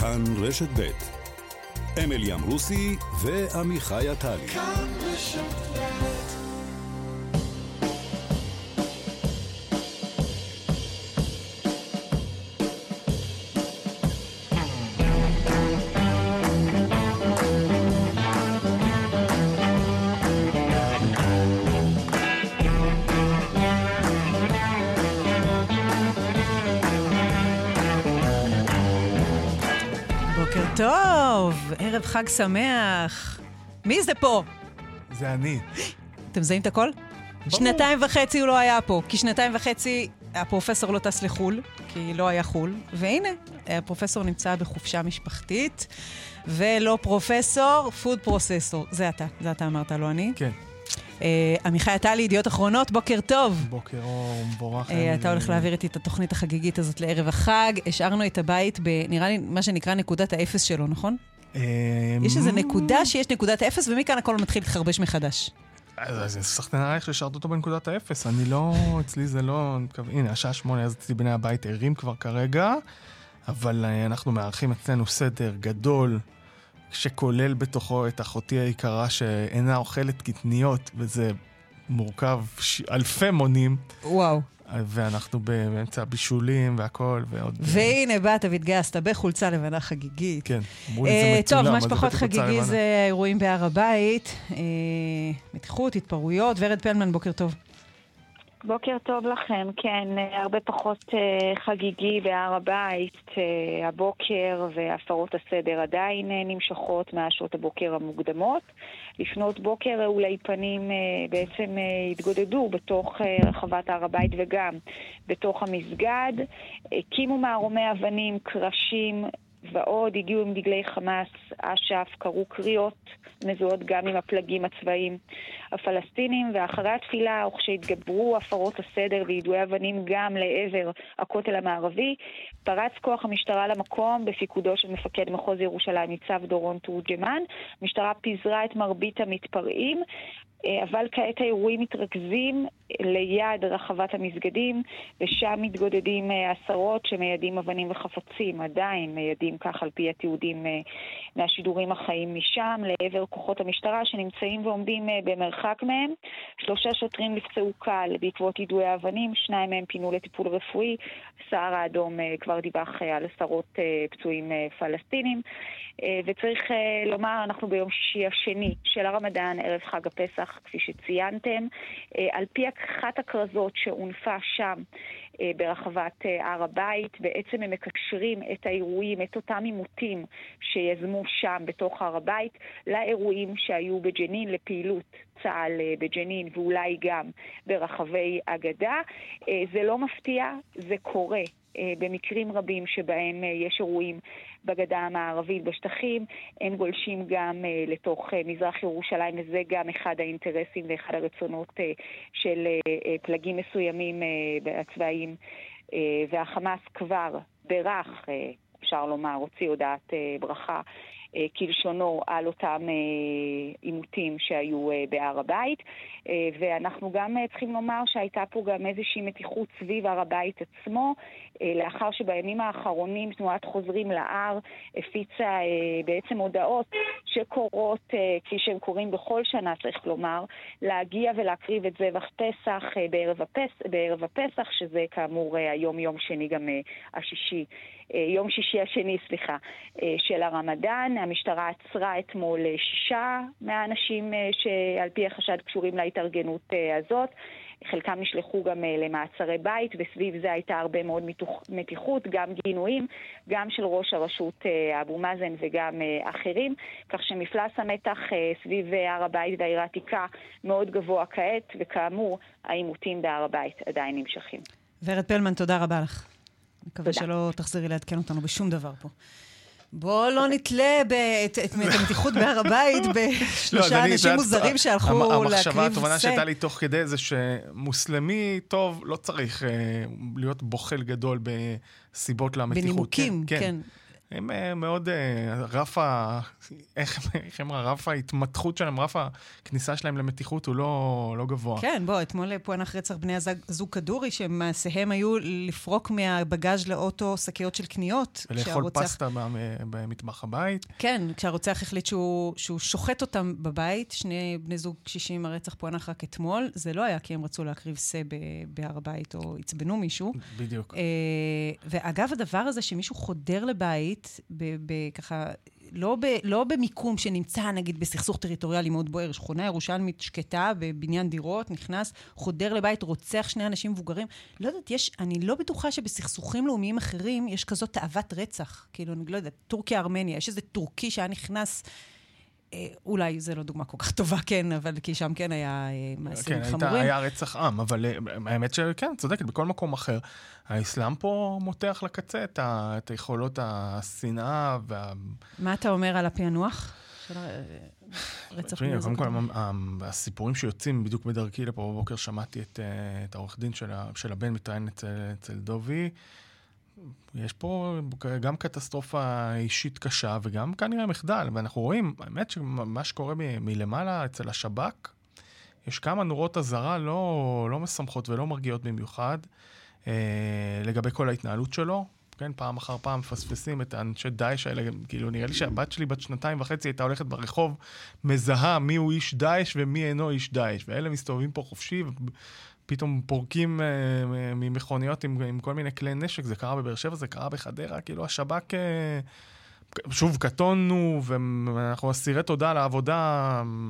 כאן רשת ב' אמילי אמרוסי ועמיחי עטלי. כאן רשת טוב, ערב חג שמח. מי זה פה? זה אני. אתם מזהים את הכל? שנתיים וחצי הוא לא היה פה, כי שנתיים וחצי הפרופסור לא טס לחו"ל, כי לא היה חו"ל, והנה, הפרופסור נמצא בחופשה משפחתית, ולא פרופסור, פוד פרוססור. זה אתה, זה אתה אמרת, לא אני. כן. אה, עמיחי עטלי, ידיעות אחרונות, בוקר טוב. בוקר אור, מבורך. אה, אתה הולך להעביר איתי את התוכנית החגיגית הזאת לערב החג. השארנו את הבית בנראה לי מה שנקרא נקודת האפס שלו, נכון? אה, יש איזו נקודה שיש נקודת האפס, ומכאן הכל מתחיל להתחרבש מחדש. אז סחטיין עלייך שהשארת אותו בנקודת האפס. אני לא, אצלי זה לא... הנה, השעה שמונה, אז אצלי בני הבית ערים כבר כרגע, אבל אנחנו מארחים אצלנו סדר גדול. שכולל בתוכו את אחותי היקרה שאינה אוכלת קטניות, וזה מורכב. אלפי מונים. וואו. ואנחנו באמצע הבישולים והכל, ועוד... והנה באת והתגייסת בחולצה לבנה חגיגית. כן, אמרו לי זה מצולם, טוב, מה שפחות חגיגי זה האירועים בהר הבית. אה, מתיחות, התפרעויות. ורד פלמן, בוקר טוב. בוקר טוב לכם, כן, הרבה פחות חגיגי בהר הבית הבוקר והפרות הסדר עדיין נמשכות מהשעות הבוקר המוקדמות. לפנות בוקר אולי פנים uh, בעצם uh, התגודדו בתוך uh, רחבת הר הבית וגם בתוך המסגד. הקימו מערומי אבנים, קרשים, ועוד הגיעו עם דגלי חמאס, אש"ף, קראו קריאות מזוהות גם עם הפלגים הצבאיים הפלסטינים, ואחרי התפילה, וכשהתגברו הפרות הסדר ויידויי אבנים גם לעבר הכותל המערבי, פרץ כוח המשטרה למקום בפיקודו של מפקד מחוז ירושלים, ניצב דורון תורג'מן. המשטרה פיזרה את מרבית המתפרעים, אה, אבל כעת האירועים מתרכזים ליד רחבת המסגדים, ושם מתגודדים אה, עשרות שמיידים אבנים וחפצים, עדיין מיידים כך על פי התיעודים אה, מהשידורים החיים משם, לעבר כוחות המשטרה שנמצאים ועומדים במרחק מהם. שלושה שוטרים נפצעו קל בעקבות יידויי האבנים, שניים מהם פינו לטיפול רפואי. הסהר האדום כבר דיווח על עשרות פצועים פלסטינים. וצריך לומר, אנחנו ביום שישי השני של הרמדאן, ערב חג הפסח, כפי שציינתם. על פי אחת הכרזות שהונפה שם אה, ברחבת אה, הר הבית, בעצם הם מקשרים את האירועים, את אותם עימותים שיזמו שם בתוך הר הבית, לאירועים שהיו בג'נין, לפעילות צה"ל אה, בג'נין ואולי גם ברחבי הגדה. זה לא מפתיע, זה קורה. במקרים רבים שבהם יש אירועים בגדה המערבית, בשטחים, הם גולשים גם לתוך מזרח ירושלים, וזה גם אחד האינטרסים ואחד הרצונות של פלגים מסוימים הצבאיים, והחמאס כבר uh, אפשר לומר, הוציא הודעת ברכה. כלשונו על אותם עימותים שהיו בהר הבית. ואנחנו גם צריכים לומר שהייתה פה גם איזושהי מתיחות סביב הר הבית עצמו, אה, לאחר שבימים האחרונים תנועת חוזרים להר הפיצה אה, בעצם הודעות שקורות, אה, כפי שהם קוראים בכל שנה, צריך לומר, להגיע ולהקריב את זבח פסח בערב, הפס, בערב הפסח, שזה כאמור היום יום שני גם השישי. יום שישי השני, סליחה, של הרמדאן. המשטרה עצרה אתמול שישה מהאנשים שעל פי החשד קשורים להתארגנות הזאת. חלקם נשלחו גם אה, למעצרי בית, וסביב זה הייתה הרבה מאוד מתיחות, גם גינויים, גם של ראש הרשות אה, אבו מאזן וגם אה, אחרים, כך שמפלס המתח סביב הר הבית והעיר העתיקה מאוד גבוה כעת, וכאמור, העימותים בהר הבית עדיין נמשכים. ורד פלמן, תודה רבה לך. מקווה שלא תחזרי לעדכן אותנו בשום דבר פה. בוא לא נתלה את המתיחות בהר הבית בשלושה לא, אנשים מוזרים שהלכו להקריב סט. המחשבה, התובנה שהייתה לי תוך כדי זה שמוסלמי טוב לא צריך אה, להיות בוחל גדול בסיבות למתיחות. בנימוקים, כן. הם אה, מאוד, אה, רף ה... איך איך הם, רף ההתמתחות שלהם, רף הכניסה שלהם למתיחות הוא לא, לא גבוה. כן, בוא, אתמול פוענח רצח בני הזוג כדורי, שמעשיהם היו לפרוק מהבגאז' לאוטו שקיות של קניות. ולאכול כשהרוצח- פסטה במטבח הבית. כן, כשהרוצח החליט שהוא, שהוא שוחט אותם בבית, שני בני זוג קשישים, הרצח פוענח רק אתמול, זה לא היה כי הם רצו להקריב שא בהר הבית או עצבנו מישהו. בדיוק. אה, ואגב, הדבר הזה שמישהו חודר לבית, ב- ב- ככה, לא, ב- לא במיקום שנמצא, נגיד, בסכסוך טריטוריאלי מאוד בוער, שכונה ירושלמית שקטה בבניין דירות, נכנס, חודר לבית, רוצח שני אנשים מבוגרים. לא יודעת, יש, אני לא בטוחה שבסכסוכים לאומיים אחרים יש כזאת תאוות רצח. כאילו, אני לא יודעת, טורקיה-ארמניה, יש איזה טורקי שהיה נכנס... אה, אולי זו לא דוגמה כל כך טובה, כן, אבל כי שם כן היה אה, מעשים כן, חמורים. היה רצח עם, אבל אה, האמת שכן, צודקת, בכל מקום אחר. האסלאם פה מותח לקצה את, ה, את היכולות השנאה וה... מה אתה אומר על הפענוח? אה, רצח קודם? כל, הסיפורים שיוצאים בדיוק בדרכי לפה בבוקר, שמעתי את, אה, העורך דין של, הבן מתראיין אצל דובי. יש פה גם קטסטרופה אישית קשה וגם כנראה מחדל, ואנחנו רואים, האמת שמה שקורה מ- מלמעלה אצל השב"כ, יש כמה נורות אזהרה לא, לא משמחות ולא מרגיעות במיוחד אה, לגבי כל ההתנהלות שלו. כן, פעם אחר פעם מפספסים את האנשי דאעש האלה, כאילו נראה לי שהבת שלי בת שנתיים וחצי הייתה הולכת ברחוב, מזהה מי הוא איש דאעש ומי אינו איש דאעש, ואלה מסתובבים פה חופשי, פתאום פורקים אה, ממכוניות עם, עם כל מיני כלי נשק, זה קרה בבאר שבע, זה קרה בחדרה, כאילו השב"כ, אה, שוב, קטונו, ואנחנו אסירי תודה על העבודה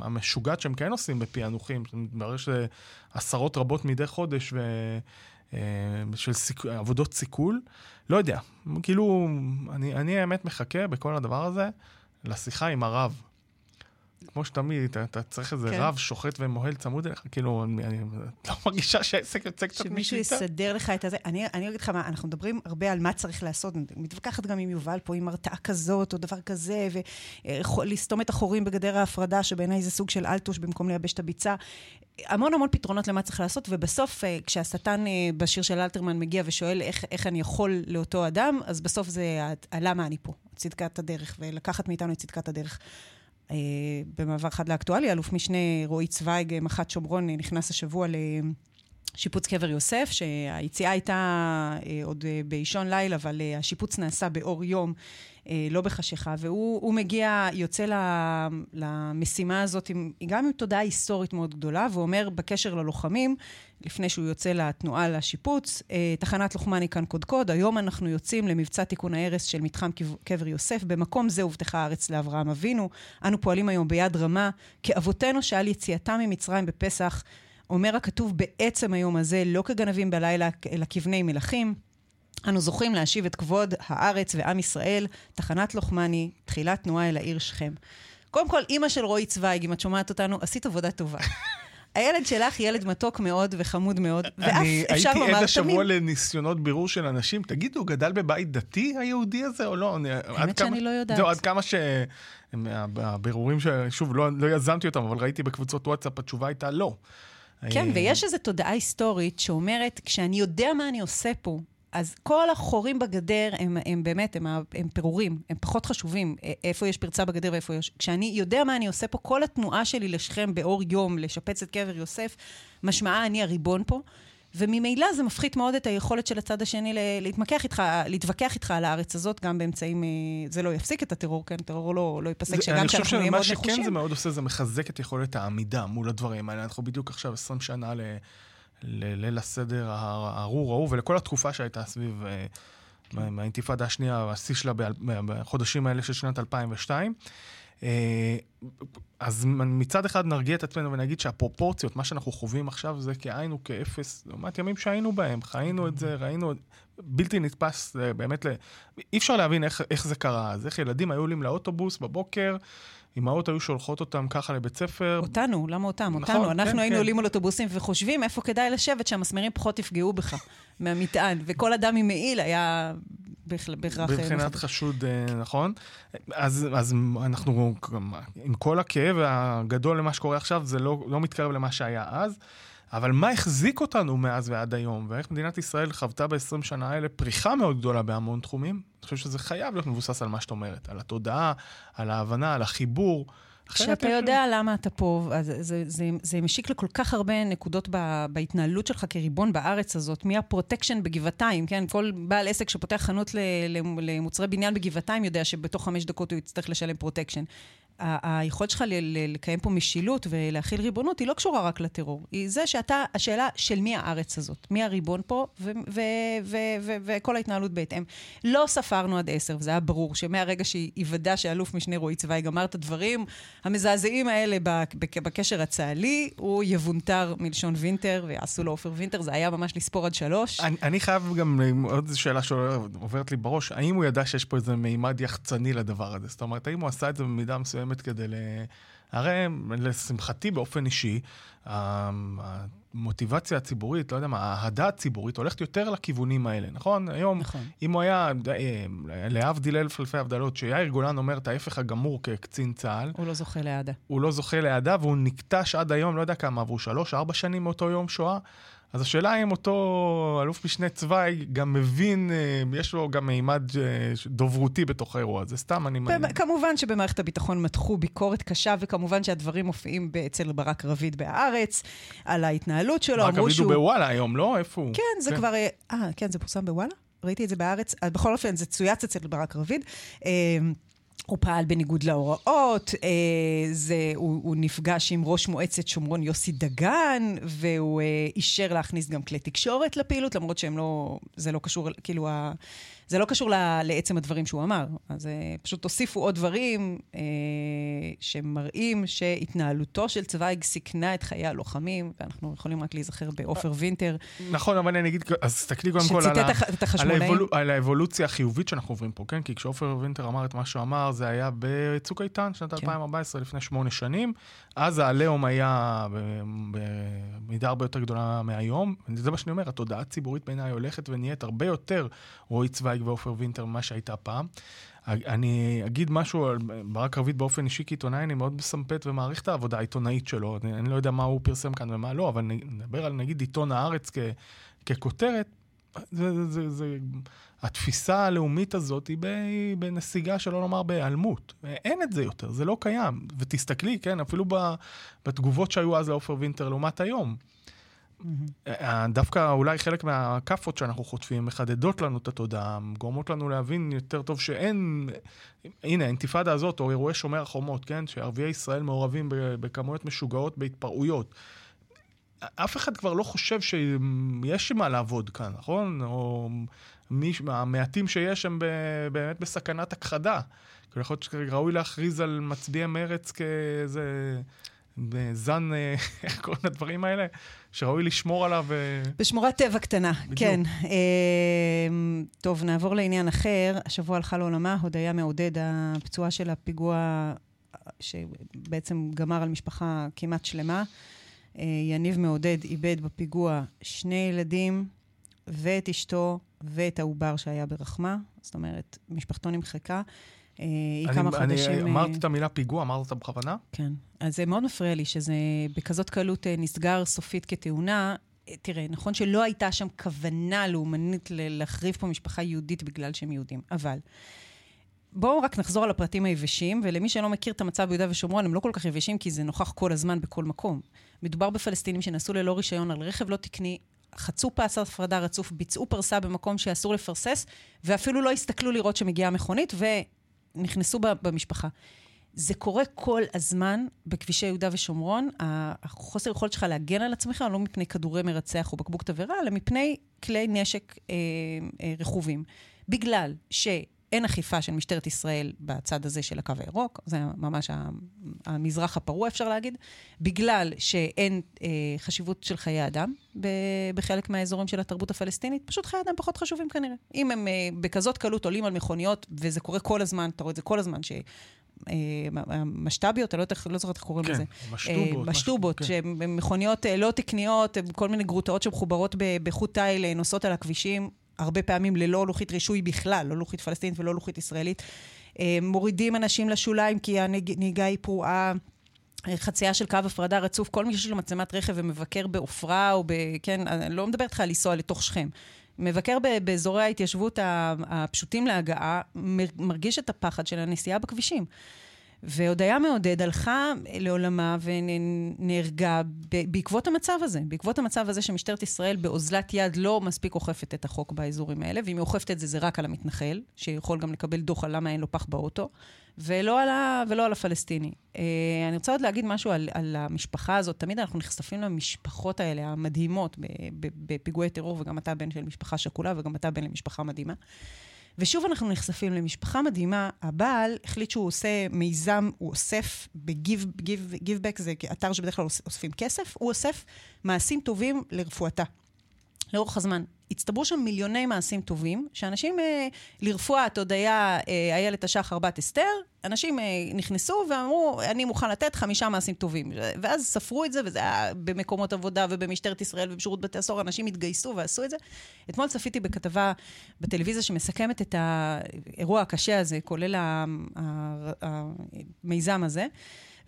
המשוגעת שהם כן עושים בפענוחים, מתברר שעשרות רבות מדי חודש, ו... אה, של סיק... עבודות סיכול. לא יודע, כאילו, אני, אני האמת מחכה בכל הדבר הזה לשיחה עם הרב. כמו שתמיד, אתה, אתה צריך איזה כן. רב שוחט ומוהל צמוד אליך, כאילו, אני, אני לא מרגישה שהעסק יוצא קצת שמישהו משליטה. יסדר לך את הזה. אני, אני אגיד לך מה, אנחנו מדברים הרבה על מה צריך לעשות. מתווכחת גם עם יובל פה, עם הרתעה כזאת או דבר כזה, ולסתום את החורים בגדר ההפרדה, שבעיניי זה סוג של אלטוש במקום לייבש את הביצה. המון המון פתרונות למה צריך לעשות, ובסוף, אה, כשהשטן אה, בשיר של אלתרמן מגיע ושואל איך, איך אני יכול לאותו אדם, אז בסוף זה הלמה אני פה, צדקת הדרך, ולקחת מאיתנו את צדקת הדרך. אה, במעבר חד לאקטואליה, אלוף משנה רועי צוויג, אה, מח"ט שומרון, אה, נכנס השבוע לשיפוץ קבר יוסף, שהיציאה הייתה אה, עוד אה, באישון לילה, אבל אה, השיפוץ נעשה באור יום, אה, לא בחשיכה, והוא הוא מגיע, יוצא ל- למשימה הזאת עם, גם עם תודעה היסטורית מאוד גדולה, ואומר בקשר ללוחמים, לפני שהוא יוצא לתנועה לשיפוץ, אה, תחנת לוחמני כאן קודקוד, היום אנחנו יוצאים למבצע תיקון ההרס של מתחם קב- קבר יוסף. במקום זה הובטחה הארץ לאברהם אבינו. אנו פועלים היום ביד רמה, כאבותינו שעל יציאתם ממצרים בפסח, אומר הכתוב בעצם היום הזה, לא כגנבים בלילה, אלא כבני מלכים. אנו זוכים להשיב את כבוד הארץ ועם ישראל, תחנת לוחמני, תחילת תנועה אל העיר שכם. קודם כל, אימא של רועי צוויג, אם את שומעת אותנו, עשית עבודה טובה. הילד שלך ילד מתוק מאוד וחמוד מאוד, ואף אני אפשר הייתי לומר עד השבוע תמים. לניסיונות בירור של אנשים, תגידו, גדל בבית דתי היהודי הזה או לא? אני- כמה- שאני לא יודעת. זהו, עד כמה ש... הבירורים ששוב, לא, לא יזמתי אותם, אבל ראיתי בקבוצות וואטסאפ, התשובה הייתה לא. כן, אה, ויש איזו תודעה היסטורית שאומרת, כשאני יודע מה אני עושה פה, אז כל החורים בגדר הם, הם באמת, הם, הם פירורים, הם פחות חשובים, א- איפה יש פרצה בגדר ואיפה יש... כשאני יודע מה אני עושה פה, כל התנועה שלי לשכם באור יום, לשפץ את קבר יוסף, משמעה אני הריבון פה. וממילא זה מפחית מאוד את היכולת של הצד השני להתמקח איתך, להתווכח איתך על הארץ הזאת, גם באמצעים, אה, זה לא יפסיק את הטרור, כן? טרור לא, לא ייפסק, שגם אני חושב כשאנחנו נהיה שמה מאוד שכן נחושים. זה מאוד עושה, זה מחזק את יכולת העמידה מול הדברים האלה. אנחנו בדיוק עכשיו 20 שנה לליל הסדר הארור ההוא, ולכל התקופה שהייתה סביב אה, מה- מהאינתיפאדה השנייה, השיא שלה בחודשים האלה של שנת 2002. אה, אז מצד אחד נרגיע את עצמנו ונגיד שהפרופורציות, מה שאנחנו חווים עכשיו זה כאין וכאפס, לעומת ימים שהיינו בהם, חיינו את זה, ראינו, בלתי נתפס, באמת. אי אפשר להבין איך, איך זה קרה, אז איך ילדים היו עולים לאוטובוס בבוקר, אמהות היו שולחות אותם ככה לבית ספר. אותנו, למה אותם? נכון, אותנו. אנחנו כן, היינו כן. עולים על אוטובוסים וחושבים איפה כדאי לשבת שהמסמרים פחות יפגעו בך מהמטען, וכל אדם עם מעיל היה בהכרח... אה, בבחינת מחבל. חשוד, אה, נכון? אז, אז אנחנו, עם כל הכאב הגדול למה שקורה עכשיו, זה לא, לא מתקרב למה שהיה אז. אבל מה החזיק אותנו מאז ועד היום, ואיך מדינת ישראל חוותה ב-20 שנה האלה פריחה מאוד גדולה בהמון תחומים, אני חושב שזה חייב להיות מבוסס על מה שאת אומרת, על התודעה, על ההבנה, על החיבור. כשאתה יודע למה אתה פה, אז זה, זה, זה משיק לכל כך הרבה נקודות ב, בהתנהלות שלך כריבון בארץ הזאת, מהפרוטקשן בגבעתיים, כן? כל בעל עסק שפותח חנות למוצרי בניין בגבעתיים יודע שבתוך חמש דקות הוא יצטרך לשלם פרוטקשן. היכולת שלך לקיים פה משילות ולהכיל ריבונות היא לא קשורה רק לטרור. היא זה שאתה, השאלה של מי הארץ הזאת, מי הריבון פה, וכל ההתנהלות בהתאם. לא ספרנו עד עשר, וזה היה ברור שמהרגע שהיוודע שאלוף משנה רועי צבאי גמר את הדברים המזעזעים האלה בקשר הצה"לי, הוא יבונטר מלשון וינטר, ויעשו לו עופר וינטר, זה היה ממש לספור עד שלוש. אני, אני חייב גם, עוד שאלה שעוברת לי בראש, האם הוא ידע שיש פה איזה מימד יחצני לדבר הזה? זאת אומרת, האם הוא עשה את זה במידה מסוימת? מסוימת כדי ל... הרי לשמחתי באופן אישי, המוטיבציה הציבורית, לא יודע מה, האהדה הציבורית הולכת יותר לכיוונים האלה, נכון? היום, נכון. אם הוא היה, אה, להבדיל אלף אלפי הבדלות, שיאיר גולן אומר את ההפך הגמור כקצין צה"ל. הוא לא זוכה לאהדה. הוא לא זוכה לאהדה, והוא נקטש עד היום, לא יודע כמה, עברו שלוש, ארבע שנים מאותו יום שואה. אז השאלה אם אותו אלוף משנה צבאי גם מבין, אה, יש לו גם מימד אה, דוברותי בתוך האירוע הזה, סתם אני... כמובן שבמערכת הביטחון מתחו ביקורת קשה, וכמובן שהדברים מופיעים אצל ברק רביד בהארץ, על ההתנהלות שלו, ברק רביד שהוא... הוא בוואלה היום, לא? איפה הוא? כן, זה כן. כבר... אה, כן, זה פורסם בוואלה? ראיתי את זה בארץ. בכל אופן, זה צויץ אצל ברק רביד. הוא פעל בניגוד להוראות, אה, זה, הוא, הוא נפגש עם ראש מועצת שומרון יוסי דגן, והוא אה, אישר להכניס גם כלי תקשורת לפעילות, למרות שהם לא, זה לא קשור, כאילו, ה, זה לא קשור לעצם הדברים שהוא אמר. אז uh, פשוט הוסיפו עוד דברים uh, שמראים שהתנהלותו של צבייג סיכנה את חיי הלוחמים, ואנחנו יכולים רק להיזכר בעופר וינטר. נכון, אבל אני אגיד, אז תסתכלי קודם כל על, על, האבול, על האבולוציה החיובית שאנחנו עוברים פה, כן? כי כשעופר וינטר אמר את מה שהוא אמר, זה היה בצוק איתן, שנת כן. 2014, לפני שמונה שנים. אז העליהום היה במידה הרבה יותר גדולה מהיום. זה מה שאני אומר, התודעה הציבורית בעיניי הולכת ונהיית הרבה יותר רועי צוויג ועופר וינטר ממה שהייתה פעם. אני אגיד משהו על ברק רביד באופן אישי כעיתונאי, אני מאוד מסמפת ומעריך את העבודה העיתונאית שלו. אני, אני לא יודע מה הוא פרסם כאן ומה לא, אבל נדבר על נגיד עיתון הארץ כ, ככותרת. זה, זה, זה, זה, התפיסה הלאומית הזאת היא בנסיגה, שלא לומר בהיעלמות. אין את זה יותר, זה לא קיים. ותסתכלי, כן, אפילו בתגובות שהיו אז לעופר וינטר לעומת היום. Mm-hmm. דווקא אולי חלק מהכאפות שאנחנו חוטפים מחדדות לנו את התודעה, גורמות לנו להבין יותר טוב שאין, הנה, האינתיפאדה הזאת, או אירועי שומר החומות, כן, שערביי ישראל מעורבים בכמויות משוגעות בהתפרעויות. אף אחד כבר לא חושב שיש מה לעבוד כאן, נכון? או מי, המעטים שיש הם באמת בסכנת הכחדה. יכול להיות שראוי להכריז על מצביעי מרץ כאיזה... זן, אה, איך קוראים לדברים האלה? שראוי לשמור עליו. אה, בשמורת טבע קטנה, בדיוק. כן. אה, טוב, נעבור לעניין אחר. השבוע הלכה לעולמה הודיה מעודד, הפצועה של הפיגוע שבעצם גמר על משפחה כמעט שלמה. יניב מעודד איבד בפיגוע שני ילדים ואת אשתו ואת העובר שהיה ברחמה. זאת אומרת, משפחתו נמחקה. היא כמה חודשים... אני אמרת את המילה פיגוע, אמרת אותה בכוונה? כן. אז זה מאוד מפריע לי שזה בכזאת קלות נסגר סופית כתאונה. תראה, נכון שלא הייתה שם כוונה לאומנית להחריב פה משפחה יהודית בגלל שהם יהודים, אבל... בואו רק נחזור על הפרטים היבשים, ולמי שלא מכיר את המצב ביהודה ושומרון, הם לא כל כך יבשים, כי זה נוכח כל הזמן בכל מקום. מדובר בפלסטינים שנסעו ללא רישיון על רכב לא תקני, חצו פס הפרדה רצוף, ביצעו פרסה במקום שאסור לפרסס, ואפילו לא הסתכלו לראות שמגיעה מכונית, ונכנסו במשפחה. זה קורה כל הזמן בכבישי יהודה ושומרון. החוסר יכולת שלך להגן על עצמך, לא מפני כדורי מרצח או בקבוק תבערה, אלא מפני כלי נשק אה, אה, רכובים. בגלל ש... אין אכיפה של משטרת ישראל בצד הזה של הקו הירוק, זה ממש המזרח הפרוע, אפשר להגיד, בגלל שאין אה, חשיבות של חיי אדם בחלק מהאזורים של התרבות הפלסטינית, פשוט חיי אדם פחות חשובים כנראה. אם הם אה, בכזאת קלות עולים על מכוניות, וזה קורה כל הזמן, אתה רואה את זה כל הזמן, ש... משת"ביות, אני לא, לא זוכרת איך קוראים כן, לזה. משטובות. משטובות, כן. שהן מכוניות אה, לא תקניות, כל מיני גרוטאות שמחוברות בחוט תיל, נוסעות על הכבישים, הרבה פעמים ללא לוחית רישוי בכלל, לא לוחית פלסטינית ולא לוחית ישראלית. אה, מורידים אנשים לשוליים כי הנהיגה היא פרועה. חצייה של קו הפרדה רצוף, כל מי שיש לו מצלמת רכב ומבקר בעופרה או ב... כן, אני לא מדברת איתך על לנסוע לתוך שכם. מבקר באזורי ההתיישבות הפשוטים להגעה, מרגיש את הפחד של הנסיעה בכבישים. והודיה מעודד הלכה לעולמה ונהרגה בעקבות המצב הזה. בעקבות המצב הזה שמשטרת ישראל באוזלת יד לא מספיק אוכפת את החוק באזורים האלה, ואם היא אוכפת את זה, זה רק על המתנחל, שיכול גם לקבל דוח על למה אין לו פח באוטו, ולא על, ה, ולא על הפלסטיני. Uh, אני רוצה עוד להגיד משהו על, על המשפחה הזאת. תמיד אנחנו נחשפים למשפחות האלה, המדהימות, בפיגועי טרור, וגם אתה בן של משפחה שכולה, וגם אתה בן למשפחה מדהימה. ושוב אנחנו נחשפים למשפחה מדהימה. הבעל החליט שהוא עושה מיזם, הוא אוסף ב-Giveback, זה אתר שבדרך כלל אוספים כסף, הוא אוסף מעשים טובים לרפואתה. לאורך הזמן. הצטברו שם מיליוני מעשים טובים, שאנשים אה, לרפואת הודיה אה, איילת השחר בת אסתר, אנשים אה, נכנסו ואמרו, אני מוכן לתת חמישה מעשים טובים. ואז ספרו את זה, וזה היה במקומות עבודה ובמשטרת ישראל ובשירות בתי הסוהר, אנשים התגייסו ועשו את זה. אתמול צפיתי בכתבה בטלוויזיה שמסכמת את האירוע הקשה הזה, כולל המיזם הזה.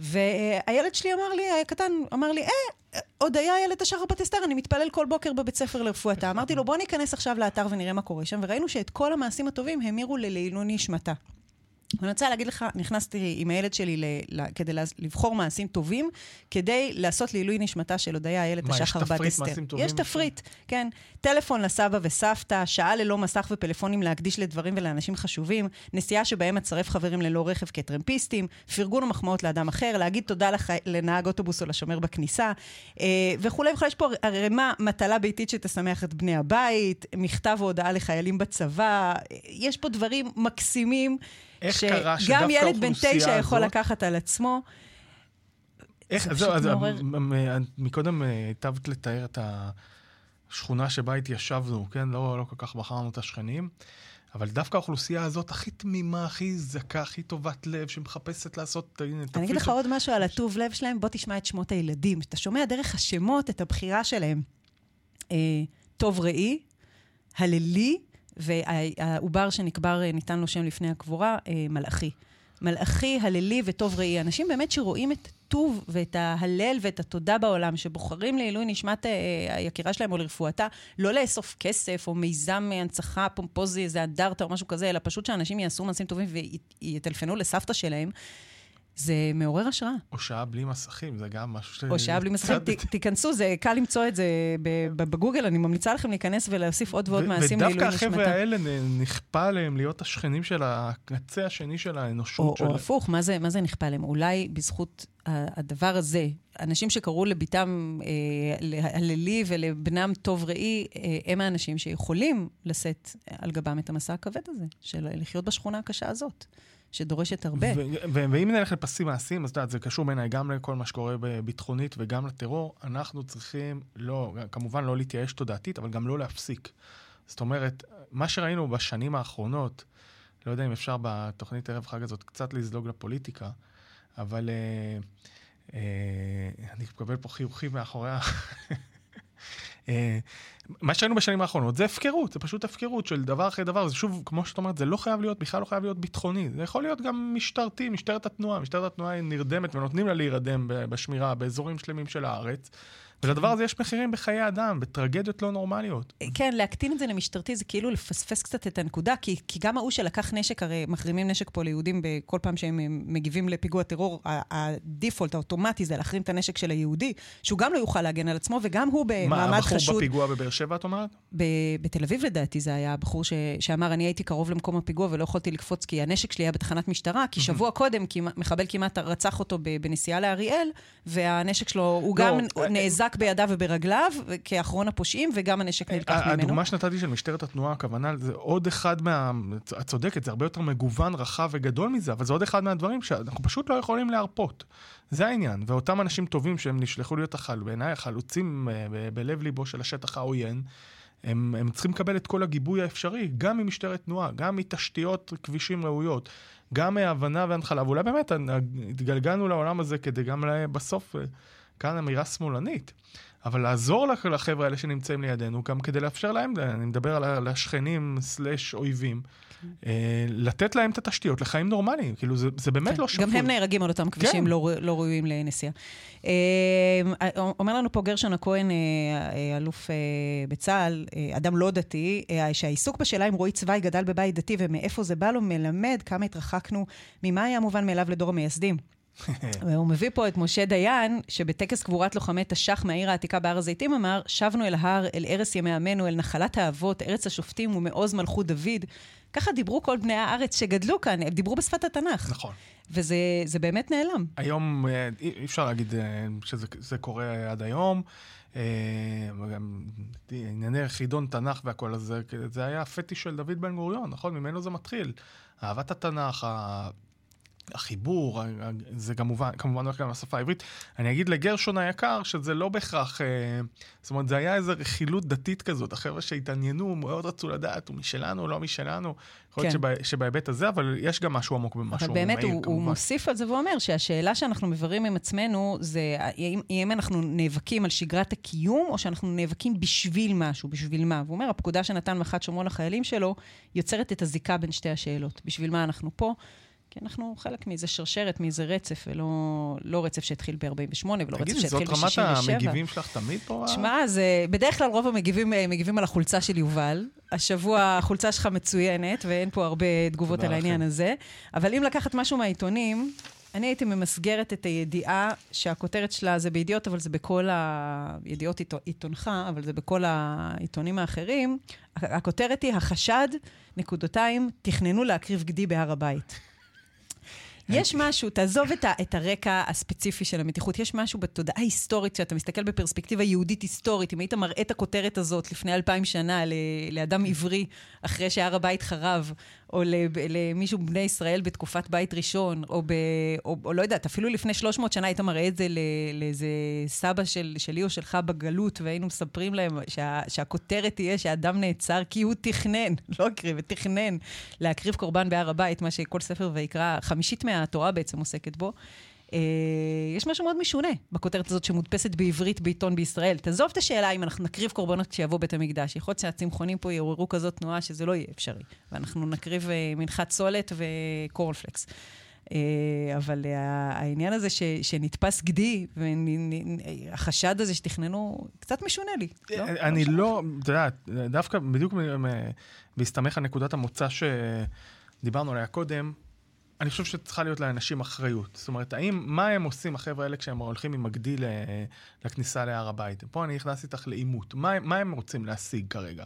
והילד שלי אמר לי, הקטן, אמר לי, אה, עוד היה ילד השחר בת אסתר, אני מתפלל כל בוקר בבית ספר לרפואתה. אמרתי לו, בוא ניכנס עכשיו לאתר ונראה מה קורה שם, וראינו שאת כל המעשים הטובים המירו ללעילוי נשמתה. ואני רוצה להגיד לך, נכנסתי עם הילד שלי ל, ל, כדי לבחור מעשים טובים, כדי לעשות לעילוי נשמתה של הודיה איילת השחר בת אסתר. מה, יש תפריט מעשים טובים? יש תפריט, כן. טלפון לסבא וסבתא, שעה ללא מסך ופלאפונים להקדיש לדברים ולאנשים חשובים, נסיעה שבהם אצרף חברים ללא רכב כטרמפיסטים, פרגון ומחמאות לאדם אחר, להגיד תודה לח... לנהג אוטובוס או לשומר בכניסה, אה, וכולי וכולי. יש פה ערימה מטלה ביתית שתשמח את בני הבית, מכתב או הודעה לחיילים בצבא, יש פה דברים מקסימים. איך קרה שדווקא האוכלוסייה הזאת... שגם ילד בן תשע יכול לקחת על עצמו. איך, זהו, אז מקודם אה, היטבת לתאר את השכונה שבה התיישבנו, כן? לא, לא כל כך בחרנו את השכנים. אבל דווקא האוכלוסייה הזאת הכי תמימה, הכי זכה, הכי טובת לב, שמחפשת לעשות... הנה, אני אגיד לך עוד משהו על הטוב לב שלהם, בוא תשמע את שמות הילדים. אתה שומע דרך השמות את הבחירה שלהם. אה, טוב ראי, הללי, והעובר שנקבר, אה, ניתן לו שם לפני הקבורה, אה, מלאכי. מלאכי, הללי וטוב ראי. אנשים באמת שרואים את טוב ואת ההלל ואת התודה בעולם, שבוחרים לעילוי נשמת אה, היקירה שלהם או לרפואתה, לא לאסוף כסף או מיזם הנצחה פומפוזי, איזה אנדרטה או משהו כזה, אלא פשוט שאנשים יעשו מעשים טובים ויטלפנו לסבתא שלהם. זה מעורר השראה. או שעה בלי מסכים, זה גם משהו ש... או שעה בלי מסכים, ת, תיכנסו, זה קל למצוא את זה בגוגל, אני ממליצה לכם להיכנס ולהוסיף עוד ועוד מעשים לעילוי נשמתה. ודווקא החבר'ה האלה נכפה עליהם להיות השכנים של הקצה השני של האנושות. או, או הפוך, מה זה, מה זה נכפה עליהם? אולי בזכות הדבר הזה, אנשים שקראו לביתם אה, הללי ולבנם טוב ראי, אה, הם האנשים שיכולים לשאת על גבם את המסע הכבד הזה, של לחיות בשכונה הקשה הזאת. שדורשת הרבה. ואם נלך לפסים מעשיים, אז את יודעת, זה קשור בעיניי גם לכל מה שקורה ביטחונית וגם לטרור. אנחנו צריכים, לא, כמובן לא להתייאש תודעתית, אבל גם לא להפסיק. זאת אומרת, מה שראינו בשנים האחרונות, לא יודע אם אפשר בתוכנית ערב חג הזאת קצת לזלוג לפוליטיקה, אבל אה, אה, אני מקבל פה חיוכים מאחורי ה... אה, מה שראינו בשנים האחרונות זה הפקרות, זה פשוט הפקרות של דבר אחרי דבר, זה שוב, כמו שאת אומרת, זה לא חייב להיות, בכלל לא חייב להיות ביטחוני, זה יכול להיות גם משטרתי, משטרת התנועה, משטרת התנועה היא נרדמת ונותנים לה להירדם בשמירה באזורים שלמים של הארץ. ולדבר הזה יש מחירים בחיי אדם, בטרגדיות לא נורמליות. כן, להקטין את זה למשטרתי זה כאילו לפספס קצת את הנקודה, כי, כי גם ההוא שלקח נשק, הרי מחרימים נשק פה ליהודים בכל פעם שהם מגיבים לפיגוע טרור, הדיפולט האוטומטי זה להחרים את הנשק של היהודי, שהוא גם לא יוכל להגן על עצמו, וגם הוא במעמד חשוד. מה, הבחור בפיגוע בבאר שבע, את אומרת? בתל אביב לדעתי זה היה הבחור ש, שאמר, אני הייתי קרוב למקום הפיגוע ולא יכולתי לקפוץ כי הנשק שלי היה בתחנת משטרה, כי שבוע קודם מחבל כמעט רצח אותו בנסיעה לאריאל, והנשק שלו, הוא לא, גם אה, נאזק נאבק בידיו וברגליו כאחרון הפושעים, וגם הנשק נלקח ממנו. הדוגמה שנתתי של משטרת התנועה, הכוונה, זה עוד אחד מה... את צודקת, זה הרבה יותר מגוון, רחב וגדול מזה, אבל זה עוד אחד מהדברים שאנחנו פשוט לא יכולים להרפות. זה העניין. ואותם אנשים טובים שהם נשלחו להיות החל... בעיניי החלוצים אה, בלב ליבו של השטח העוין, הם, הם צריכים לקבל את כל הגיבוי האפשרי, גם ממשטרת תנועה, גם מתשתיות כבישים ראויות, גם מהבנה והנחלה, ואולי באמת התגלגלנו לעולם הזה כדי גם בסוף כאן אמירה שמאלנית. אבל לעזור לחבר'ה האלה שנמצאים לידינו, גם כדי לאפשר להם, אני מדבר על השכנים סלאש אויבים, אה, לתת להם את התשתיות לחיים נורמליים. כאילו, זה, זה באמת כן. לא שפוי. גם הם נהרגים על אותם כבישים כן. לא, לא ראויים לנסיעה. אה, אומר לנו פה גרשון הכהן, אה, אלוף בצה"ל, אדם לא דתי, שהעיסוק בשאלה אם רועי צוואי גדל בבית דתי ומאיפה זה בא לו, מלמד כמה התרחקנו ממה היה מובן מאליו לדור המייסדים. הוא מביא פה את משה דיין, שבטקס קבורת לוחמי תש"ח מהעיר העתיקה בהר הזיתים אמר, שבנו אל ההר, אל ערש ימי עמנו, אל נחלת האבות, ארץ השופטים ומעוז מלכות דוד. ככה דיברו כל בני הארץ שגדלו כאן, הם דיברו בשפת התנ"ך. נכון. וזה באמת נעלם. היום אה, אי אפשר להגיד אה, שזה קורה עד היום. אה, ענייני חידון תנ"ך והכל, הזה, זה היה הפטיש של דוד בן גוריון, נכון? ממנו זה מתחיל. אהבת התנ"ך, החיבור, זה כמובן, כמובן הולך גם לשפה העברית. אני אגיד לגרשון היקר שזה לא בהכרח, אה, זאת אומרת, זה היה איזו רכילות דתית כזאת. החבר'ה שהתעניינו, מאוד רצו לדעת, הוא משלנו, לא משלנו. יכול להיות כן. שבהיבט הזה, אבל יש גם משהו עמוק במה שהוא כמובן. אבל באמת, הוא מוסיף על זה ואומר שהשאלה שאנחנו מבררים עם עצמנו, זה האם, האם אנחנו נאבקים על שגרת הקיום, או שאנחנו נאבקים בשביל משהו, בשביל מה. והוא אומר, הפקודה שנתן מח"ט שומרון לחיילים שלו, יוצרת את הזיקה בין שתי השאלות. בשביל מה אנחנו פה? כי אנחנו חלק מאיזה שרשרת, מאיזה רצף, ולא לא רצף שהתחיל ב-48, ולא רצף שהתחיל ב-67. תגידי, זאת רמת המגיבים שלך תמיד פה? תשמע, זה... בדרך כלל רוב המגיבים אה, מגיבים על החולצה של יובל. השבוע החולצה שלך מצוינת, ואין פה הרבה תגובות על העניין הזה. אבל אם לקחת משהו מהעיתונים, אני הייתי ממסגרת את הידיעה שהכותרת שלה זה בידיעות, אבל זה בכל ה... ידיעות עיתונך, אבל זה בכל העיתונים האחרים. הכותרת היא, החשד, נקודותיים, תכננו להקריב גדי בהר הבית. יש משהו, תעזוב את, ה, את הרקע הספציפי של המתיחות, יש משהו בתודעה ההיסטורית, שאתה מסתכל בפרספקטיבה יהודית היסטורית, אם היית מראה את הכותרת הזאת לפני אלפיים שנה לאדם עברי, אחרי שהר הבית חרב, או למישהו בני ישראל בתקופת בית ראשון, או, ב, או, או לא יודעת, אפילו לפני 300 שנה היית מראה את זה לאיזה סבא של, שלי או שלך בגלות, והיינו מספרים להם שה, שהכותרת תהיה שהאדם נעצר כי הוא תכנן, לא הקריב, תכנן להקריב קורבן בהר הבית, מה שכל ספר ויקרא, חמישית מהתורה בעצם עוסקת בו. Uh, יש משהו מאוד משונה בכותרת הזאת שמודפסת בעברית בעיתון בישראל. תעזוב את השאלה אם אנחנו נקריב קורבנות כשיבוא בית המקדש. יכול להיות שהצמחונים פה יעוררו כזאת תנועה שזה לא יהיה אפשרי. ואנחנו נקריב uh, מנחת סולת וקורנפלקס. Uh, אבל uh, העניין הזה ש, שנתפס גדי, והחשד הזה שתכננו, קצת משונה לי. לא? אני לא, אתה יודע, דווקא בדיוק בהסתמך על נקודת המוצא שדיברנו עליה קודם, אני חושב שצריכה להיות לאנשים אחריות. זאת אומרת, האם, מה הם עושים, החבר'ה האלה, כשהם הולכים עם מגדיל לכניסה להר הבית? פה אני נכנס איתך לעימות. מה, מה הם רוצים להשיג כרגע?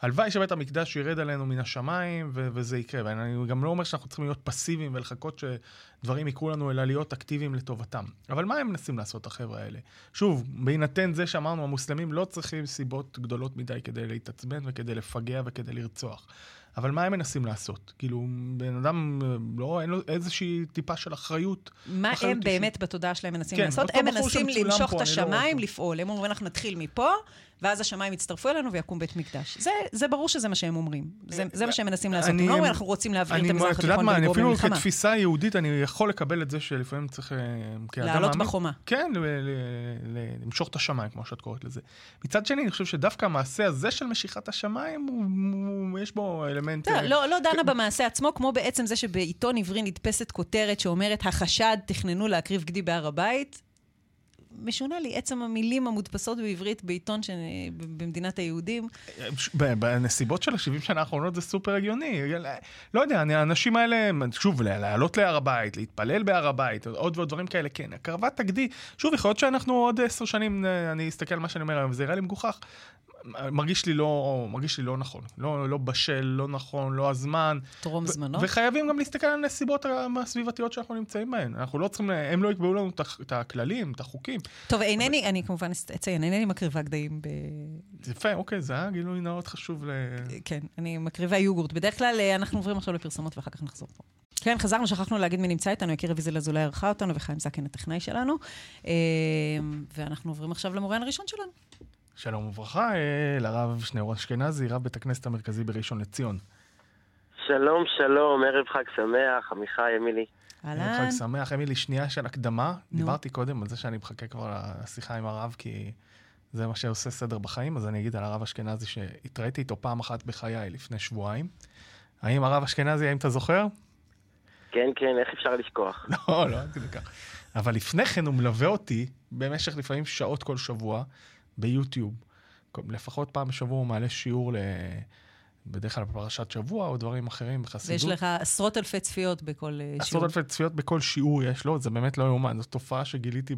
הלוואי שבית המקדש ירד עלינו מן השמיים ו- וזה יקרה. ואני גם לא אומר שאנחנו צריכים להיות פסיביים ולחכות שדברים יקרו לנו, אלא להיות אקטיביים לטובתם. אבל מה הם מנסים לעשות, החבר'ה האלה? שוב, בהינתן זה שאמרנו, המוסלמים לא צריכים סיבות גדולות מדי כדי להתעצבן וכדי לפגע וכדי לרצוח. אבל מה הם מנסים לעשות? כאילו, בן אדם, לא, אין לו איזושהי טיפה של אחריות. מה אחריות הם באמת בתודעה שלהם מנסים כן, לעשות? הם מנסים למשוך את לא השמיים, לא לפעול. הם אומרים, אנחנו נתחיל מפה, ואז השמיים יצטרפו אלינו ויקום בית מקדש. זה, זה ברור שזה מה שהם אומרים. זה, זה מה שהם מנסים לעשות. הם לא אומרים, אנחנו רוצים להבעיר את המזרח התיכון ולגרום במלחמה. אפילו כתפיסה יהודית, אני יכול לקבל את זה שלפעמים צריך, אה, לעלות בחומה. כן, למשוך את השמיים, כמו שאת קוראת לזה. מצד שני, אני חושב שדווקא המעשה הזה של משיכת השמיים, הוא, הוא, יש בו אלמנט... לא, לא, לא דנה במעשה עצמו, כמו בעצם זה שבעיתון עברי נתפסת כותרת שאומרת, החשד תכננו להקריב גדי בהר הבית. משונה לי עצם המילים המודפסות בעברית בעיתון ש... במדינת היהודים. בנסיבות של ה-70 שנה האחרונות זה סופר הגיוני. לא יודע, האנשים האלה, שוב, לעלות להר הבית, להתפלל בהר הבית, עוד ועוד דברים כאלה, כן. הקרבת תגדי, שוב, יכול להיות שאנחנו עוד עשר שנים, אני אסתכל על מה שאני אומר היום, זה יראה לי מגוחך. מרגיש לי לא, מרגיש לי לא נכון. לא, לא בשל, לא נכון, לא הזמן. טרום זמנו. וחייבים גם להסתכל על הנסיבות הסביבתיות שאנחנו נמצאים בהן. אנחנו לא צריכים, הם לא יקבעו לנו את הכללים, את החוקים. טוב, אינני, אבל... אני כמובן אציין, אינני מקריבה גדיים ב... יפה, אוקיי, זה היה גילוי נאות חשוב ל... כן, אני מקריבה יוגורט. בדרך כלל אה, אנחנו עוברים עכשיו לפרסומות ואחר כך נחזור פה. כן, חזרנו, שכחנו להגיד מי נמצא איתנו, יקיר ויזל אזולאי ערכה אותנו, וחיים זקן הטכנאי שלנו. אה, ואנחנו עוברים עכשיו למוריין הראשון שלנו. שלום וברכה, אה, לרב שניאור אשכנזי, רב בית הכנסת המרכזי בראשון לציון. שלום, שלום, ערב חג שמח, עמיחי, אמילי. אהלן. ערב חג שמח, אמילי, שנייה של הקדמה. נו. דיברתי קודם על זה שאני מחכה כבר לשיחה עם הרב, כי זה מה שעושה סדר בחיים, אז אני אגיד על הרב אשכנזי שהתראיתי איתו פעם אחת בחיי לפני שבועיים. האם הרב אשכנזי, האם אתה זוכר? כן, כן, איך אפשר לשכוח? לא, לא עד כדי כך. אבל לפני כן הוא מלווה אותי במשך לפעמים שעות כל שבוע ביוטיוב. לפחות פעם בשבוע הוא מעלה שיעור ל... בדרך כלל בפרשת שבוע או דברים אחרים בחסידות. ויש לך עשרות אלפי צפיות בכל uh, שיעור. עשרות אלפי צפיות בכל שיעור יש לו, זה באמת לא יאומן, זו תופעה שגיליתי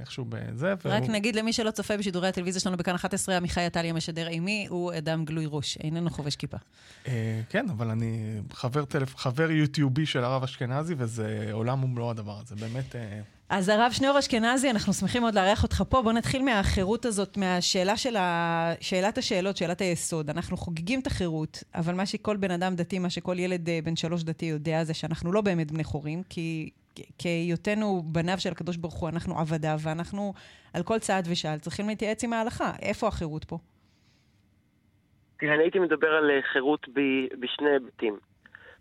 איכשהו בזה. רק והוא... נגיד למי שלא צופה בשידורי הטלוויזיה שלנו בכאן 11, עמיחי עטליה משדר אימי, הוא אדם גלוי ראש, איננו חובש כיפה. Uh, כן, אבל אני חבר, טלפ... חבר יוטיובי של הרב אשכנזי, וזה עולם ומלואו הדבר הזה, באמת... Uh... אז הרב שניאור אשכנזי, אנחנו שמחים מאוד לארח אותך פה. בוא נתחיל מהחירות הזאת, מהשאלה של ה... שאלת השאלות, שאלת היסוד. אנחנו חוגגים את החירות, אבל מה שכל בן אדם דתי, מה שכל ילד אה, בן שלוש דתי יודע, זה שאנחנו לא באמת בני חורים, כי כהיותנו בניו של הקדוש ברוך הוא, אנחנו עבדיו, ואנחנו על כל צעד ושעל צריכים להתייעץ עם ההלכה. איפה החירות פה? תראה, אני הייתי מדבר על אה, חירות ב... בשני היבטים.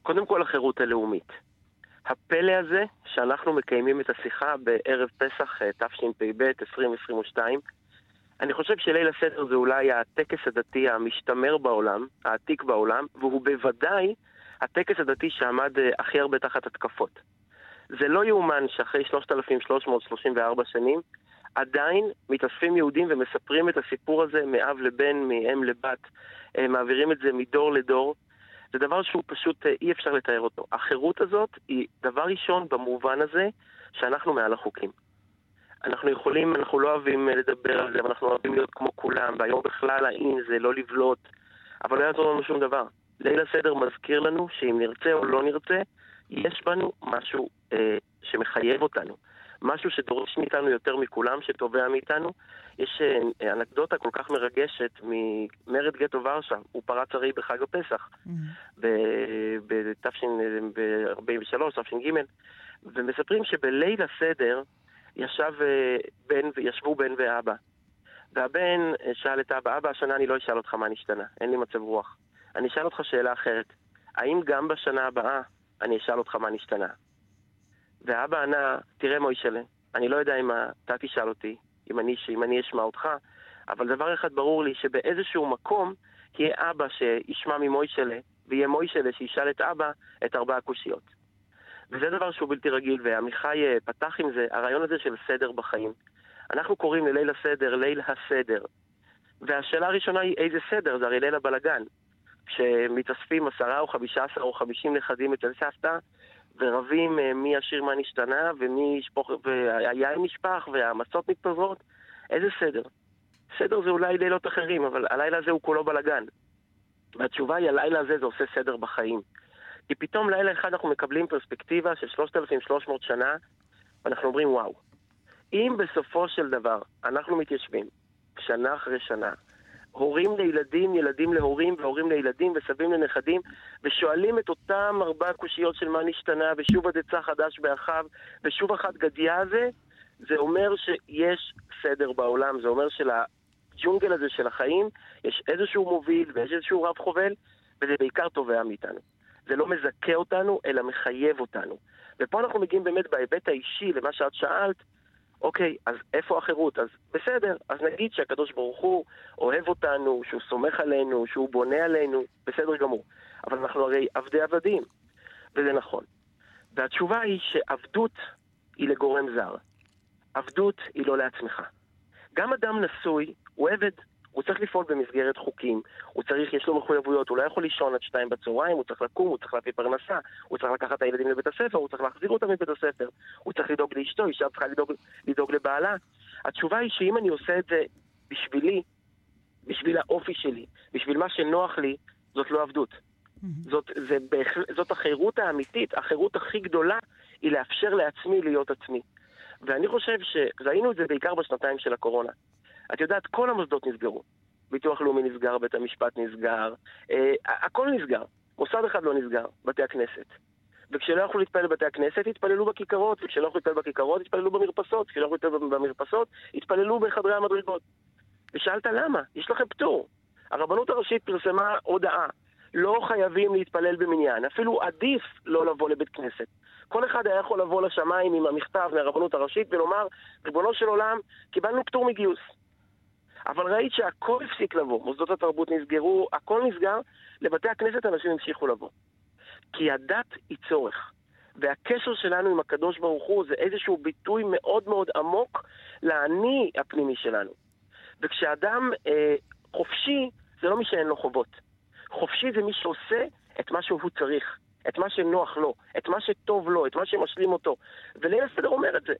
קודם כל, החירות הלאומית. הפלא הזה שאנחנו מקיימים את השיחה בערב פסח אה, תשפ"ב 2022, אני חושב שליל הסדר זה אולי הטקס הדתי המשתמר בעולם, העתיק בעולם, והוא בוודאי הטקס הדתי שעמד אה, הכי הרבה תחת התקפות. זה לא יאומן שאחרי 3,334 שנים עדיין מתאספים יהודים ומספרים את הסיפור הזה מאב לבן, מאם לבת, אה, מעבירים את זה מדור לדור. זה דבר שהוא פשוט אה, אי אפשר לתאר אותו. החירות הזאת היא דבר ראשון במובן הזה שאנחנו מעל החוקים. אנחנו יכולים, אנחנו לא אוהבים אה, לדבר על זה, אבל אנחנו אוהבים להיות כמו כולם, והיום בכלל האין זה לא לבלוט, אבל לא יעזור לנו שום דבר. ליל הסדר מזכיר לנו שאם נרצה או לא נרצה, יש בנו משהו אה, שמחייב אותנו. משהו שדורש מאיתנו יותר מכולם, שתובע מאיתנו. יש אה, אנקדוטה כל כך מרגשת ממרד גטו ורשה, הוא פרץ הרי בחג הפסח, mm-hmm. ב-43, תש"ג, ומספרים שבליל הסדר ישב אה, בן, ישבו בן ואבא. והבן אה, שאל את אבא, אבא, השנה אני לא אשאל אותך מה נשתנה, אין לי מצב רוח. אני אשאל אותך שאלה אחרת. האם גם בשנה הבאה אני אשאל אותך מה נשתנה? ואבא ענה, תראה מוישלה, אני לא יודע אם אתה תשאל אותי, אם אני, אם אני אשמע אותך, אבל דבר אחד ברור לי, שבאיזשהו מקום יהיה אבא שישמע ממוישלה, ויהיה מוישלה שישאל את אבא את ארבע הקושיות. וזה דבר שהוא בלתי רגיל, ועמיחי אה, פתח עם זה, הרעיון הזה של סדר בחיים. אנחנו קוראים לליל הסדר ליל הסדר. והשאלה הראשונה היא איזה סדר, זה הרי ליל הבלגן. כשמתאספים עשרה או חמישה עשר או חמישים נכדים אצל סבתא, ורבים אה, מי ישיר מה נשתנה, ומי ישפוך, והיין נשפך, והמצות מתפזרות. איזה סדר? סדר זה אולי לילות אחרים, אבל הלילה הזה הוא כולו בלאגן. והתשובה היא, הלילה הזה זה עושה סדר בחיים. כי פתאום לילה אחד אנחנו מקבלים פרספקטיבה של 3,300 שנה, ואנחנו אומרים, וואו, אם בסופו של דבר אנחנו מתיישבים שנה אחרי שנה, הורים לילדים, ילדים להורים והורים לילדים וסבים לנכדים, ושואלים את אותם ארבע קושיות של מה נשתנה, ושוב עד עצה חדש באחיו, ושוב אחת גדיה הזה, זה אומר שיש סדר בעולם, זה אומר שלג'ונגל הזה של החיים יש איזשהו מוביל ויש איזשהו רב חובל, וזה בעיקר תובע מאיתנו. זה לא מזכה אותנו, אלא מחייב אותנו. ופה אנחנו מגיעים באמת בהיבט האישי למה שאת שאלת, אוקיי, אז איפה החירות? אז בסדר, אז נגיד שהקדוש ברוך הוא אוהב אותנו, שהוא סומך עלינו, שהוא בונה עלינו, בסדר גמור. אבל אנחנו הרי עבדי עבדים, וזה נכון. והתשובה היא שעבדות היא לגורם זר. עבדות היא לא לעצמך. גם אדם נשוי הוא עבד, הוא צריך לפעול במסגרת חוקים, הוא צריך, יש לו מחויבויות, הוא לא יכול לישון עד שתיים בצהריים, הוא צריך לקום, הוא צריך להביא פרנסה, הוא צריך לקחת את הילדים לבית הספר, הוא צריך להחזיר אותם מבית הספר, הוא צריך לדאוג לאשתו, אישה צריכה לדאוג, לדאוג לבעלה. התשובה היא שאם אני עושה את זה בשבילי, בשביל האופי שלי, בשביל מה שנוח לי, זאת לא עבדות. זאת, זה. זאת החירות האמיתית, החירות הכי גדולה היא לאפשר לעצמי להיות עצמי. ואני חושב שראינו את זה בעיקר בשנתיים של הקורונה. את יודעת, כל המוסדות נסגרו. ביטוח לאומי נסגר, בית המשפט נסגר, אה, הכל נסגר. מוסד אחד לא נסגר, בתי הכנסת. וכשלא יכלו להתפלל בבתי הכנסת, התפללו בכיכרות, וכשלא יכלו להתפלל בכיכרות, התפללו במרפסות, וכשלא יכלו להתפלל במרפסות, התפללו בחדרי המדרגות. ושאלת למה? יש לכם פטור. הרבנות הראשית פרסמה הודעה, לא חייבים להתפלל במניין, אפילו עדיף לא לבוא לבית כנסת. כל אחד היה יכול לבוא לשמיים עם המכתב מהרבנות הראשית ולומר, ריבונו של עולם, קיבלנו פטור מגיוס. אבל ראית שהכל הפסיק לבוא, מוסדות התרבות נסגרו, הכל נסגר, לבתי הכנסת אנשים המשיכו לבוא. כי הדת היא צורך. והקשר שלנו עם הקדוש ברוך הוא זה איזשהו ביטוי מאוד מאוד עמוק לאני הפנימי שלנו. וכשאדם אה, חופשי, זה לא מי שאין לו חובות. חופשי זה מי שעושה את מה שהוא צריך, את מה שנוח לו, את מה שטוב לו, את מה שמשלים אותו. וליל הסדר אומר את זה.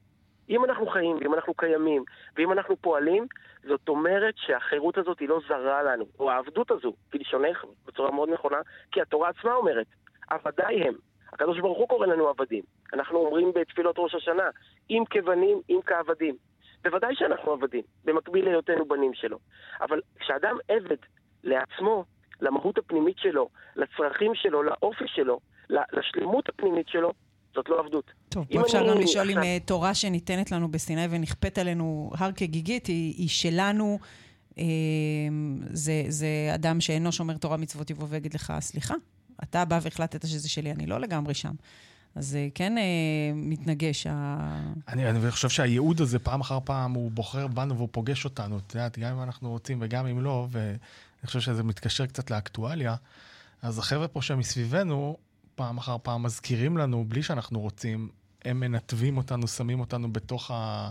אם אנחנו חיים, ואם אנחנו קיימים, ואם אנחנו פועלים, זאת אומרת שהחירות הזאת היא לא זרה לנו, או העבדות הזו, כלשונך, בצורה מאוד נכונה, כי התורה עצמה אומרת, עבדיי הם. הקדוש ברוך הוא קורא לנו עבדים. אנחנו אומרים בתפילות ראש השנה, אם כבנים, אם כעבדים. בוודאי שאנחנו עבדים, במקביל להיותנו בנים שלו. אבל כשאדם עבד לעצמו, למהות הפנימית שלו, לצרכים שלו, לאופי שלו, לשלמות הפנימית שלו, זאת לא עבדות. טוב, פה אפשר גם לשאול אם אה, תורה שניתנת לנו בסיני ונכפית עלינו הר כגיגית, היא, היא שלנו, אה, זה, זה אדם שאינו שומר תורה מצוות יבוא ויגיד לך, סליחה, אתה בא והחלטת שזה שלי, אני לא לגמרי שם. אז זה אה, כן אה, מתנגש. ה... אני, אני חושב שהייעוד הזה, פעם אחר פעם, הוא בוחר בנו והוא פוגש אותנו. את יודעת, גם אם אנחנו רוצים וגם אם לא, ואני חושב שזה מתקשר קצת לאקטואליה. אז החבר'ה פה שמסביבנו, פעם אחר פעם מזכירים לנו, בלי שאנחנו רוצים, הם מנתבים אותנו, שמים אותנו בתוך, ה,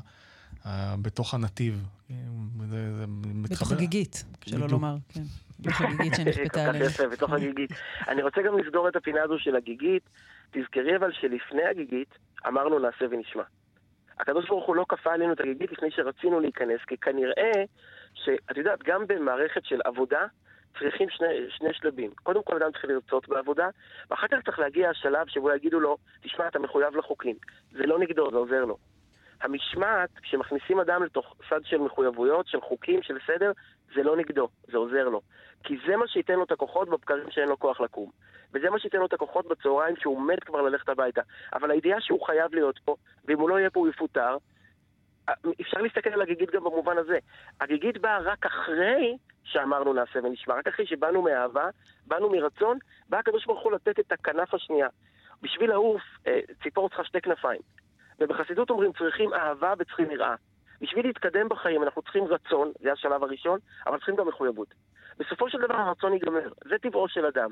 ה, בתוך הנתיב. זה, זה מתחבר... בתוך הגיגית, שלא לומר, כן. בתוך הגיגית שנכפתה. יפה, בתוך הגיגית. אני רוצה גם לסגור את הפינה הזו של הגיגית. תזכרי אבל שלפני הגיגית אמרנו נעשה ונשמע. הקדוש ברוך הוא לא כפה עלינו את הגיגית לפני שרצינו להיכנס, כי כנראה שאת יודעת, גם במערכת של עבודה, צריכים שני, שני שלבים. קודם כל אדם צריך לרצות בעבודה, ואחר כך צריך להגיע השלב שבו יגידו לו, תשמע, אתה מחויב לחוקים. זה לא נגדו, זה עוזר לו. המשמעת, כשמכניסים אדם לתוך סד של מחויבויות, של חוקים, של סדר, זה לא נגדו, זה עוזר לו. כי זה מה שייתן לו את הכוחות בבקרים שאין לו כוח לקום. וזה מה שייתן לו את הכוחות בצהריים שהוא מת כבר ללכת הביתה. אבל הידיעה שהוא חייב להיות פה, ואם הוא לא יהיה פה הוא יפוטר, אפשר להסתכל על הגיגית גם במובן הזה. הגיגית באה רק אחרי שאמרנו נעשה ונשמע, רק אחרי שבאנו מאהבה, באנו מרצון, בא הקדוש ברוך הוא לתת את הכנף השנייה. בשביל לעוף, אה, ציפור צריכה שתי כנפיים. ובחסידות אומרים צריכים אהבה וצריכים יראה. בשביל להתקדם בחיים אנחנו צריכים רצון, זה השלב הראשון, אבל צריכים גם מחויבות. בסופו של דבר הרצון ייגמר, זה טבעו של אדם.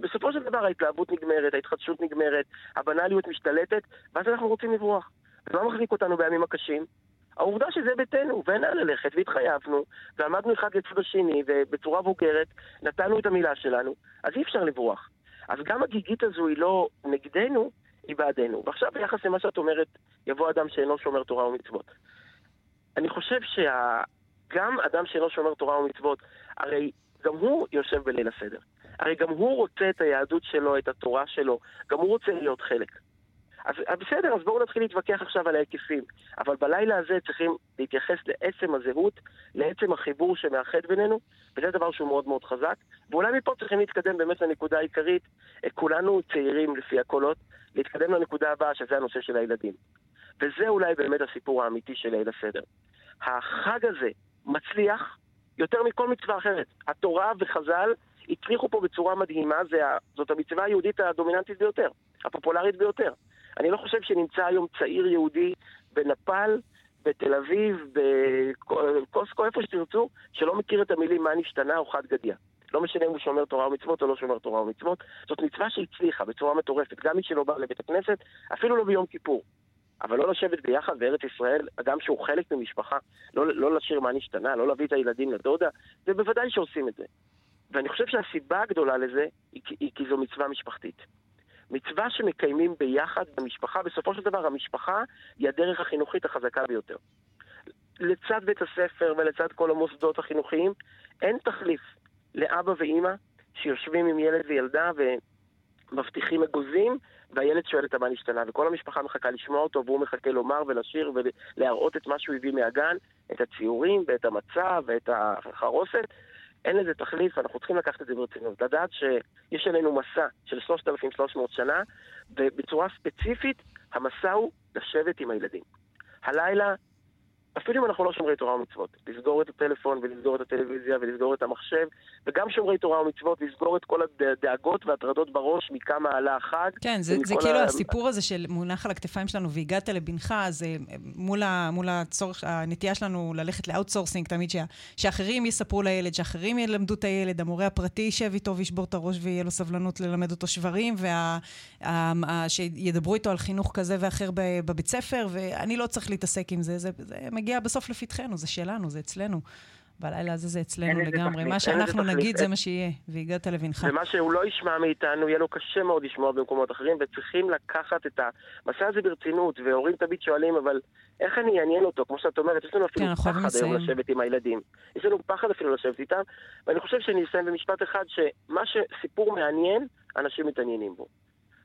בסופו של דבר ההתלהבות נגמרת, ההתחדשות נגמרת, הבנאליות משתלטת, ואז אנחנו רוצים לברוח. זה לא מחזיק אותנו בימים הקשים. העובדה שזה ביתנו, ואין לאן ללכת, והתחייבנו, ועמדנו אחד לצד השני, ובצורה בוגרת נתנו את המילה שלנו, אז אי אפשר לברוח. אז גם הגיגית הזו היא לא נגדנו, היא בעדנו. ועכשיו ביחס למה שאת אומרת, יבוא אדם שאינו שומר תורה ומצוות. אני חושב שגם אדם שאינו שומר תורה ומצוות, הרי גם הוא יושב בליל הסדר. הרי גם הוא רוצה את היהדות שלו, את התורה שלו, גם הוא רוצה להיות חלק. אז בסדר, אז בואו נתחיל להתווכח עכשיו על ההיקפים. אבל בלילה הזה צריכים להתייחס לעצם הזהות, לעצם החיבור שמאחד בינינו, וזה דבר שהוא מאוד מאוד חזק. ואולי מפה צריכים להתקדם באמת לנקודה העיקרית, כולנו צעירים לפי הקולות, להתקדם לנקודה הבאה, שזה הנושא של הילדים. וזה אולי באמת הסיפור האמיתי של ליל הסדר. החג הזה מצליח יותר מכל מצווה אחרת. התורה וחז"ל הצליחו פה בצורה מדהימה, זאת המצווה היהודית הדומיננטית ביותר, הפופולרית ביותר. אני לא חושב שנמצא היום צעיר יהודי בנפאל, בתל אביב, בקוסקו, איפה שתרצו, שלא מכיר את המילים מה נשתנה או חד גדיא. לא משנה אם הוא שומר תורה ומצוות או לא שומר תורה ומצוות, זאת מצווה שהצליחה בצורה מטורפת. גם מי שלא בא לבית הכנסת, אפילו לא ביום כיפור. אבל לא לשבת ביחד בארץ ישראל, אדם שהוא חלק ממשפחה, לא, לא לשיר מה נשתנה, לא להביא את הילדים לדודה, זה בוודאי שעושים את זה. ואני חושב שהסיבה הגדולה לזה היא, היא כי זו מצווה משפחתית. מצווה שמקיימים ביחד במשפחה, בסופו של דבר המשפחה היא הדרך החינוכית החזקה ביותר. לצד בית הספר ולצד כל המוסדות החינוכיים, אין תחליף לאבא ואימא שיושבים עם ילד וילדה ומבטיחים אגוזים, והילד שואל את המה נשתנה, וכל המשפחה מחכה לשמוע אותו, והוא מחכה לומר ולשיר ולהראות את מה שהוא הביא מהגן, את הציורים ואת המצב ואת החרוסת. אין לזה תחליף, אנחנו צריכים לקחת את זה ברצינות. לדעת שיש עלינו מסע של 3,300 שנה, ובצורה ספציפית, המסע הוא לשבת עם הילדים. הלילה אפילו אם אנחנו לא שומרי תורה ומצוות, לסגור את הטלפון ולסגור את הטלוויזיה ולסגור את המחשב, וגם שומרי תורה ומצוות, לסגור את כל הדאגות והטרדות בראש מכמה עולה החג. כן, זה, זה כאילו ה... הסיפור הזה של מונח על הכתפיים שלנו והגדת לבנך, זה מול, ה, מול הצורך, הנטייה שלנו ללכת ל outsourcing תמיד, שה, שאחרים יספרו לילד, שאחרים ילמדו את הילד, המורה הפרטי יישב איתו וישבור את הראש ויהיה לו סבלנות ללמד אותו שברים, ושידברו איתו על חינוך כזה ואחר בבית ספר, ואני לא צריך להתעסק עם זה, זה, זה מגיע בסוף לפתחנו, זה שלנו, זה אצלנו. בלילה הזה זה אצלנו לגמרי. מה שאנחנו נגיד זה מה שיהיה, והגעת לבנך. ומה שהוא לא ישמע מאיתנו, יהיה לו קשה מאוד לשמוע במקומות אחרים, וצריכים לקחת את המסע הזה ברצינות, והורים תמיד שואלים, אבל איך אני אעניין אותו? כמו שאת אומרת, יש לנו אפילו כן, פחד היום לשבת עם הילדים. יש לנו פחד אפילו לשבת איתם, ואני חושב שאני אסיים במשפט אחד, שמה שסיפור מעניין, אנשים מתעניינים בו.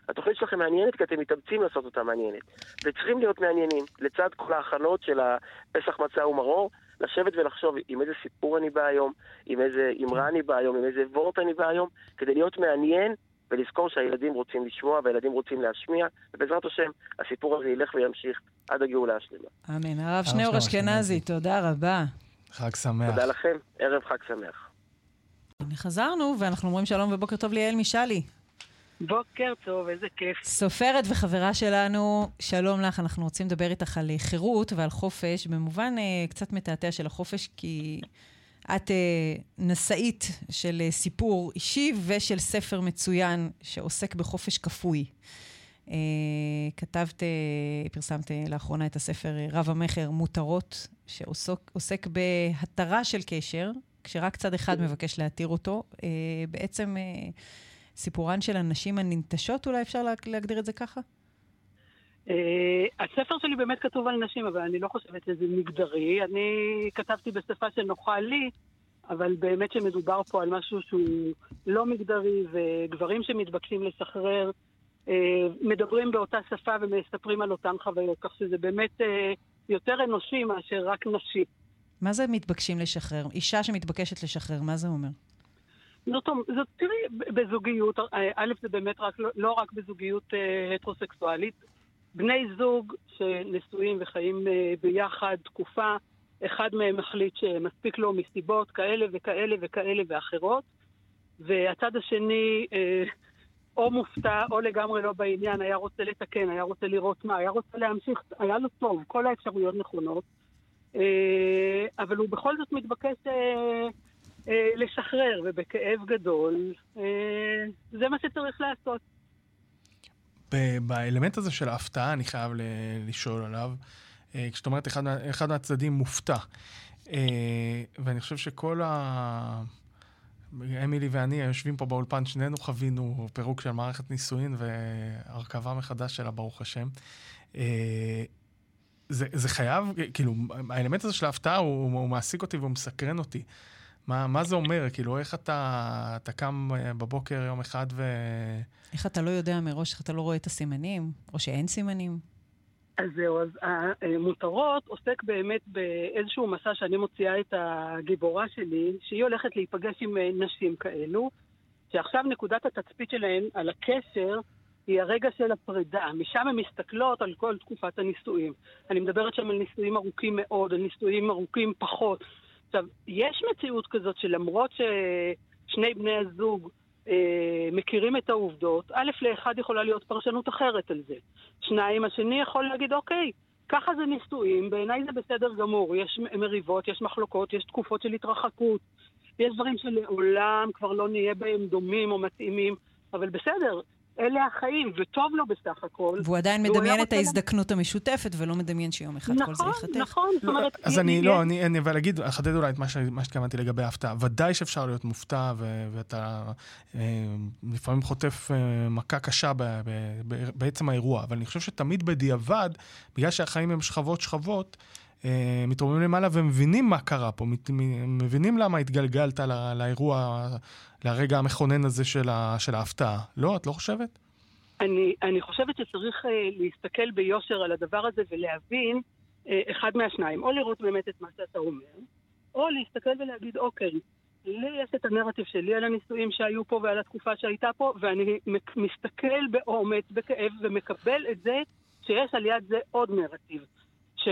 התוכנית שלכם מעניינת כי אתם מתאמצים לעשות אותה מעניינת. וצריכים להיות מעניינים, לצד כל ההכנות של הפסח מצה ומרור, לשבת ולחשוב עם איזה סיפור אני בא היום, עם איזה אמרה אני בא היום, עם איזה וורט אני בא היום, כדי להיות מעניין ולזכור שהילדים רוצים לשמוע והילדים רוצים להשמיע, ובעזרת השם, הסיפור הזה ילך וימשיך עד הגאולה השלמה. אמן. הרב שניאור אשכנזי, תודה רבה. חג שמח. תודה לכם, ערב חג שמח. הנה חזרנו, ואנחנו אומרים שלום ובוקר טוב ליעל משאלי. בוקר טוב, איזה כיף. סופרת וחברה שלנו, שלום לך, אנחנו רוצים לדבר איתך על חירות ועל חופש, במובן uh, קצת מתעתע של החופש, כי את uh, נשאית של uh, סיפור אישי ושל ספר מצוין שעוסק בחופש כפוי. Uh, כתבת, uh, פרסמת uh, לאחרונה את הספר uh, רב המכר מותרות, שעוסק בהתרה של קשר, כשרק צד אחד מבקש להתיר אותו. Uh, בעצם... Uh, סיפורן של הנשים הננטשות, אולי אפשר להגדיר את זה ככה? Uh, הספר שלי באמת כתוב על נשים, אבל אני לא חושבת שזה מגדרי. אני כתבתי בשפה שנוחה לי, אבל באמת שמדובר פה על משהו שהוא לא מגדרי, וגברים שמתבקשים לשחרר uh, מדברים באותה שפה ומספרים על אותן חוויות, כך שזה באמת uh, יותר אנושי מאשר רק נשי. מה זה מתבקשים לשחרר? אישה שמתבקשת לשחרר, מה זה אומר? זאת, זאת תראי, בזוגיות, אה, א', זה באמת רק, לא, לא רק בזוגיות אה, הטרוסקסואלית, בני זוג שנשואים וחיים אה, ביחד תקופה, אחד מהם מחליט שמספיק לו מסיבות כאלה וכאלה וכאלה ואחרות, והצד השני או מופתע או לגמרי לא בעניין, היה רוצה לתקן, היה רוצה לראות מה, היה רוצה להמשיך, היה לו טוב, כל האפשרויות נכונות, אבל הוא בכל זאת מתבקש... אה, לשחרר, ובכאב גדול, אה, זה מה שצריך לעשות. באלמנט הזה של ההפתעה, אני חייב לשאול עליו. אה, כשאת אומרת, אחד, אחד מהצדדים מופתע. ואני חושב שכל ה... אמילי ואני יושבים פה באולפן, שנינו חווינו פירוק של מערכת נישואין והרכבה מחדש שלה, ברוך השם. זה, זה חייב, כאילו, האלמנט הזה של ההפתעה הוא, הוא מעסיק אותי והוא מסקרן אותי. מה, מה זה אומר? כאילו, איך אתה, אתה קם אה, בבוקר יום אחד ו... איך אתה לא יודע מראש, איך אתה לא רואה את הסימנים, או שאין סימנים? אז זהו, אז המותרות עוסק באמת באיזשהו מסע שאני מוציאה את הגיבורה שלי, שהיא הולכת להיפגש עם אה, נשים כאלו, שעכשיו נקודת התצפית שלהן על הקשר היא הרגע של הפרידה. משם הן מסתכלות על כל תקופת הנישואים. אני מדברת שם על נישואים ארוכים מאוד, על נישואים ארוכים פחות. עכשיו, יש מציאות כזאת שלמרות ששני בני הזוג אה, מכירים את העובדות, א', לאחד יכולה להיות פרשנות אחרת על זה. שניים, השני יכול להגיד, אוקיי, ככה זה נישואים, בעיניי זה בסדר גמור. יש מריבות, יש מחלוקות, יש תקופות של התרחקות, יש דברים שלעולם כבר לא נהיה בהם דומים או מתאימים, אבל בסדר, אלה החיים, וטוב לו בסך הכל. והוא עדיין מדמיין את ההזדקנות המשותפת, ולא מדמיין שיום אחד כל זה ייחתך. נכון, נכון. זאת אומרת... אז אני, לא, אני, אבל אגיד, אחדד אולי את מה שהתכוונתי לגבי ההפתעה. ודאי שאפשר להיות מופתע, ואתה אה, לפעמים חוטף אה, מכה קשה בעצם האירוע, אבל אני חושב שתמיד בדיעבד, בגלל שהחיים הם שכבות שכבות, אה, מתרוממים למעלה ומבינים מה קרה פה, מבינים למה התגלגלת לאירוע, לרגע המכונן הזה של, ה, של ההפתעה. לא? את לא חושבת? אני, אני חושבת שצריך uh, להסתכל ביושר על הדבר הזה ולהבין uh, אחד מהשניים. או לראות באמת את מה שאתה אומר, או להסתכל ולהגיד, אוקיי, לי יש את הנרטיב שלי על הנישואים שהיו פה ועל התקופה שהייתה פה, ואני מסתכל באומץ, בכאב, ומקבל את זה שיש על יד זה עוד נרטיב. ש...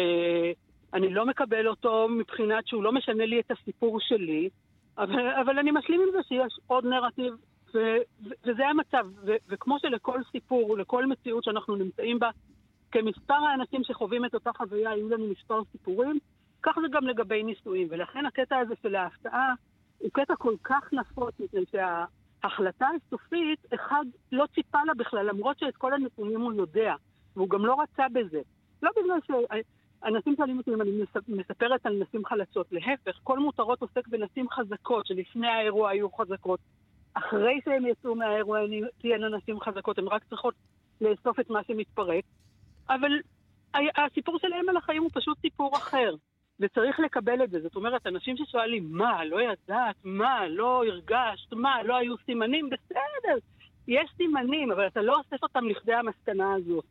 אני לא מקבל אותו מבחינת שהוא לא משנה לי את הסיפור שלי, אבל, אבל אני משלים עם זה שיש עוד נרטיב, ו, ו, וזה המצב. ו, וכמו שלכל סיפור, לכל מציאות שאנחנו נמצאים בה, כמספר האנשים שחווים את אותה חוויה, היו לנו מספר סיפורים, כך זה גם לגבי נישואים. ולכן הקטע הזה של ההפתעה הוא קטע כל כך נפוץ, מפני שההחלטה הסופית, אחד לא ציפה לה בכלל, למרות שאת כל הנתונים הוא יודע, והוא גם לא רצה בזה. לא בגלל ש... אנשים שואלים אותי אם אני מספרת על נשים חלשות. להפך, כל מותרות עוסק בנשים חזקות, שלפני האירוע היו חזקות. אחרי שהם יצאו מהאירוע תהיינה נשים חזקות, הן רק צריכות לאסוף את מה שמתפרק. אבל הסיפור שלהם על החיים הוא פשוט סיפור אחר. וצריך לקבל את זה. זאת אומרת, אנשים ששואלים, מה, לא ידעת? מה, לא הרגשת? מה, לא היו סימנים? בסדר, יש סימנים, אבל אתה לא אוסף אותם לכדי המסקנה הזאת.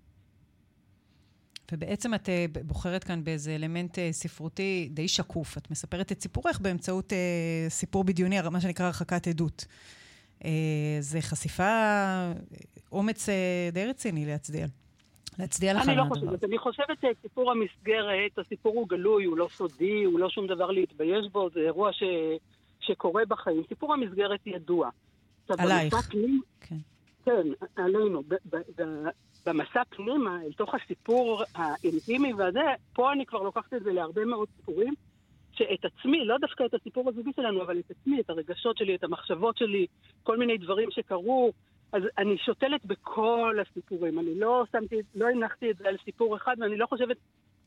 ובעצם את אה, בוחרת כאן באיזה אלמנט אה, ספרותי די שקוף. את מספרת את סיפורך באמצעות אה, סיפור בדיוני, מה שנקרא הרחקת עדות. זה חשיפה, אומץ די רציני להצדיע. להצדיע לך אני לא חושבת. אני חושבת שסיפור המסגרת, הסיפור הוא גלוי, הוא לא סודי, הוא לא שום דבר להתבייש בו, זה אירוע ש... שקורה בחיים. סיפור המסגרת ידוע. עלייך. כן. כן, עלינו. במסע פנימה, אל תוך הסיפור האינטימי והזה, פה אני כבר לוקחת את זה להרבה מאוד סיפורים, שאת עצמי, לא דווקא את הסיפור הזוגי שלנו, אבל את עצמי, את הרגשות שלי, את המחשבות שלי, כל מיני דברים שקרו, אז אני שותלת בכל הסיפורים. אני לא שמתי, לא הנחתי את זה על סיפור אחד, ואני לא חושבת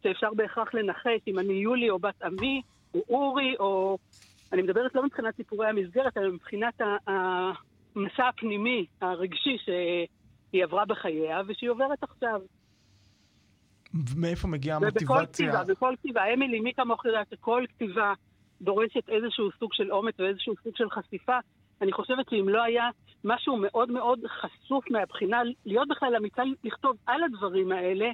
שאפשר בהכרח לנחש אם אני יולי או בת עמי, או אורי, או... אני מדברת לא מבחינת סיפורי המסגרת, אלא מבחינת המסע הפנימי, הרגשי, ש... היא עברה בחייה ושהיא עוברת עכשיו. מאיפה מגיעה המוטיבציה? ובכל כתיבה, בכל כתיבה. אמילי, מי כמוך יודעת שכל כתיבה דורשת איזשהו סוג של אומץ ואיזשהו סוג של חשיפה. אני חושבת שאם לא היה משהו מאוד מאוד חשוף מהבחינה, להיות בכלל אמיצה לכתוב על הדברים האלה,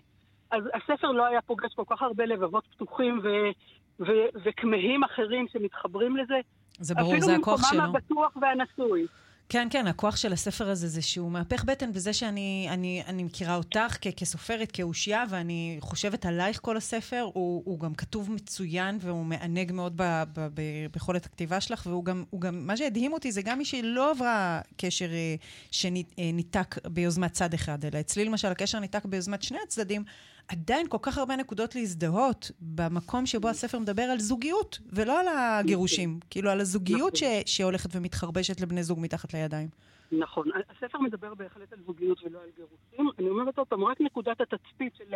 אז הספר לא היה פוגש כל כך הרבה לבבות פתוחים ו- ו- וכמהים אחרים שמתחברים לזה. זה ברור, זה הכוח שלו. אפילו ממקומם הבטוח והנשוי. כן, כן, הכוח של הספר הזה זה שהוא מהפך בטן בזה שאני אני, אני מכירה אותך כ- כסופרת, כאושייה, ואני חושבת עלייך כל הספר. הוא, הוא גם כתוב מצוין והוא מענג מאוד ב, ב, ב, ביכולת הכתיבה שלך, והוא גם, גם, מה שהדהים אותי זה גם מי שלא עברה קשר אה, שניתק ביוזמת צד אחד, אלא אצלי למשל הקשר ניתק ביוזמת שני הצדדים. עדיין כל כך הרבה נקודות להזדהות במקום שבו הספר מדבר על זוגיות, ולא על הגירושים. כאילו, על הזוגיות נכון. ש- שהולכת ומתחרבשת לבני זוג מתחת לידיים. נכון. הספר מדבר בהחלט על זוגיות ולא על גירושים. אני אומרת עוד פעם, רק נקודת התצפית של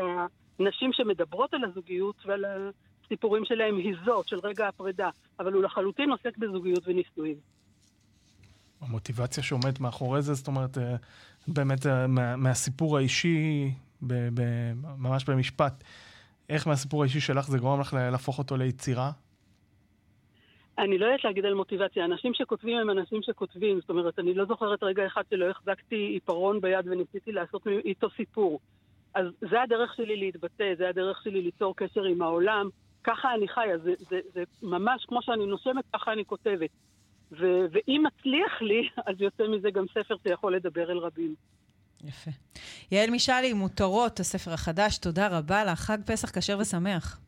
הנשים שמדברות על הזוגיות ועל הסיפורים שלהם היא זאת, של רגע הפרידה. אבל הוא לחלוטין עוסק בזוגיות ונישואים. המוטיבציה שעומדת מאחורי זה, זאת אומרת, אה, באמת אה, מה, מהסיפור האישי ב, ב, ממש במשפט, איך מהסיפור האישי שלך זה גורם לך להפוך אותו ליצירה? אני לא יודעת להגיד על מוטיבציה. אנשים שכותבים הם אנשים שכותבים. זאת אומרת, אני לא זוכרת רגע אחד שלא החזקתי עיפרון ביד וניסיתי לעשות איתו סיפור. אז זה הדרך שלי להתבטא, זה הדרך שלי ליצור קשר עם העולם. ככה אני חיה, זה, זה, זה ממש כמו שאני נושמת, ככה אני כותבת. ו- ואם מצליח לי, אז יוצא מזה גם ספר שיכול לדבר אל רבים. יפה. יעל משאלי, מותרות, הספר החדש, תודה רבה לך. חג פסח כשר ושמח.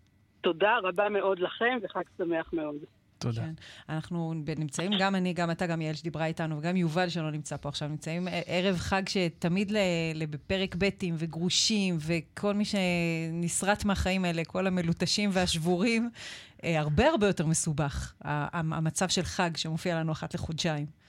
תודה רבה מאוד לכם, וחג שמח מאוד. תודה. כן. אנחנו נמצאים, גם אני, גם אתה, גם יעל שדיברה איתנו, וגם יובל שלא נמצא פה עכשיו, נמצאים ערב חג שתמיד בפרק בטים וגרושים, וכל מי שנסרט מהחיים האלה, כל המלוטשים והשבורים, אה, הרבה הרבה יותר מסובך, המצב של חג שמופיע לנו אחת לחודשיים.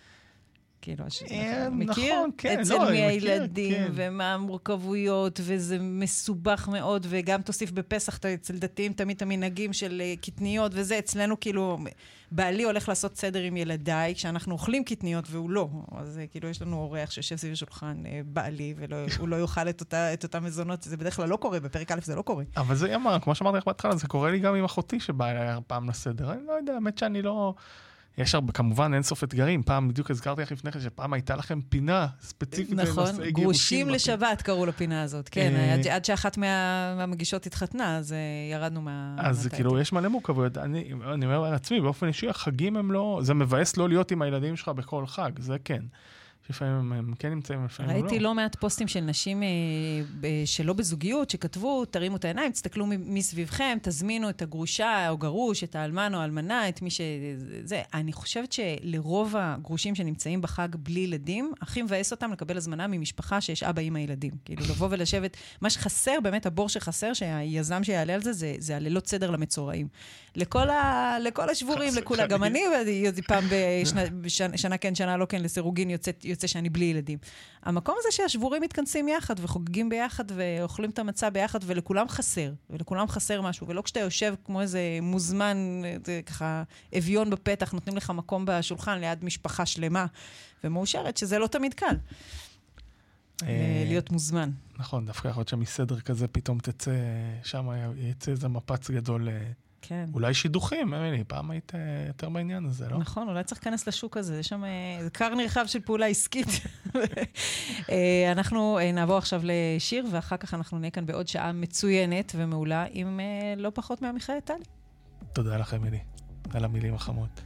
כאילו, אה, מכיר? נכון, כן, אצל לא, מי הילדים, כן. ומה המורכבויות, וזה מסובך מאוד, וגם תוסיף בפסח, אצל דתיים תמיד את המנהגים של אה, קטניות וזה, אצלנו כאילו, בעלי הולך לעשות סדר עם ילדיי, כשאנחנו אוכלים קטניות והוא לא. אז אה, כאילו, יש לנו אורח שיושב סביב השולחן, בעלי, והוא לא יאכל את, אותה, את אותם מזונות, זה בדרך כלל לא קורה, בפרק א' זה לא קורה. אבל זה יאמר, כמו שאמרתי לך בהתחלה, זה קורה לי גם עם אחותי שבאה אליי פעם לסדר. אני לא יודע, האמת שאני לא... יש הרבה, כמובן אין סוף אתגרים. פעם, בדיוק הזכרתי לך לפני כן, שפעם הייתה לכם פינה ספציפית נכון, גרושים לשבת קראו לפינה הזאת, כן. אה, עד, שאחת מה, מהמגישות התחתנה, אז אה, ירדנו מה... אז כאילו, יש מלא מורכבויות. אני, אני אומר על עצמי, באופן אישי, החגים הם לא... זה מבאס לא להיות עם הילדים שלך בכל חג, זה כן. שלפעמים הם, הם כן נמצאים, לפעמים ראיתי לא. לא מעט פוסטים של נשים אה, ב- שלא בזוגיות, שכתבו, תרימו את העיניים, תסתכלו מסביבכם, תזמינו את הגרושה או גרוש, את האלמן או האלמנה, את מי ש... זה. אני חושבת שלרוב הגרושים שנמצאים בחג בלי ילדים, הכי מבאס אותם לקבל הזמנה ממשפחה שיש אבא, אמא, ילדים. כאילו, לבוא ולשבת, מה שחסר, באמת הבור שחסר, שהיזם שיעלה על זה, זה, זה הלילות סדר למצורעים. לכל, ה, לכל השבורים, חסר לכולם, גם. אני, פעם בשנה, בשנה, שנה כן, שנה לא כן, לסירוגין יוצאת, יוצא שאני בלי ילדים. המקום הזה שהשבורים מתכנסים יחד וחוגגים ביחד ואוכלים את המצה ביחד, ולכולם חסר, ולכולם חסר משהו, ולא כשאתה יושב כמו איזה מוזמן, זה ככה אביון בפתח, נותנים לך מקום בשולחן ליד משפחה שלמה ומאושרת, שזה לא תמיד קל אה, להיות מוזמן. נכון, דווקא יכול להיות שמסדר כזה פתאום תצא, שם יצא איזה מפץ גדול, אה, כן. אולי שידוכים, אמילי, פעם היית אה, יותר בעניין הזה, לא? נכון, אולי צריך להיכנס לשוק הזה, יש שם אה, כר נרחב של פעולה עסקית. אה, אנחנו אה, נעבור עכשיו לשיר, ואחר כך אנחנו נהיה כאן בעוד שעה מצוינת ומעולה, עם אה, לא פחות מעמיחי טלי. תודה לך, אמילי, על המילים החמות.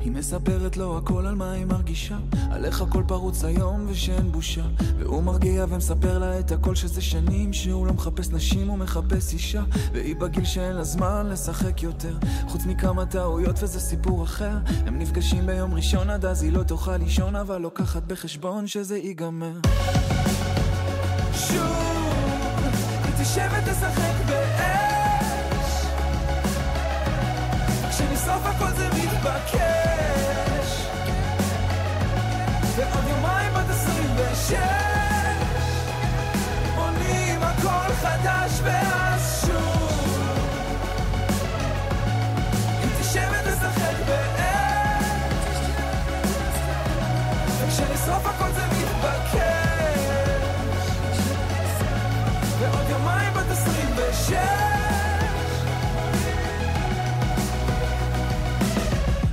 היא מספרת לו הכל על מה היא מרגישה על איך הכל פרוץ היום ושאין בושה. והוא מרגיע ומספר לה את הכל שזה שנים שהוא לא מחפש נשים הוא מחפש אישה. והיא בגיל שאין לה זמן לשחק יותר חוץ מכמה טעויות וזה סיפור אחר. הם נפגשים ביום ראשון עד אז היא לא תוכל לישון אבל לוקחת בחשבון שזה ייגמר. שוב היא באש. כשנשרוף הכל זה מתבקש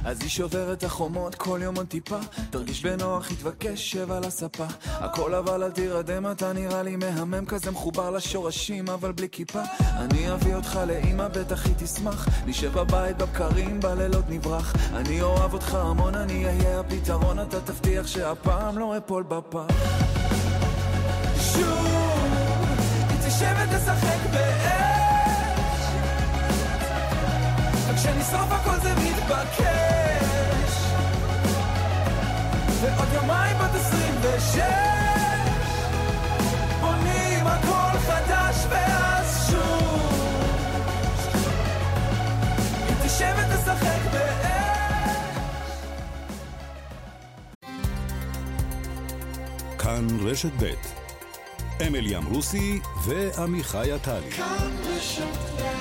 אז היא שוברת החומות כל יום עוד טיפה. תרגיש בנוח, התבקש, שב על הספה. הכל אבל אל תירדם, אתה נראה לי מהמם כזה מחובר לשורשים אבל בלי כיפה. אני אביא אותך לאמא, בטח היא תשמח. נשב בבית בבקרים, בלילות נברח. אני אוהב אותך המון, אני אהיה הפתרון. אתה תבטיח שהפעם לא אפול בפח. שוב, תשב ותשחק באש. וכשנשרוף הכל זה מתבקש. ועוד יומיים בת עשרים ושש. בונים הכל חדש ואז שוב. היא תשב ותשחק באש. כאן רשת ב' אמילי אמרוסי ועמיחי עטלי. חזרנו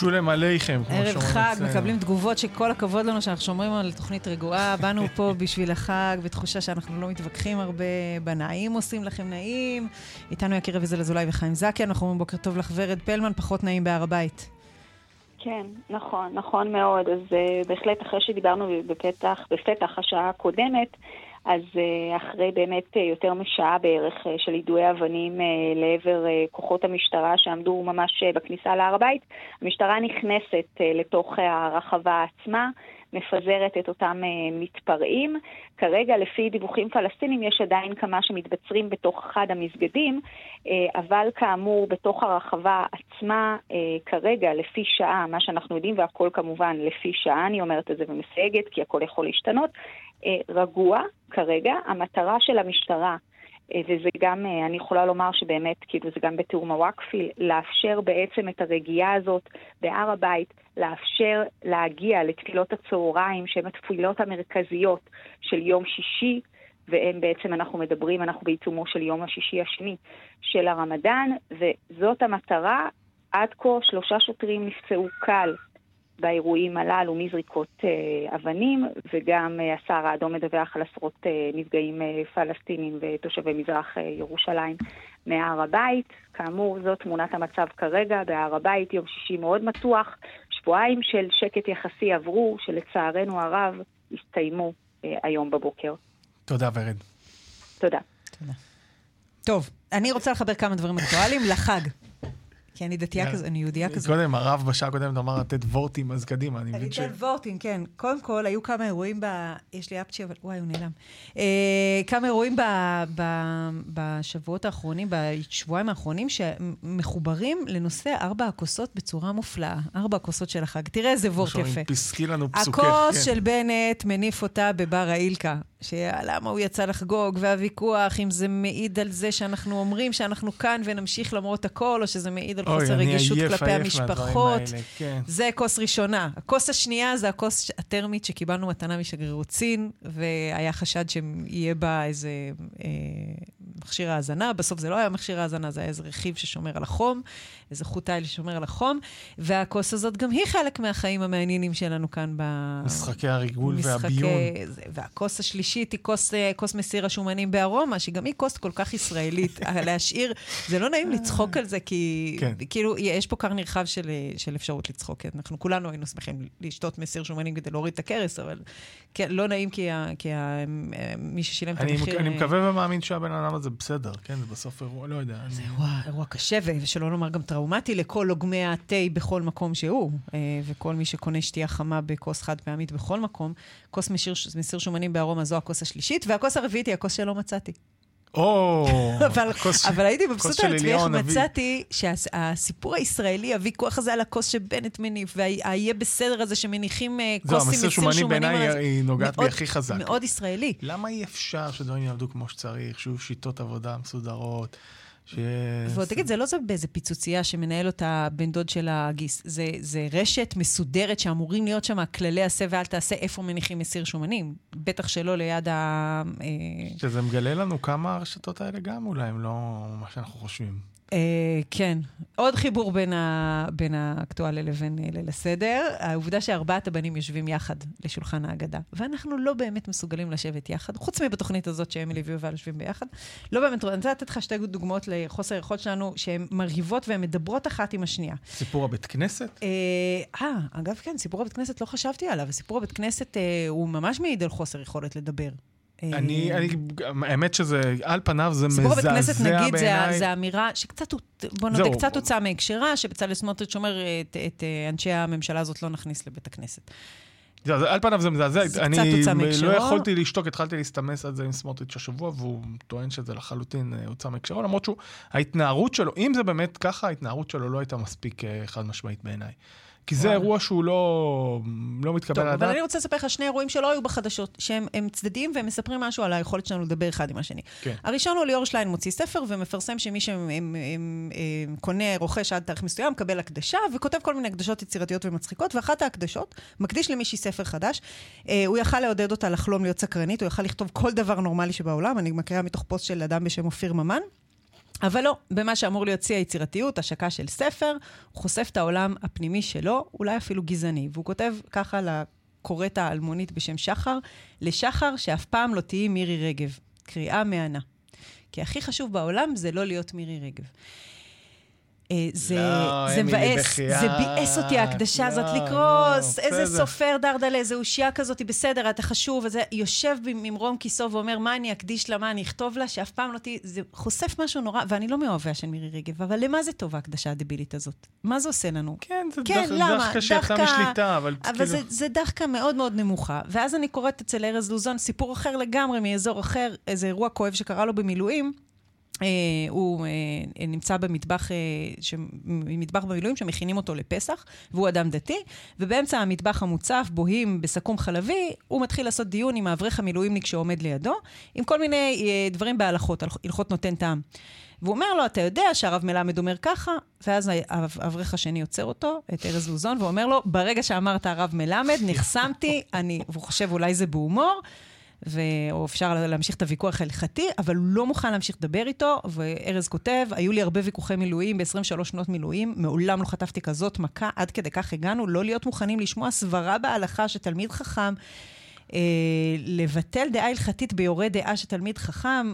שולם עליכם, כמו ערב שאומרים חג, אצלנו. מקבלים תגובות שכל הכבוד לנו שאנחנו שומרים על תוכנית רגועה. באנו פה בשביל החג, בתחושה שאנחנו לא מתווכחים הרבה, בנעים עושים לכם נעים. איתנו יקיר אביזל אזולאי וחיים זקי, אנחנו אומרים בוקר טוב לך ורד פלמן, פחות נעים בהר הבית. כן, נכון, נכון מאוד. אז uh, בהחלט אחרי שדיברנו בפתח, בפתח השעה הקודמת, אז uh, אחרי באמת uh, יותר משעה בערך uh, של יידויי אבנים לעבר כוחות המשטרה שעמדו ממש בכניסה להר הבית, המשטרה נכנסת לתוך הרחבה עצמה. מפזרת את אותם מתפרעים. כרגע, לפי דיווחים פלסטינים, יש עדיין כמה שמתבצרים בתוך אחד המסגדים, אבל כאמור, בתוך הרחבה עצמה, כרגע, לפי שעה, מה שאנחנו יודעים, והכל כמובן לפי שעה, אני אומרת את זה ומסייגת, כי הכל יכול להשתנות, רגוע כרגע. המטרה של המשטרה, אה, וזה גם, אה, אני יכולה לומר שבאמת, כאילו זה גם בתיאום הוואקפי, לאפשר בעצם את הרגיעה הזאת בהר הבית, לאפשר להגיע לתפילות הצהריים, שהן התפילות המרכזיות של יום שישי, והן בעצם, אנחנו מדברים, אנחנו בעיצומו של יום השישי השני של הרמדאן, וזאת המטרה. עד כה שלושה שוטרים נפצעו קל באירועים הללו מזריקות אה, אבנים, וגם אה, הסהר האדום מדווח על עשרות אה, נפגעים אה, פלסטינים ותושבי מזרח אה, ירושלים מהר הבית. כאמור, זאת תמונת המצב כרגע. בהר הבית יום שישי מאוד מתוח. שבועיים של שקט יחסי עברו, שלצערנו הרב הסתיימו אה, היום בבוקר. תודה, ורד. תודה. תודה. טוב, אני רוצה לחבר כמה דברים אקטואליים לחג. כי אני דתייה כזו, אני יהודייה כזו. קודם, הרב בשעה הקודמת אמר לתת וורטים, אז קדימה, אני מבין ש... לתת וורטים, כן. קודם כל, היו כמה אירועים ב... יש לי אפצ'י, אבל וואי, הוא נעלם. אה, כמה אירועים. בשבועות האחרונים, בשבועיים האחרונים, שמחוברים לנושא ארבע הכוסות בצורה מופלאה. ארבע הכוסות של החג. תראה איזה וורט יפה. פסקי לנו פסוקך, הכוס כן. של בנט מניף אותה בבר האילקה. שלמה הוא יצא לחגוג, והוויכוח, אם זה מעיד על זה שאנחנו אומרים שאנחנו כאן ונמשיך למרות הכל, או שזה מעיד על אוי, חוסר רגישות עייף, כלפי עייף המשפחות. האלה, כן. זה כוס ראשונה. הכוס השנייה זה הכוס הטרמית שקיבלנו מתנה משגרירות סין, והיה חשד שיהיה בה איזה אה, מכשיר האזנה. בסוף זה לא היה מכשיר האזנה, זה היה איזה רכיב ששומר על החום, איזה חוט תיל ששומר על החום, והכוס הזאת גם היא חלק מהחיים המעניינים שלנו כאן ב... משחקי הריגול משחקי- והביון. והכוס השלישית היא כוס, אה, כוס מסיר השומנים בארומה, שגם היא כוס כל כך ישראלית. להשאיר, זה לא נעים לצחוק על זה, כי כן. כאילו, יש פה כר נרחב של, אה, של אפשרות לצחוק. כן, אנחנו כולנו היינו שמחים לשתות מסיר שומנים כדי להוריד את הכרס, אבל כן, לא נעים כי, ה, כי ה, אה, מי ששילם את המחיר... אני אה, מקווה ומאמין שהבן אדם הזה בסדר, כן? זה בסוף אירוע, לא יודע. זה. אירוע, אירוע קשה, ושלא לומר גם טראומטי לכל לוגמי התה בכל מקום שהוא, אה, וכל מי שקונה שתייה חמה בכוס חד פעמית בכל מקום. כוס מסיר, מסיר שומנים בארומה זו הכוס השלישית, והכוס הרביעית היא הכוס שלא מצאתי. או, אבל, הכוס אבל הייתי מבסוטה על עצמי איך. מצאתי שהסיפור הישראלי, הוויכוח הזה על הכוס שבנט מניף, וה"יהיה בסדר" הזה שמניחים כוס עם מסיר שומנים בעיניי היא נוגעת בי הכי חזק. מאוד ישראלי. למה אי אפשר שדברים יעבדו כמו שצריך, שיהיו שיטות עבודה מסודרות, שיהיה... ועוד תגיד, זה לא זה באיזה פיצוצייה שמנהל אותה בן דוד של הגיס. זה, זה רשת מסודרת שאמורים להיות שם כללי עשה ואל תעשה איפה מניחים מסיר שומנים. בטח שלא ליד ה... אה, שזה מגלה לנו כמה הרשתות האלה גם אולי הם לא מה שאנחנו חושבים. אה, כן. עוד חיבור בין, ה, בין האקטואליה לבין אה, ליל הסדר. העובדה שארבעת הבנים יושבים יחד לשולחן ההגדה, ואנחנו לא באמת מסוגלים לשבת יחד, חוץ מבתוכנית הזאת שאמילי ויובל יושבים ביחד. לא באמת, אני רוצה לתת לך שתי דוגמאות לחוסר היכולת שלנו, שהן מרהיבות והן מדברות אחת עם השנייה. סיפור הבית כנסת? אה, אה, אגב, כן, סיפור הבית כנסת לא חשבתי עליו. סיפור הבית כנסת אה, הוא ממש מעיד על חוסר יכולת לדבר. אה, אני, אני, האמת שזה, על פניו זה סיפור מזעזע הבית כנסת, בעיניי. נגיד, זה, זה אמירה שקצת, בוא נודה. קצת הוצאה מהקשרה, שבצלאל סמוטריץ' אומר, את, את אה, אנשי הממשלה הזאת לא נכניס לבית הכנסת. זה, על פניו זה מזעזע. זה אני קצת הוצא לא. יכולתי לשתוק, התחלתי להסתמס על זה עם סמוטריץ' השבוע, והוא טוען שזה לחלוטין אה, הוצא מהקשרו, למרות שהוא, ההתנערות שלו, אם זה באמת ככה, ההתנערות שלו לא הייתה מספיק חד משמעית בעיניי. כי זה וואלה. אירוע שהוא לא, לא מתקבל טוב, על אבל הדעת. אני רוצה לספר לך שני אירועים שלא היו בחדשות, שהם הם צדדיים והם מספרים משהו על היכולת שלנו לדבר אחד עם השני. כן. הראשון הוא ליאור שליין מוציא ספר ומפרסם שמי שקונה, רוכש עד תאריך מסוים, מקבל הקדשה, וכותב כל מיני הקדשות יצירתיות ומצחיקות, ואחת ההקדשות מקדיש למישהי ספר חדש. אה, הוא יכל לעודד אותה לחלום להיות סקרנית, הוא יכל לכתוב כל דבר נורמלי שבעולם, אני מקריאה מתוך פוסט של אדם בשם אופיר ממן. אבל לא, במה שאמור להיות שיא היצירתיות, השקה של ספר, הוא חושף את העולם הפנימי שלו, אולי אפילו גזעני. והוא כותב ככה לקוראת האלמונית בשם שחר, לשחר שאף פעם לא תהיי מירי רגב. קריאה מהנה. כי הכי חשוב בעולם זה לא להיות מירי רגב. אה, זה, לא, זה מבאס. זה ביאס אותי ההקדשה הזאת לא, לקרוס, לא, איזה בסדר. סופר דרדלה, איזה אושייה כזאת, בסדר, אתה חשוב, וזה יושב ממרום כיסו ואומר, מה אני אקדיש לה, מה אני אכתוב לה, שאף פעם לא תהיי, זה חושף משהו נורא, ואני לא מאוהביה של מירי רגב, אבל למה זה טוב ההקדשה הדבילית הזאת? מה זה עושה לנו? כן, זה כן, דח- למה? דחקה דחקה- משליטה, אבל אבל כאילו... זה, זה דווקא מאוד מאוד נמוכה. ואז אני קוראת אצל ארז לוזון סיפור אחר לגמרי, מאזור אחר, איזה אירוע כואב שקרה לו במילואים. Uh, הוא uh, נמצא במטבח, ש... מטבח במילואים שמכינים אותו לפסח, והוא אדם דתי, ובאמצע המטבח המוצף, בוהים בסכו"ם חלבי, הוא מתחיל לעשות דיון עם האברך המילואימניק שעומד לידו, עם כל מיני דברים בהלכות, הלכ- הלכות נותן טעם. והוא אומר לו, אתה יודע שהרב מלמד אומר ככה, ואז האב- האברך השני עוצר אותו, את ארז לוזון, ואומר לו, ברגע שאמרת הרב מלמד, נחסמתי, אני, והוא חושב אולי זה בהומור, ו... או אפשר להמשיך את הוויכוח ההלכתי, אבל הוא לא מוכן להמשיך לדבר איתו, וארז כותב, היו לי הרבה ויכוחי מילואים ב-23 שנות מילואים, מעולם לא חטפתי כזאת מכה, עד כדי כך הגענו, לא להיות מוכנים לשמוע סברה בהלכה שתלמיד חכם, אה, לבטל דעה הלכתית ביורה דעה שתלמיד חכם,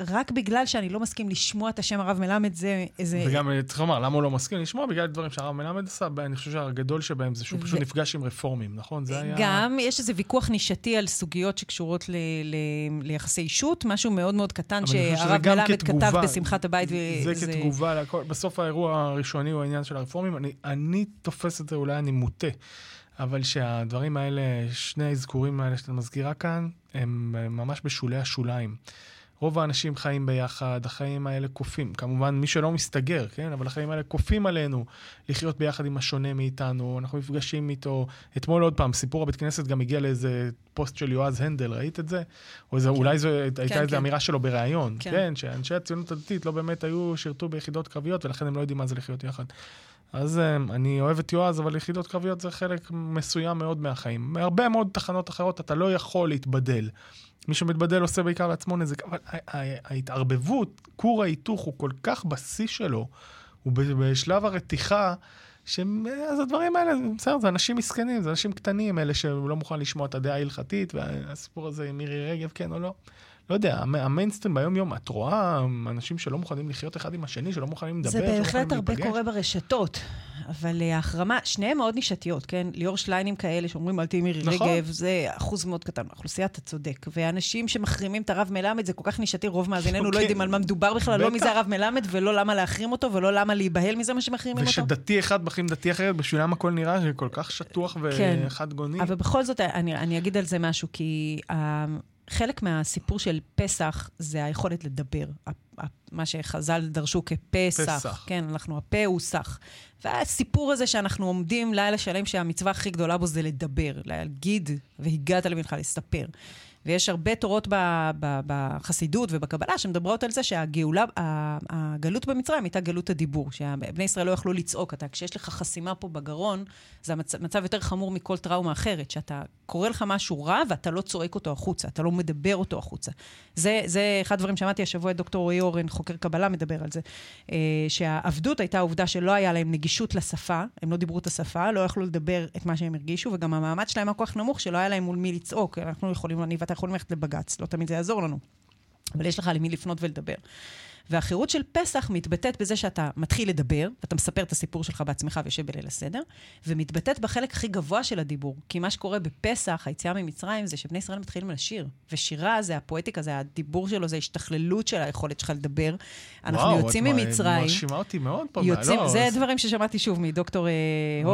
רק בגלל שאני לא מסכים לשמוע את השם הרב מלמד, זה איזה... וגם צריך לומר, למה הוא לא מסכים לשמוע? בגלל דברים שהרב מלמד עשה, אני חושב שהגדול שבהם זה שהוא פשוט נפגש עם רפורמים, נכון? זה היה... גם, יש איזה ויכוח נישתי על סוגיות שקשורות ל- ל- ליחסי אישות, משהו מאוד מאוד קטן שהרב מלמד כתגובה. כתב בשמחת הבית. זה וזה- כתגובה לכל, בסוף האירוע הראשוני הוא העניין של הרפורמים. אני, אני תופס את זה, אולי אני מוטה, אבל שהדברים האלה, שני האזכורים האלה שאתה מזכירה כאן, הם ממש בשולי השוליים. רוב האנשים חיים ביחד, החיים האלה כופים. כמובן, מי שלא מסתגר, כן? אבל החיים האלה כופים עלינו לחיות ביחד עם השונה מאיתנו, אנחנו נפגשים איתו. אתמול עוד פעם, סיפור הבית כנסת גם הגיע לאיזה פוסט של יועז הנדל, ראית את זה? או איזה, אולי זו הייתה כן, איזו כן. אמירה שלו בריאיון, כן. כן. שאנשי הציונות הדתית לא באמת היו, שירתו ביחידות קרביות, ולכן הם לא יודעים מה זה לחיות יחד. אז um, אני אוהב את יועז, אבל יחידות קרביות זה חלק מסוים מאוד מהחיים. מהרבה מאוד תחנות אחרות אתה לא יכול להתבדל. מי שמתבדל עושה בעיקר לעצמו נזק, אבל ההתערבבות, כור ההיתוך הוא כל כך בשיא שלו, הוא בשלב הרתיחה, שהם- אז הדברים האלה, בסדר, זה אנשים מסכנים, זה אנשים קטנים, אלה שלא מוכן לשמוע את הדעה ההלכתית, והסיפור הזה עם מירי רגב, כן או לא. לא יודע, המ- המיינסטרים ביום יום, את רואה אנשים שלא מוכנים לחיות אחד עם השני, שלא מוכנים לדבר, זה שלא מוכנים בהחלט הרבה להיפגש. קורה ברשתות, אבל אה, ההחרמה, שניהם מאוד נישתיות, כן? ליאור שליינים כאלה שאומרים, אל תהיי מירי נכון. רגב, זה אחוז מאוד קטן מהאוכלוסייה, אתה צודק. ואנשים שמחרימים את הרב מלמד, זה כל כך נישתי, רוב מאזיננו לא כן. יודעים על מה מדובר בכלל, לא בטח. מי זה הרב מלמד, ולא למה להחרים אותו, ולא למה להיבהל מזה מה שמחרימים אותו. ושדתי אחד מחרים דתי אחרת, בשבילם הכל נראה שכל כך שטוח כן. וחד גוני. אבל בכל זאת, אני, אני אגיד על זה משהו, כי uh, חלק מהסיפור של פסח זה היכולת לדבר. מה שחז"ל דרשו כפסח. פסח. כן, אנחנו, הפה הוא סח. והסיפור הזה שאנחנו עומדים לילה שלם שהמצווה הכי גדולה בו זה לדבר, להגיד, והגעת לבנך לספר. ויש הרבה תורות ב- ב- בחסידות ובקבלה שמדברות על זה שהגאולה, הגלות במצרים הייתה גלות הדיבור, שבני ישראל לא יכלו לצעוק. אתה, כשיש לך חסימה פה בגרון, זה המצב, מצב יותר חמור מכל טראומה אחרת, שאתה קורא לך משהו רע ואתה לא צועק אותו החוצה, אתה לא מדבר אותו החוצה. זה, זה אחד הדברים שאמרתי השבוע את דוקטור רועי אורן, חוקר קבלה, מדבר על זה, אה, שהעבדות הייתה העובדה שלא היה להם נגישות לשפה, הם לא דיברו את השפה, לא יכלו לדבר את מה שהם הרגישו, וגם המעמד שלהם היה כל כך נמוך שלא היה להם מול מי לצעוק. אנחנו יכולים, אני ואתה יכולים ללכת לבג"ץ, לא תמיד זה יעזור לנו. אבל יש לך למי לפנות ולדבר. והחירות של פסח מתבטאת בזה שאתה מתחיל לדבר, ואתה מספר את הסיפור שלך בעצמך ויושב בליל הסדר, ומתבטאת בחלק הכי גבוה של הדיבור. כי מה שקורה בפסח, היציאה ממצרים, זה שבני ישראל מתחילים לשיר. ושירה זה הפואטיקה, זה הדיבור שלו, זה השתכללות של היכולת שלך לדבר. אנחנו וואו, יוצאים את ממצרים. מרשימה אותי מאוד פה. יוצאים, לא, זה אז- דברים ששמעתי שוב מדוקטור אה.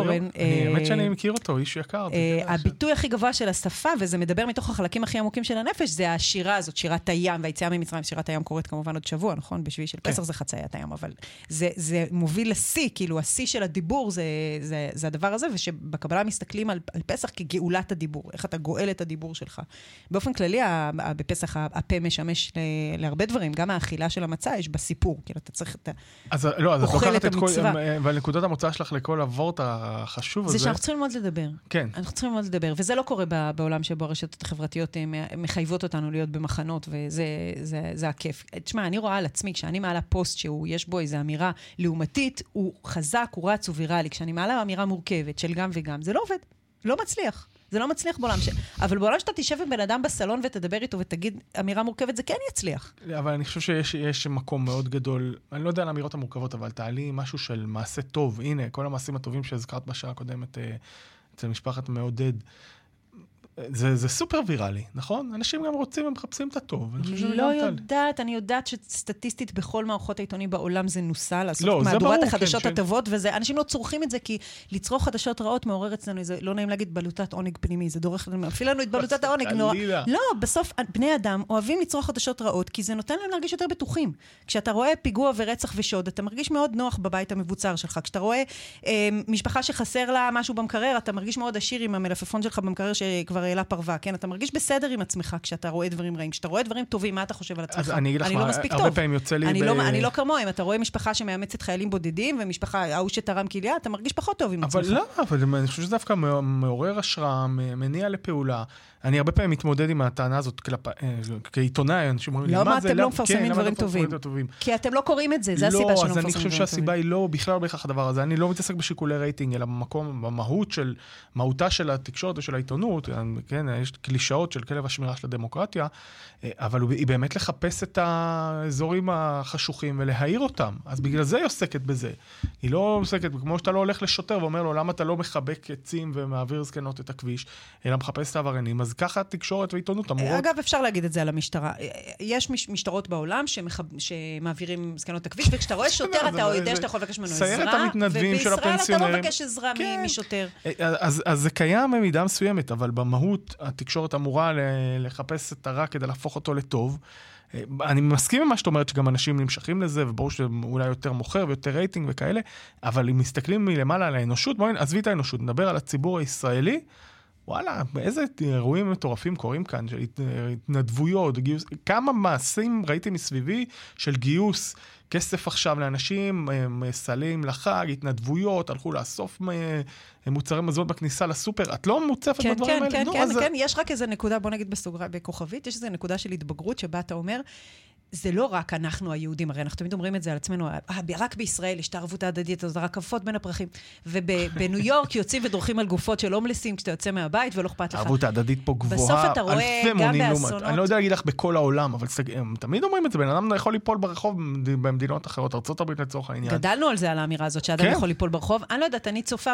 אני- אה, האמת שאני מכיר אותו, איש יקר. אה, הביטוי הכי גבוה של השפה, וזה מדבר מתוך החלקים הכי עמוקים של הנפש, זה השירה הזאת, שירת הים, והיציאה ממצרים, שירת הים קורית כמובן עוד שבוע, נכון? בשביעי של כן. פסח זה חציית הים, אבל זה, זה מוביל לשיא, כאילו השיא של הדיבור זה, זה, זה הדבר הזה, ושבקבלה מסתכלים על, על פסח כגאולת הדיבור, איך אתה גואל את הדיבור שלך. באופן כללי, ה- ה- בפסח הפה משמש ל- להרבה דברים, גם האכילה של המצה יש בה סיפור, כאילו אתה צריך, אתה, אז לא, אז את אוכל לוקחת את כל... המצווה. אה, אבל נקודת המוצא שלך לכל הוורט החשוב זה הזה... שאנחנו צריכים ללמוד לדבר. כן. אנחנו צריכים ללמוד לדבר, וזה לא קורה בעולם שבו הרשתות החברתיות אה, מחייבות אותנו להיות במחנות, וזה זה, זה הכיף. תשמע, אני רואה על עצמי, כשאני מעלה פוסט שהוא, יש בו איזו אמירה לעומתית, הוא חזק, הוא רץ, הוא ויראלי. כשאני מעלה אמירה מורכבת של גם וגם, זה לא עובד, לא מצליח. זה לא מצליח בעולם ש... אבל בעולם שאתה תשב עם בן אדם בסלון ותדבר איתו ותגיד אמירה מורכבת, זה כן יצליח. אבל אני חושב שיש יש מקום מאוד גדול, אני לא יודע על האמירות המורכבות, אבל תעלי משהו של מעשה טוב. הנה, כל המעשים הטובים שהזכרת בשעה הקודמת אה, אצל משפחת מעודד. זה, זה סופר ויראלי, נכון? אנשים גם רוצים, הם מחפשים את הטוב. אני לא. יודעת, אני יודעת שסטטיסטית בכל מערכות העיתונים בעולם זה נוסה, לעשות לא, מהדורת ברור, החדשות כן, הטובות, וזה, אנשים לא צורכים את זה, כי לצרוך חדשות רעות מעורר אצלנו איזה, לא נעים להגיד, בלוטת עונג פנימי, זה דורך, מפעיל לנו את בלוטת העונג. נורא. לא, בסוף בני אדם אוהבים לצרוך חדשות רעות, כי זה נותן להם להרגיש יותר בטוחים. כשאתה רואה פיגוע ורצח ושוד, אתה מרגיש מאוד נוח בבית המבוצר שלך. כשאתה רואה אה, משפחה שחסר לה משהו במקרר, אתה מרגיש מאוד עשיר עם המלפפון שלך במקרר שכבר העלה פרווה, כן? אתה מרגיש בסדר עם עצמך כשאתה רואה דברים רעים. כשאתה רואה דברים טובים, מה אתה חושב על עצמך? אז אני אגיד לך אני מה, לא מספיק הרבה טוב. פעמים יוצא לי אני, ב- לא, אני לא כמוהם, אתה רואה משפחה שמאמצת חיילים בודדים, ומשפחה, ההוא שתרם כליה, אתה מרגיש פחות טוב עם אבל עצמך. לא, אבל אני חושב שזה דווקא מעורר השראה, מניע לפעולה. אני הרבה פעמים מתמודד עם הטענה הזאת כלפ... אה, כעיתונאי, אנשים אומרים לי, למה מה זה? אתם לא למה- מפרסמים כן, למה דברים אתם מפרסמים טובים? טובים? כי אתם לא קוראים את זה, זה הסיבה שלא לא, מפרסמים אז דברים אני טובים. חושב שהסיבה היא לא בכלל בהכרח הדבר הזה. אני לא מתעסק בשיקולי רייטינג, אלא במקום, במהות של, מהותה של התקשורת ושל העיתונות. כן, יש קלישאות של כלב השמירה של הדמוקרטיה, אה, אבל היא באמת לחפש את האזורים החשוכים ולהאיר אותם. אז בגלל זה היא עוסקת בזה. היא לא עוסקת, כמו שאתה לא הולך לשוטר ואומר לו, למה אתה לא מחבק עצים ומעביר זקנות את הכביש, אלא מחפש את העבריינים, אז ככה התקשורת והעיתונות אמורות... אגב, אפשר להגיד את זה על המשטרה. יש משטרות בעולם שמחב... שמעבירים זקנות את הכביש, וכשאתה רואה שוטר, אתה יודע שאתה יכול לבקש ממנו עזרה, סיירת המתנדבים של הפנסיונרים. ובישראל אתה לא מבקש עזרה כן. משוטר. אה, אז, אז זה קיים במידה מסוימת, אבל במהות התקשורת אמורה לחפש את הרע כדי להפוך אותו לטוב. אה, אני מסכים עם מה שאת אומרת, שגם אנשים נמשכים לזה, וברור שזה אולי יותר מוכר ויותר רייטינג וכאלה, אבל אם מסתכלים מלמעלה על האנושות, בואי עזבי את האנושות, נדבר על הציבור הישראלי. וואלה, איזה אירועים מטורפים קורים כאן, של התנדבויות, גיוס, כמה מעשים ראיתי מסביבי של גיוס כסף עכשיו לאנשים, סלים לחג, התנדבויות, הלכו לאסוף מוצרי מזון בכניסה לסופר. את לא מוצפת כן, בדברים כן, האלה? כן, כן, כן, כן, יש רק איזה נקודה, בוא נגיד בסוגריים, בכוכבית, יש איזה נקודה של התבגרות שבה אתה אומר, זה לא רק אנחנו היהודים, הרי אנחנו תמיד אומרים את זה על עצמנו, אה, רק בישראל יש את הערבות ההדדית הזאת, רקפות בין הפרחים. ובניו יורק יוצאים ודורכים על גופות של הומלסים כשאתה יוצא מהבית ולא אכפת לך. הערבות ההדדית פה גבוהה, אלפי מונים לעומת. אני לא יודע להגיד לך בכל העולם, אבל תמיד אומרים את זה, בן אדם יכול ליפול ברחוב במדינות אחרות, ארה"ב לצורך העניין. גדלנו על זה, על האמירה הזאת, שאדם כן. יכול ליפול ברחוב. אני לא יודעת, אני צופה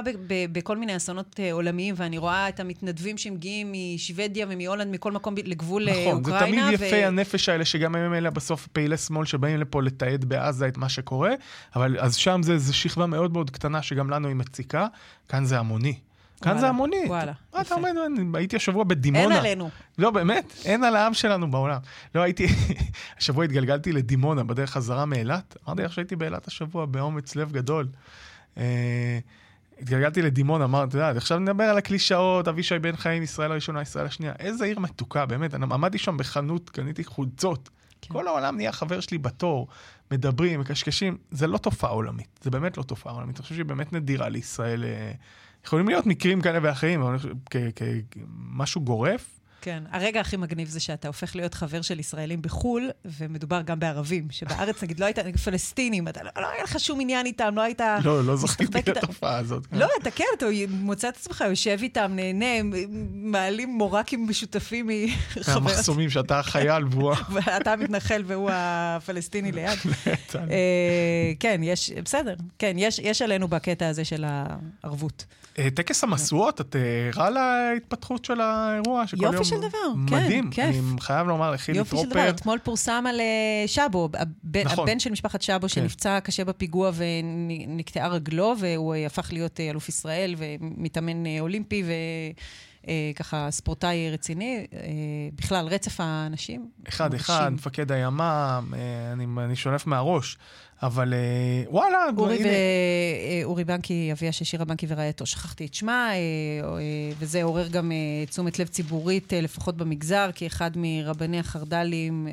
בכל מיני אסונות אה, עולמיים, ואני רואה את המתנדבים שמגיעים משוודיה ומהולנד, מכל מקום לגבול אוקראינה. נכון, זה תמיד יפי הנפש האלה, שגם הם אלה בסוף פעילי שמאל שבאים לפה לתעד בעזה את מה שקורה, אבל אז שם זה, זה שכבה מאוד מאוד קטנה שגם לנו היא מציקה, כאן זה המוני. כאן וואלה, זה המוני. וואלה, מה אתה אומר? הייתי השבוע בדימונה. אין עלינו. לא, באמת, אין על העם שלנו בעולם. לא, הייתי, השבוע התגלגלתי לדימונה בדרך חזרה מאילת. אמרתי לך שהייתי באילת השבוע באומץ לב גדול. אה, התגלגלתי לדימונה, אמרתי, אתה יודע, עכשיו נדבר על הקלישאות, אבישי בן חיים, ישראל הראשונה, ישראל השנייה. איזה עיר מתוקה, באמת. אני עמדתי שם בחנות, קניתי חולצות. כן. כל העולם נהיה חבר שלי בתור, מדברים, מקשקשים. זה לא תופעה עולמית, זה באמת לא תופעה עולמית. אני חושב שהיא באמת נדירה לישראל. אה, יכולים להיות מקרים כאלה ואחרים, אבל כמשהו גורף, כן, הרגע הכי מגניב זה שאתה הופך להיות חבר של ישראלים בחו"ל, ומדובר גם בערבים, שבארץ נגיד לא היית, נגיד פלסטינים, אתה לא, לא היה לך שום עניין איתם, לא היית... לא, לא זכיתי לתופעה הזאת. לא, אתה כן, אתה מוצא את עצמך, יושב איתם, נהנה, מעלים מורקים משותפים מחבר... מהמחסומים שאתה חייל והוא... ואתה מתנחל והוא הפלסטיני ליד. אה, כן, יש, בסדר, כן, יש עלינו בקטע הזה של הערבות. אה, טקס המשואות, את ערה אה, להתפתחות של האירוע? יופי של דבר, כן, מדהים. כיף. אני חייב לומר לחילי טרופר... יופי של דבר, אתמול פורסם על אה, שבו, הבן, נכון. הבן של משפחת שבו, כן. שנפצע קשה בפיגוע ונקטעה רגלו, והוא הפך להיות אלוף ישראל ומתאמן אולימפי, ו... ככה ספורטאי רציני, בכלל רצף האנשים. אחד, אחד, מפקד הימ"מ, אני, אני שולף מהראש. אבל אה, וואלה, אורי, הנה. אה, אורי בנקי, אביה של שירה בנקי ורעייתו, שכחתי את שמה, אה, וזה עורר גם תשומת לב ציבורית, לפחות במגזר, כי אחד מרבני החרד"לים,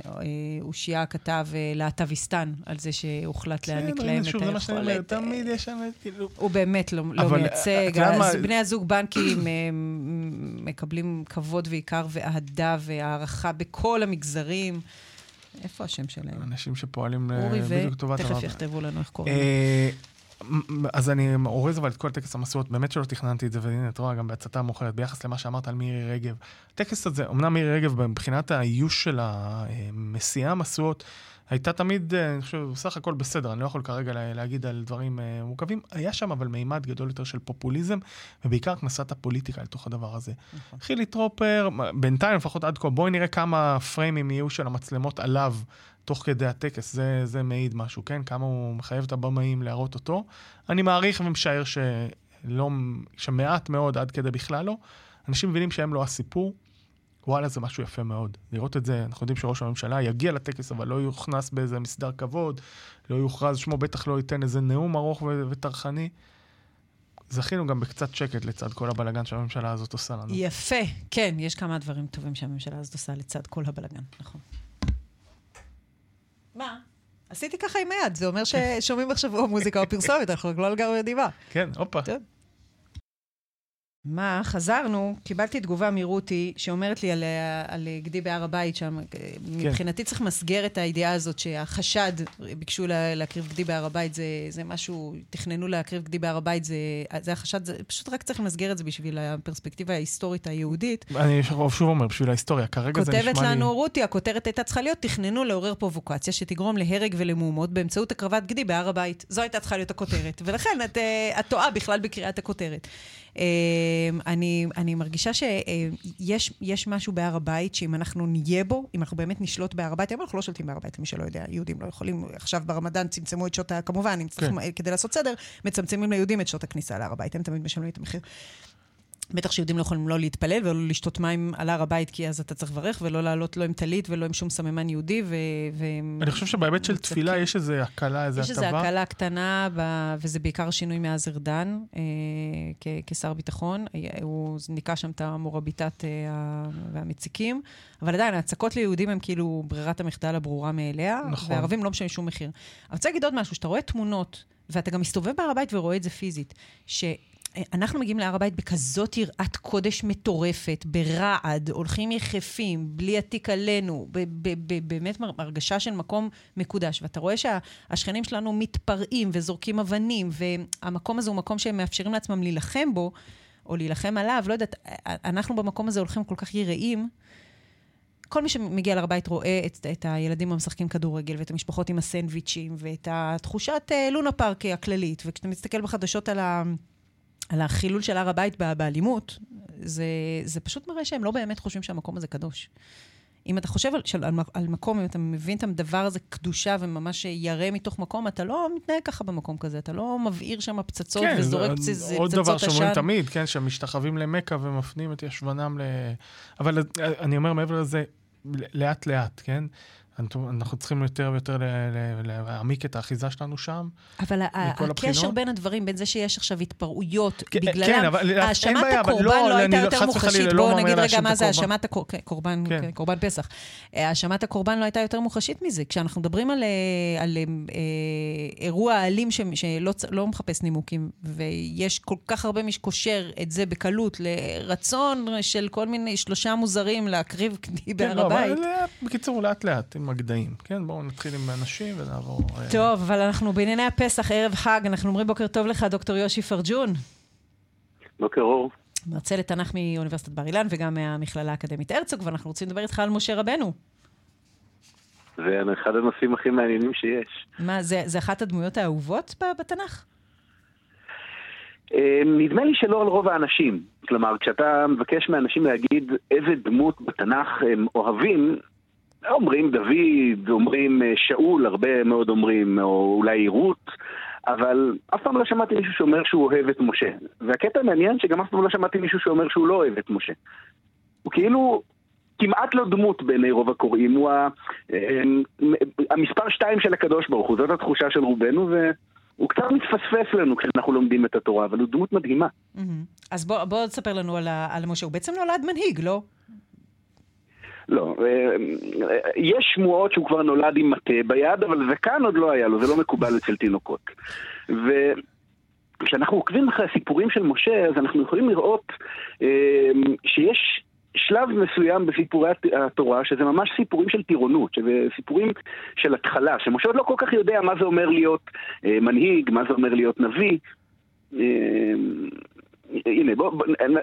אושיה כתב להט"ביסטן, על זה שהוחלט להעניק להם את היכולת. מה תמיד יש שם כאילו... הוא באמת לא, לא מייצג. אז בני הזוג בנקי מקבלים כבוד ועיקר ואהדה והערכה בכל המגזרים. איפה השם שלהם? אנשים שפועלים אה, בדיוק לטובת הרב. אורי ו... תכף יכתבו לנו איך קוראים. אה, אז אני אורז אבל את כל טקס המשואות, באמת שלא תכננתי את זה, והנה, את רואה, גם בהצתה מאוחרת, ביחס למה שאמרת על מירי רגב. הטקס הזה, אמנם מירי רגב, מבחינת האיוש של המסיעה המשואות, הייתה תמיד, אה, אני חושב, בסך הכל בסדר, אני לא יכול כרגע להגיד על דברים אה, מורכבים. היה שם אבל מימד גדול יותר של פופוליזם, ובעיקר הכנסת הפוליטיקה לתוך הדבר הזה. נכון. חילי טרופר, בינתיים, לפחות עד כה, בואי נראה כמה פריימים יהיו של המצלמות עליו תוך כדי הטקס, זה, זה מעיד משהו, כן? כמה הוא מחייב את הבמאים להראות אותו. אני מעריך ומשער שלא, שמעט מאוד עד כדי בכלל לא. אנשים מבינים שהם לא הסיפור, וואלה, זה משהו יפה מאוד. לראות את זה, אנחנו יודעים שראש הממשלה יגיע לטקס, אבל לא יוכנס באיזה מסדר כבוד, לא יוכרז שמו, בטח לא ייתן איזה נאום ארוך וטרחני. זכינו גם בקצת שקט לצד כל הבלגן שהממשלה הזאת עושה לנו. יפה, כן, יש כמה דברים טובים שהממשלה הזאת עושה לצד כל הבלגן, נכון. מה? עשיתי ככה עם היד, זה אומר ששומעים עכשיו או מוזיקה או פרסומת, אנחנו לא לגמרי יודעים מה. כן, הופה. מה, חזרנו, קיבלתי תגובה מרותי שאומרת לי על, על גדי בהר הבית שם. כן. מבחינתי צריך למסגר את הידיעה הזאת שהחשד, ביקשו לה, להקריב גדי בהר הבית, זה, זה משהו, תכננו להקריב גדי בהר הבית, זה, זה החשד, זה פשוט רק צריך למסגר את זה בשביל הפרספקטיבה ההיסטורית היהודית. אני שוב אומר, בשביל ההיסטוריה, כרגע זה נשמע לי... כותבת לנו רותי, הכותרת הייתה צריכה להיות, תכננו לעורר פרובוקציה שתגרום להרג ולמהומות באמצעות הקרבת גדי בהר הבית. זו הייתה צריכה להיות הכותרת, ולכן את, אה, את טועה בכלל בקריאת הכותרת. אמ, אני, אני מרגישה שיש משהו בהר הבית, שאם אנחנו נהיה בו, אם אנחנו באמת נשלוט בהר הבית, היום אנחנו לא שולטים בהר הבית, למי שלא יודע, יהודים לא יכולים, עכשיו ברמדאן צמצמו את שעות, כמובן, כן. כדי לעשות סדר, מצמצמים ליהודים את שעות הכניסה להר הבית, הם תמיד משלמים את המחיר. בטח שיהודים לא יכולים לא להתפלל ולא לשתות מים על הר הבית, כי אז אתה צריך לברך, ולא לעלות לא עם טלית ולא עם שום סממן יהודי. ו... ו... אני חושב שבהיבט של תפילה יש איזו הקלה, איזו הטבה. יש איזו הקלה קטנה, ב... וזה בעיקר שינוי מאז ארדן, אה, כ... כשר ביטחון. הוא ניקה שם את המורביטת אה, והמציקים, אבל עדיין, ההצקות ליהודים הם כאילו ברירת המחדל הברורה מאליה, נכון. וערבים לא משלמים שום מחיר. אני רוצה להגיד עוד משהו, שאתה רואה תמונות, ואתה גם מסתובב בהר הבית ורואה את זה פיזית, ש... אנחנו מגיעים להר הבית בכזאת יראת קודש מטורפת, ברעד, הולכים יחפים, בלי עתיק עלינו, באמת הרגשה של מקום מקודש. ואתה רואה שהשכנים שלנו מתפרעים וזורקים אבנים, והמקום הזה הוא מקום שהם מאפשרים לעצמם להילחם בו, או להילחם עליו, לא יודעת, אנחנו במקום הזה הולכים כל כך יראים. כל מי שמגיע להר הבית רואה את, את הילדים המשחקים כדורגל, ואת המשפחות עם הסנדוויצ'ים, ואת התחושת אה, לונה פארק הכללית. וכשאתה מסתכל בחדשות על ה... על החילול של הר הבית באלימות, זה, זה פשוט מראה שהם לא באמת חושבים שהמקום הזה קדוש. אם אתה חושב על, של, על, על מקום, אם אתה מבין את הדבר הזה קדושה וממש ירא מתוך מקום, אתה לא מתנהג ככה במקום כזה, אתה לא מבעיר שם פצצות כן, וזורק פצצות עשן. עוד דבר שאומרים תמיד, כן, שמשתחווים למכה ומפנים את ישבנם ל... אבל אני אומר מעבר לזה, לאט-לאט, כן? אנחנו צריכים יותר ויותר להעמיק את האחיזה שלנו שם. אבל הקשר בין הדברים, בין זה שיש עכשיו התפרעויות כן, בגללם, כן, האשמת הקורבן לא, לא הייתה יותר מוחשית. בואו לא נגיד רגע מה זה האשמת הקורבן, כן. כן. קורבן פסח. האשמת הקורבן לא הייתה יותר מוחשית מזה. כשאנחנו מדברים על אה, אה, אירוע אלים שלא מחפש נימוקים, ויש כל כך הרבה מי שקושר את זה בקלות לרצון של כל מיני שלושה מוזרים להקריב קדי בהר הבית. בקיצור, לאט-לאט. עם הגדיים. כן, בואו נתחיל עם אנשים ונעבור... אה, טוב, אבל אנחנו בענייני הפסח, ערב חג, אנחנו אומרים בוקר טוב לך, דוקטור יושי פרג'ון. בוקר אור. מרצה לתנ"ך מאוניברסיטת בר אילן וגם מהמכללה האקדמית הרצוג, ואנחנו רוצים לדבר איתך על משה רבנו. זה אחד הנושאים הכי מעניינים שיש. מה, זה, זה אחת הדמויות האהובות בתנ"ך? אה, נדמה לי שלא על רוב האנשים. כלומר, כשאתה מבקש מאנשים להגיד איזה דמות בתנ"ך הם אוהבים, אומרים דוד, אומרים אה, שאול, הרבה מאוד אומרים, או אולי רות, אבל אף פעם לא שמעתי מישהו שאומר שהוא אוהב את משה. והקטע המעניין שגם אף פעם לא שמעתי מישהו שאומר שהוא לא אוהב את משה. הוא כאילו כמעט לא דמות בעיני רוב הקוראים, הוא ה... המספר שתיים של הקדוש ברוך הוא, זאת התחושה של רובנו, והוא קצת מתפספס לנו כשאנחנו לומדים את התורה, אבל הוא דמות מדהימה. אז בוא, בוא תספר לנו על, על משה, הוא בעצם נולד מנהיג, לא? לא, אה, יש שמועות שהוא כבר נולד עם מטה ביד, אבל זקן עוד לא היה לו, זה לא מקובל אצל תינוקות. וכשאנחנו עוקבים אחרי הסיפורים של משה, אז אנחנו יכולים לראות אה, שיש שלב מסוים בסיפורי התורה, שזה ממש סיפורים של טירונות, שזה סיפורים של התחלה, שמשה עוד לא כל כך יודע מה זה אומר להיות אה, מנהיג, מה זה אומר להיות נביא. הנה, בואו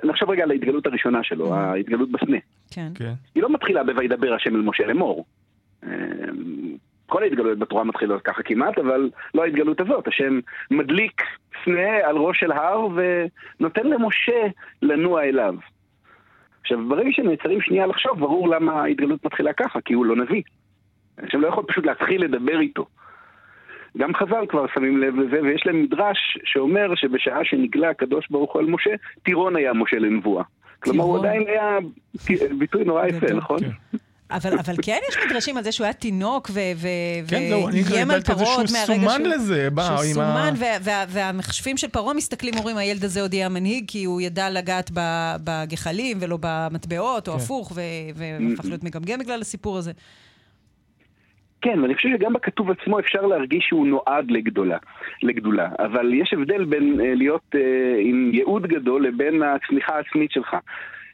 נחשוב רגע על ההתגלות הראשונה שלו, mm. ההתגלות בסנה. כן. כן. היא לא מתחילה ב"וידבר השם אל משה לאמור". אמ, כל ההתגלויות בתורה מתחילות ככה כמעט, אבל לא ההתגלות הזאת. השם מדליק סנה על ראש של הר ונותן למשה לנוע אליו. עכשיו, ברגע שנעצרים שנייה לחשוב, ברור למה ההתגלות מתחילה ככה, כי הוא לא נביא. השם לא יכול פשוט להתחיל לדבר איתו. גם חז"ל כבר שמים לב לזה, ויש להם מדרש שאומר שבשעה שנגלה הקדוש ברוך הוא על משה, טירון היה משה לנבואה. כלומר, הוא עדיין היה ביטוי נורא יפה, נכון? כן. אבל, אבל כן יש מדרשים על זה שהוא היה תינוק כן, ואיים על פרות מהרגע שהוא... סומן לזה, בא, שהוא סומן, והמכשפים של פרעה מסתכלים, אומרים, הילד הזה עוד יהיה המנהיג, כי הוא ידע לגעת בגחלים ולא במטבעות, או כן. הפוך, והפך להיות מגמגם בגלל הסיפור הזה. כן, ואני חושב שגם בכתוב עצמו אפשר להרגיש שהוא נועד לגדולה, לגדולה. אבל יש הבדל בין אה, להיות אה, עם ייעוד גדול לבין הצמיחה העצמית שלך.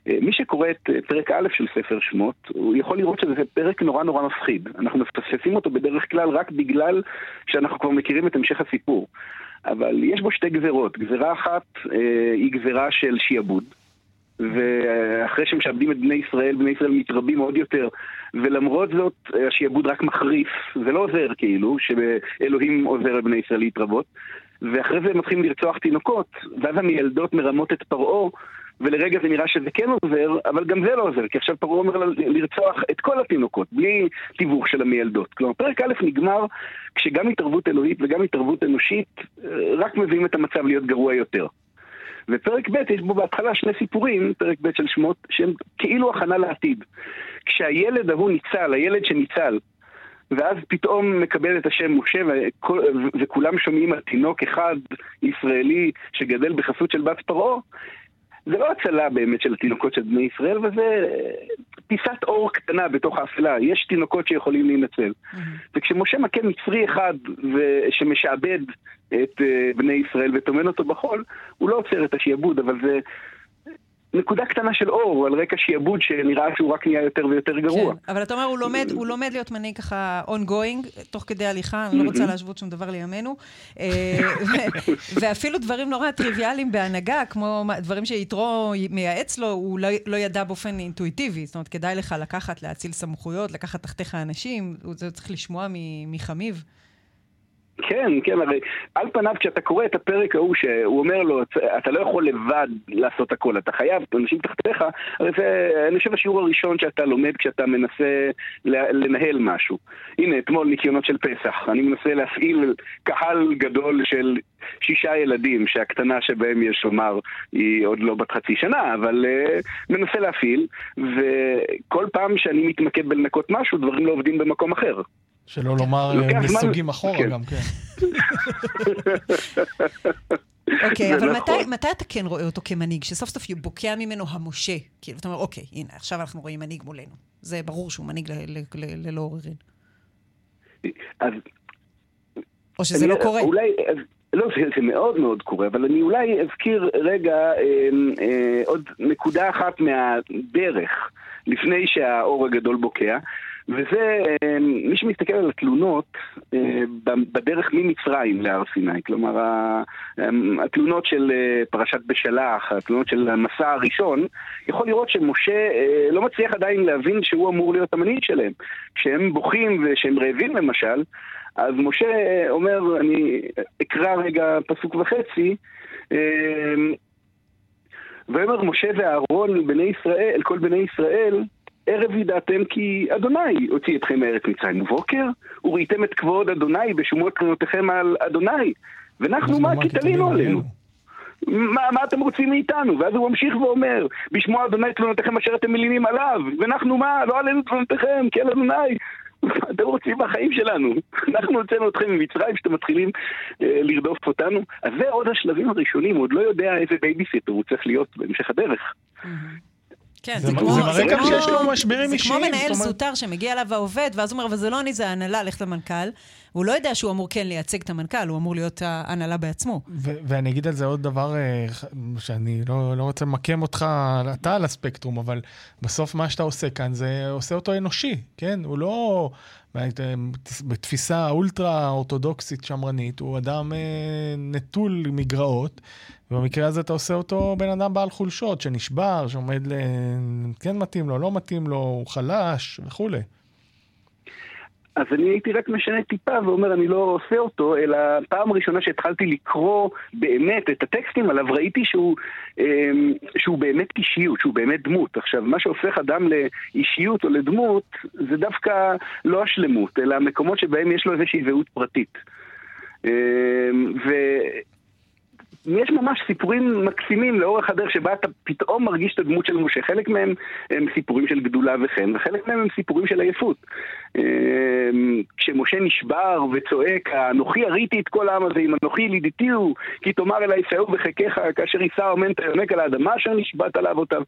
אה, מי שקורא את פרק א' של ספר שמות, הוא יכול לראות שזה פרק נורא נורא מפחיד. אנחנו מפספסים אותו בדרך כלל רק בגלל שאנחנו כבר מכירים את המשך הסיפור. אבל יש בו שתי גזרות. גזרה אחת אה, היא גזרה של שיעבוד. ואחרי שמשעבדים את בני ישראל, בני ישראל מתרבים עוד יותר, ולמרות זאת השיעבוד רק מחריף, זה לא עוזר כאילו, שאלוהים עוזר לבני ישראל להתרבות, ואחרי זה הם מתחילים לרצוח תינוקות, ואז המילדות מרמות את פרעה, ולרגע זה נראה שזה כן עוזר, אבל גם זה לא עוזר, כי עכשיו פרעה אומר לרצוח את כל התינוקות, בלי תיווך של המילדות. כלומר, פרק א' נגמר כשגם התערבות אלוהית וגם התערבות אנושית רק מביאים את המצב להיות גרוע יותר. ופרק ב' יש בו בהתחלה שני סיפורים, פרק ב' של שמות, שהם כאילו הכנה לעתיד. כשהילד ההוא ניצל, הילד שניצל, ואז פתאום מקבל את השם משה, וכל, וכולם שומעים על תינוק אחד ישראלי שגדל בחסות של בת פרעה, זה לא הצלה באמת של התינוקות של בני ישראל, וזה פיסת אור קטנה בתוך האפלה. יש תינוקות שיכולים להינצל. Mm-hmm. וכשמשה מכה מצרי אחד שמשעבד את uh, בני ישראל וטומן אותו בחול, הוא לא עוצר את השיעבוד, אבל זה נקודה קטנה של אור על רקע שיעבוד שנראה שהוא רק נהיה יותר ויותר גרוע. כן, אבל אתה אומר, הוא לומד, הוא לומד להיות מנהיג ככה ongoing, תוך כדי הליכה, אני לא רוצה להשוות שום דבר לימינו. אה, ואפילו דברים נורא טריוויאליים בהנהגה, כמו דברים שיתרו מייעץ לו, הוא לא, לא ידע באופן אינטואיטיבי. זאת אומרת, כדאי לך לקחת, להציל סמכויות, לקחת תחתיך אנשים, זה צריך לשמוע מחמיב. כן, כן, הרי על פניו כשאתה קורא את הפרק ההוא שהוא אומר לו, אתה לא יכול לבד לעשות הכל, אתה חייב, אנשים תחתיך, הרי זה, אני חושב, השיעור הראשון שאתה לומד כשאתה מנסה לנהל משהו. הנה, אתמול ניקיונות של פסח, אני מנסה להפעיל קהל גדול של שישה ילדים, שהקטנה שבהם יש לומר היא עוד לא בת חצי שנה, אבל uh, מנסה להפעיל, וכל פעם שאני מתמקד בלנקות משהו, דברים לא עובדים במקום אחר. שלא לומר אה, נסוגים אחורה כן. גם, כן. אוקיי, אבל נכון. מתי, מתי אתה כן רואה אותו כמנהיג, שסוף סוף בוקע ממנו המשה? כאילו, אתה אומר, אוקיי, הנה, עכשיו אנחנו רואים מנהיג מולנו. זה ברור שהוא מנהיג ללא עוררין. אז... או שזה לא קורה. אולי... לא, זה, זה מאוד מאוד קורה, אבל אני אולי אזכיר רגע אה, אה, עוד נקודה אחת מהדרך, לפני שהאור הגדול בוקע. וזה, אה, מי שמסתכל על התלונות אה, בדרך ממצרים להר סיני, כלומר אה, התלונות של פרשת בשלח, התלונות של המסע הראשון, יכול לראות שמשה לא מצליח עדיין להבין שהוא אמור להיות המנהיג שלהם. כשהם בוכים ושהם רעבים למשל, אז משה אומר, אני אקרא רגע פסוק וחצי, ויאמר משה ואהרון ישראל, כל בני ישראל, ערב ידעתם כי אדוני הוציא אתכם מארץ מצרים ובוקר, וראיתם את כבוד אדוני בשומות קרנותיכם על אדוני. ואנחנו מה? כי תלינו עלינו. מה, מה אתם רוצים מאיתנו? ואז הוא ממשיך ואומר, בשמוע אדוני תלונותיכם אשר אתם מלינים עליו, ואנחנו מה? לא עלינו תלונותיכם, כי על אדוני. אתם רוצים בחיים שלנו. אנחנו הוצאנו אתכם ממצרים שאתם מתחילים אה, לרדוף אותנו. אז זה עוד השלבים הראשונים, הוא עוד לא יודע איזה בייביסיטר הוא צריך להיות בהמשך הדרך. כן, זה, זה כמו... זה מראה גם שיש לו משברים אישיים. זה כמו מנהל זוטר שמגיע אליו העובד, ואז הוא אומר, אבל זה לא אני, זה ההנהלה, לך למנכ"ל. הוא לא יודע שהוא אמור כן לייצג את המנכ"ל, הוא אמור להיות ההנהלה בעצמו. ואני אגיד על זה עוד דבר, אה, שאני לא, לא רוצה למקם אותך, אתה על הספקטרום, אבל בסוף מה שאתה עושה כאן, זה עושה אותו אנושי, כן? הוא לא... בתפיסה אולטרה אורתודוקסית שמרנית, הוא אדם אה, נטול מגרעות, ובמקרה הזה אתה עושה אותו בן אדם בעל חולשות, שנשבר, שעומד ל... כן מתאים לו, לא מתאים לו, הוא חלש וכולי. אז אני הייתי רק משנה טיפה ואומר אני לא עושה אותו, אלא פעם ראשונה שהתחלתי לקרוא באמת את הטקסטים עליו, ראיתי שהוא, אמ, שהוא באמת אישיות, שהוא באמת דמות. עכשיו, מה שהופך אדם לאישיות או לדמות, זה דווקא לא השלמות, אלא המקומות שבהם יש לו איזושהי זהות פרטית. אמ, ו... יש ממש סיפורים מקסימים לאורך הדרך שבה אתה פתאום מרגיש את הדמות של משה. חלק מהם הם סיפורים של גדולה וחן, וחלק מהם הם סיפורים של עייפות. אמ, כשמשה נשבר וצועק, אנוכי הריתי את כל העם הזה, אם אנוכי ילידיתי הוא, כי תאמר אלי שאול בחיקך, כאשר יישא אומן תיונק על האדמה אשר נשבעת עליו אותם.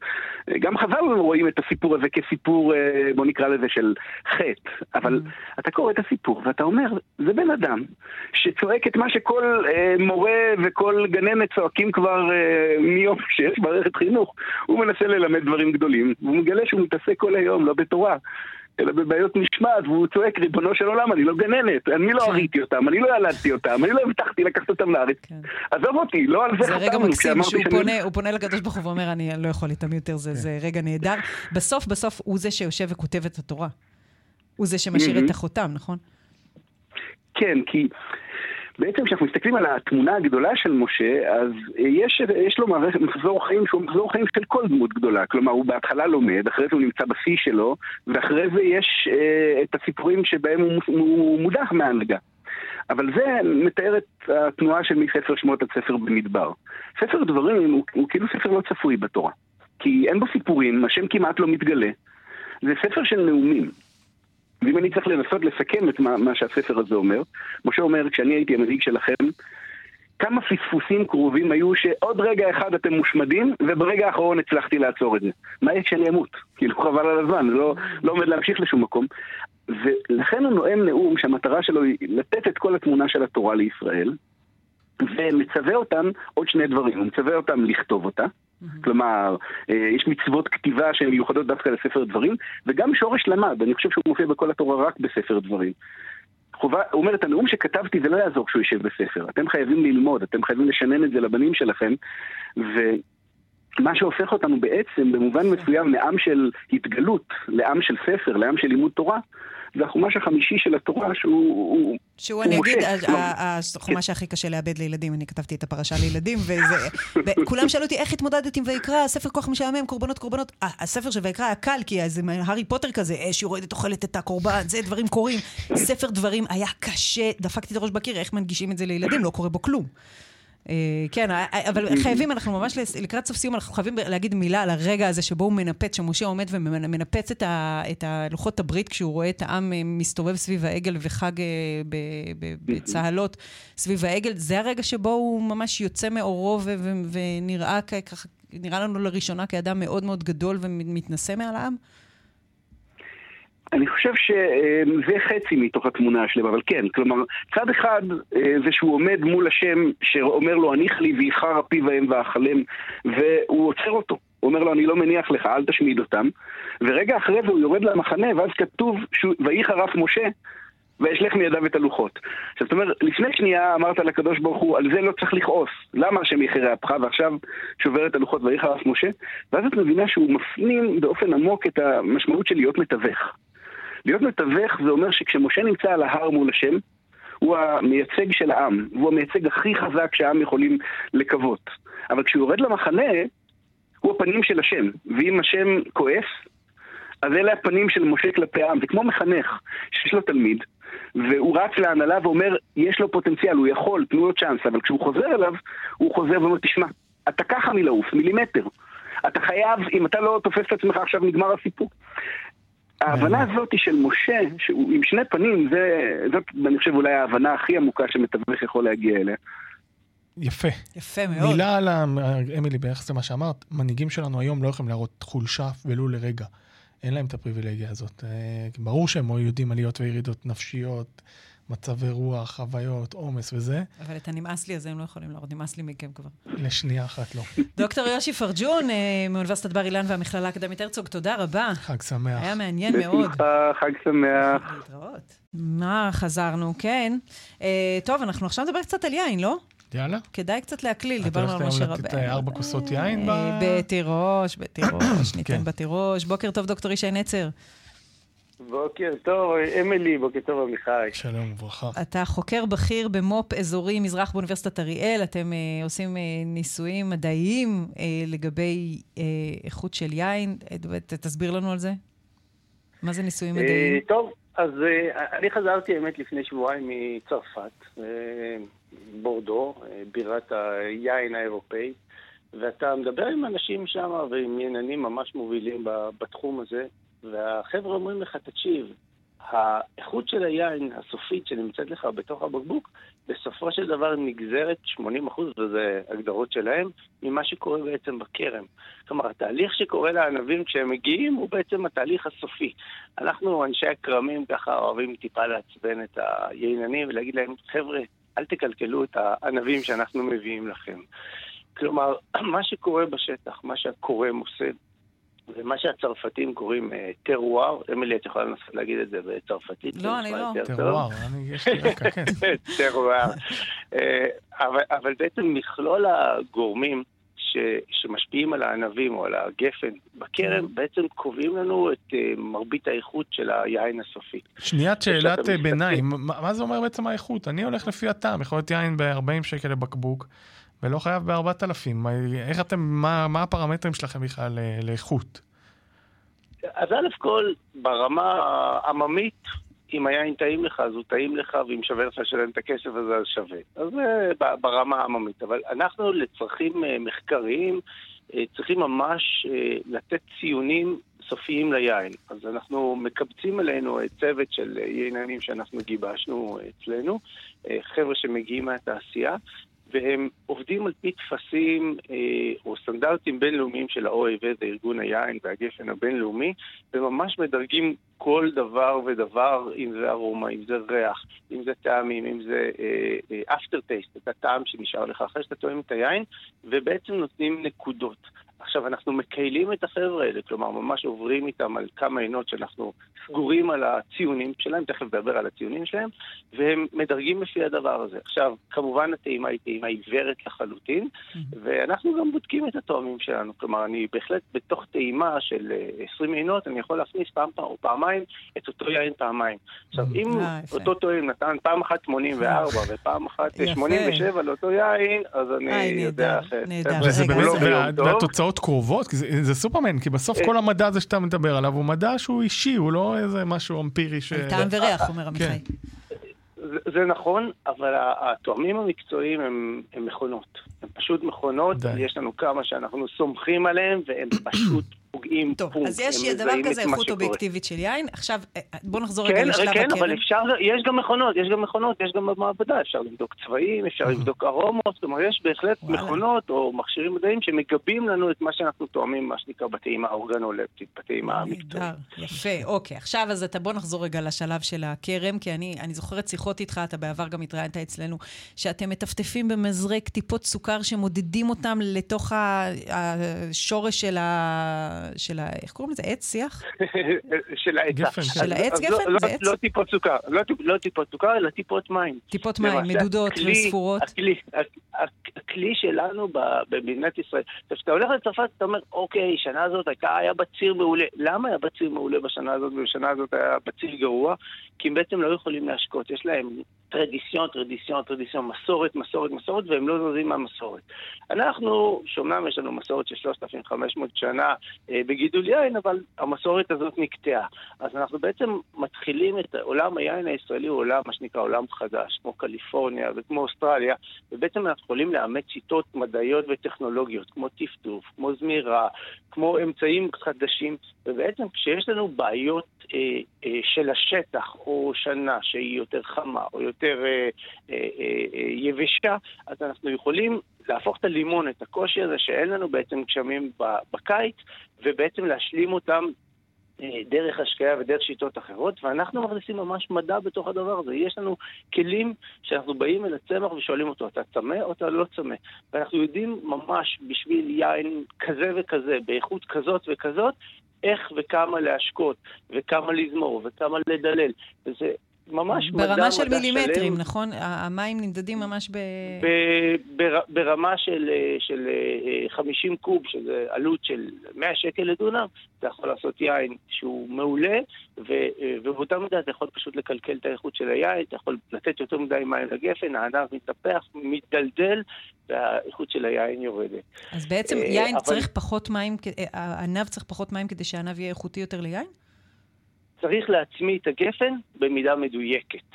גם חז"ל רואים את הסיפור הזה כסיפור, אה, בוא נקרא לזה, של חטא. אבל mm. אתה קורא את הסיפור ואתה אומר, זה בן אדם שצועק את מה שכל אה, מורה וכל גננת צועקים כבר אה, מיום שיש מערכת חינוך. הוא מנסה ללמד דברים גדולים, והוא מגלה שהוא מתעסק כל היום, לא בתורה. אלא בבעיות משמעת, והוא צועק, ריבונו של עולם, אני לא גננת, אני לא כן. הריתי אותם, אני לא ילדתי אותם, אני לא הבטחתי לקחת אותם לארץ. כן. עזוב אותי, לא על זה חתמנו. זה רגע מקסים שהוא פונה, הוא פונה לקדוש ברוך הוא ואומר, אני לא יכול איתם יותר, זה, כן. זה רגע נהדר. בסוף, בסוף, הוא זה שיושב וכותב את התורה. הוא זה שמשאיר את החותם, נכון? כן, כי בעצם כשאנחנו מסתכלים על התמונה הגדולה של משה, אז יש, יש לו מחזור חיים שהוא מחזור חיים של כל דמות גדולה. כלומר, הוא בהתחלה לומד, אחרי זה הוא נמצא בשיא שלו, ואחרי זה יש אה, את הסיפורים שבהם הוא, הוא מודח מההנהגה. אבל זה מתאר את התנועה של מספר שמות עד ספר במדבר. ספר דברים הוא, הוא כאילו ספר לא צפוי בתורה. כי אין בו סיפורים, השם כמעט לא מתגלה. זה ספר של נאומים. ואם אני צריך לנסות לסכם את מה, מה שהספר הזה אומר, משה אומר, כשאני הייתי המנהיג שלכם, כמה פספוסים קרובים היו שעוד רגע אחד אתם מושמדים, וברגע האחרון הצלחתי לעצור את זה. מה יהיה כשאני אמות? כאילו חבל על הזמן, לא, לא עומד להמשיך לשום מקום. ולכן הוא נואם נאום שהמטרה שלו היא לתת את כל התמונה של התורה לישראל, ומצווה אותם עוד שני דברים. הוא מצווה אותם לכתוב אותה, כלומר, אה, יש מצוות כתיבה שהן מיוחדות דווקא לספר דברים, וגם שורש למד, אני חושב שהוא מופיע בכל התורה רק בספר דברים. חובה, הוא אומר, את הנאום שכתבתי זה לא יעזור כשהוא יישב בספר. אתם חייבים ללמוד, אתם חייבים לשנן את זה לבנים שלכם, ומה שהופך אותנו בעצם, במובן מסוים, מעם של התגלות, לעם של ספר, לעם של לימוד תורה, זה החומש החמישי של התורה שהוא שהוא, אני אגיד, החומש הכי קשה לאבד לילדים, אני כתבתי את הפרשה לילדים, וכולם שאלו אותי, איך התמודדת עם ויקרא, ספר כוח משעמם, קורבנות, קורבנות. הספר של ויקרא היה קל, כי זה הארי פוטר כזה, אש יורדת, אוכלת את הקורבן, זה, דברים קורים. ספר דברים היה קשה, דפקתי את הראש בקיר, איך מנגישים את זה לילדים, לא קורה בו כלום. אה, כן, אה, אה, אבל חייבים, אנחנו ממש לקראת סוף סיום, אנחנו חייבים להגיד מילה על הרגע הזה שבו הוא מנפץ, שמשה עומד ומנפץ את, ה, את הלוחות הברית כשהוא רואה את העם מסתובב סביב העגל וחג בצהלות סביב העגל. זה הרגע שבו הוא ממש יוצא מאורו ונראה ככה, נראה לנו לראשונה כאדם מאוד מאוד גדול ומתנשא מעל העם? אני חושב שזה חצי מתוך התמונה השלמה, אבל כן, כלומר, צד אחד אה, זה שהוא עומד מול השם שאומר לו, הניח לי ואיחר אפי והם ואכלם, והוא עוצר אותו. הוא אומר לו, אני לא מניח לך, אל תשמיד אותם. ורגע אחרי זה הוא יורד למחנה, ואז כתוב, ויהי חרף משה, ואשלך מידיו את הלוחות. עכשיו, זאת אומרת, לפני שנייה אמרת לקדוש ברוך הוא, על זה לא צריך לכעוס. למה השם יחרה אפך, ועכשיו שובר את הלוחות ויהי חרף משה? ואז את מבינה שהוא מפנים באופן עמוק את המשמעות של להיות מתווך. להיות מתווך זה אומר שכשמשה נמצא על ההר מול השם, הוא המייצג של העם, הוא המייצג הכי חזק שהעם יכולים לקוות. אבל כשהוא יורד למחנה, הוא הפנים של השם. ואם השם כועס, אז אלה הפנים של משה כלפי העם. זה כמו מחנך שיש לו תלמיד, והוא רץ להנהלה ואומר, יש לו פוטנציאל, הוא יכול, תנו לו צ'אנס, אבל כשהוא חוזר אליו, הוא חוזר ואומר, תשמע, אתה ככה מלעוף, מילימטר. אתה חייב, אם אתה לא תופס את עצמך עכשיו, נגמר הסיפור. ההבנה הזאת של משה, שהוא עם שני פנים, זה, זאת, אני חושב, אולי ההבנה הכי עמוקה שמתווך יכול להגיע אליה. יפה. יפה מאוד. מילה על, אמילי, ביחס למה שאמרת, מנהיגים שלנו היום לא יכולים להראות חולשה ולו לרגע. אין להם את הפריבילגיה הזאת. אה, ברור שהם יודעים עליות וירידות נפשיות, מצבי רוח, חוויות, עומס וזה. אבל את הנמאס לי הזה הם לא יכולים להראות, נמאס לי מכם כבר. לשנייה אחת לא. דוקטור יושי פרג'ון אה, מאוניברסיטת בר אילן והמכללה האקדמית הרצוג, תודה רבה. חג שמח. היה מעניין מאוד. בשמחה, חג שמח. להתראות. מה, חזרנו, כן. אה, טוב, אנחנו עכשיו נדבר קצת על יין, לא? יאללה. כדאי קצת להקליל, דיברנו על משה רבנו. אתה הולך לתת ארבע כוסות יין ב... בתירוש, בתירוש, ניתן כן. בתירוש. בוקר טוב, דוקטור ישי נצר. בוקר טוב, אמילי, בוקר טוב, עמיחי. שלום וברכה. אתה חוקר בכיר במו"פ אזורי מזרח באוניברסיטת אריאל. אתם אה, עושים אה, ניסויים מדעיים אה, לגבי אה, איכות של יין. אה, תסביר לנו על זה. מה זה ניסויים אה, מדעיים? טוב, אז אה, אני חזרתי, האמת, לפני שבועיים מצרפת, אה, בורדו, אה, בירת היין האירופאי. ואתה מדבר עם אנשים שם ועם עניינים ממש מובילים בתחום הזה, והחבר'ה אומרים לך, תקשיב, האיכות של היין הסופית שנמצאת לך בתוך הבקבוק, בסופו של דבר נגזרת 80 אחוז, וזה הגדרות שלהם, ממה שקורה בעצם בכרם. כלומר, התהליך שקורה לענבים כשהם מגיעים הוא בעצם התהליך הסופי. אנחנו, אנשי הכרמים, ככה אוהבים טיפה לעצבן את הייננים ולהגיד להם, חבר'ה, אל תקלקלו את הענבים שאנחנו מביאים לכם. כלומר, מה שקורה בשטח, מה שהכורם עושה, ומה שהצרפתים קוראים טרואר, אמילי, את יכולה לנסות להגיד את זה בצרפתית? לא, אני לא. טרואר, יש לי רקע, כן. טרואר. אבל בעצם מכלול הגורמים ש, שמשפיעים על הענבים או על הגפן בכרם, בעצם קובעים לנו את uh, מרבית האיכות של היין הסופי. שניית שאלת ביניים, מה, מה זה אומר בעצם האיכות? אני הולך לפי הטעם, יכול להיות יין ב-40 שקל לבקבוק. ולא חייב ב-4,000. איך אתם, מה, מה הפרמטרים שלכם בכלל לאיכות? אז א' כל, ברמה העממית, אם היין טעים לך, אז הוא טעים לך, ואם שווה לך לשלם את הכסף הזה, אז שווה. אז זה ברמה העממית. אבל אנחנו לצרכים מחקריים צריכים ממש לתת ציונים סופיים ליין. אז אנחנו מקבצים אלינו צוות של ייננים שאנחנו גיבשנו אצלנו, חבר'ה שמגיעים מהתעשייה, והם עובדים על פי טפסים אה, או סטנדרטים בינלאומיים של ה-OAV, זה ארגון היין והגפן הבינלאומי, וממש מדרגים כל דבר ודבר, אם זה ארומה, אם זה ריח, אם זה טעמים, אם זה אפטר אה, טייסט, אה, את הטעם שנשאר לך אחרי שאתה טועם את היין, ובעצם נותנים נקודות. עכשיו, אנחנו מקיילים את החבר'ה האלה, כלומר, ממש עוברים איתם על כמה עינות שאנחנו סגורים על הציונים שלהם, תכף נדבר על הציונים שלהם, והם מדרגים לפי הדבר הזה. עכשיו, כמובן הטעימה היא טעימה עיוורת לחלוטין, mm-hmm. ואנחנו גם בודקים את התואמים שלנו. כלומר, אני בהחלט בתוך טעימה של 20 עינות, אני יכול להכניס פעם או פעמיים את אותו יין פעמיים. עכשיו, אם אותו טועם נתן פעם אחת 84 ופעם אחת 87 לאותו יין, אז אני יודע ש... נהדר, והתוצאות קרובות, כי זה, זה סופרמן, כי בסוף כל המדע הזה שאתה מדבר עליו הוא מדע שהוא אישי, הוא לא איזה משהו אמפירי ש... טעם וריח, אומר עמיחי. זה, זה נכון, אבל התואמים המקצועיים הם, הם מכונות. הם פשוט מכונות, די. יש לנו כמה שאנחנו סומכים עליהם, והם פשוט פוגעים טוב, פונק, אז יש דבר כזה איכות אובייקטיבית של יין. עכשיו, בוא נחזור כן, רגע לשלב הקרן. כן, אבל אפשר, יש גם מכונות, יש גם מכונות, יש גם במעבדה, אפשר לבדוק צבעים, אפשר לבדוק ארומות, כלומר, יש בהחלט וואלה. מכונות או מכשירים מדעיים שמגבים לנו את מה שאנחנו תואמים, מה שנקרא בטעימה האורגנולפטית, בטעימה המקצועית. יפה, אוקיי. עכשיו, אז אתה בוא נחזור רגע לשלב של הכרם, כי אני, אני זוכרת שיחות איתך, אתה בעבר גם התראיינת אצלנו, שאתם מטפטפים במזרק טיפות סוכר שמודדים אותם לתוך השורש של ה... של ה... איך קוראים לזה? עץ שיח? של העצה. של העץ גפן? לא, זה עץ? לא טיפות סוכר, לא, לא טיפות סוכר, אלא טיפות מים. טיפות מים, מדודות וספורות. הכלי, שלנו במדינת ישראל. כשאתה הולך לצרפת, אתה אומר, אוקיי, שנה הזאת הייתה, היה בציר מעולה. למה היה בציר מעולה בשנה הזאת, ובשנה הזאת היה בציר גרוע? כי הם בעצם לא יכולים להשקות. יש להם טרדיסיון, טרדיסיון, טרדיסיון, מסורת, מסורת, מסורת, והם לא זזים מהמסורת. אנחנו, שאומנם יש לנו מסורת של 3,500 שנה אה, בגידול יין, אבל המסורת הזאת נקטעה. אז אנחנו בעצם מתחילים את עולם היין הישראלי, הוא עולם, מה שנקרא עולם חדש, כמו קליפורניה וכמו אוסטרליה, ובעצם אנחנו יכולים לאמץ שיטות מדעיות וטכנולוגיות, כמו טפטוף, כמו זמירה, כמו אמצעים חדשים, ובעצם כשיש לנו בעיות אה, אה, של השטח, או שנה שהיא יותר חמה, או יותר אה, אה, אה, יבשה, אז אנחנו יכולים להפוך את הלימון, את הקושי הזה שאין לנו בעצם גשמים בקיץ, ובעצם להשלים אותם דרך השקיה ודרך שיטות אחרות, ואנחנו מכניסים ממש מדע בתוך הדבר הזה. יש לנו כלים שאנחנו באים אל הצמח ושואלים אותו, אתה צמא או אתה לא צמא? ואנחנו יודעים ממש בשביל יין כזה וכזה, באיכות כזאת וכזאת, איך וכמה להשקות, וכמה לזמור, וכמה לדלל. וזה ממש מדע, ברמה של מדע מילימטרים, שלם. נכון? המים נמדדים ממש ב... ב... בר... ברמה של, של 50 קוב, שזה עלות של 100 שקל לדונם, אתה יכול לעשות יין שהוא מעולה, ו... ובאותה מידה אתה יכול פשוט לקלקל את האיכות של היין, אתה יכול לתת יותר מדי מים לגפן, הענב מתהפך, מתדלדל, והאיכות של היין יורדת. אז בעצם יין אבל... צריך פחות מים, הענב צריך פחות מים כדי שהענב יהיה איכותי יותר ליין? צריך להצמיא את הגפן במידה מדויקת.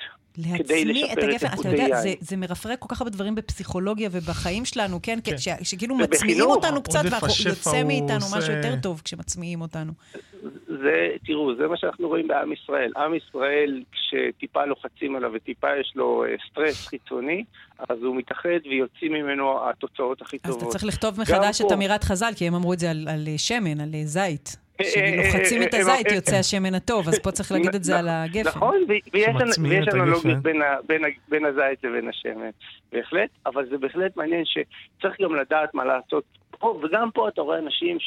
כדי לשפר את היין. אתה יודע, זה, זה מרפרק כל כך הרבה דברים בפסיכולוגיה ובחיים שלנו, כן? כן. ש, שכאילו מצמיעים אותנו קצת, ויוצא מאיתנו עושה... משהו יותר טוב כשמצמיעים אותנו. זה, תראו, זה מה שאנחנו רואים בעם ישראל. עם ישראל, כשטיפה לוחצים עליו וטיפה יש לו אה, סטרס חיצוני, אז הוא מתאחד ויוצאים ממנו התוצאות הכי טובות. אז אתה צריך לכתוב מחדש את אמירת חז"ל, כי הם אמרו את זה על, על שמן, על זית. כשלוחצים את הזית יוצא השמן הטוב, אז פה צריך להגיד את זה על הגפן. נכון, ויש אנלוגיות בין הזית לבין השמן, בהחלט, אבל זה בהחלט מעניין שצריך גם לדעת מה לעשות. וגם פה אתה רואה אנשים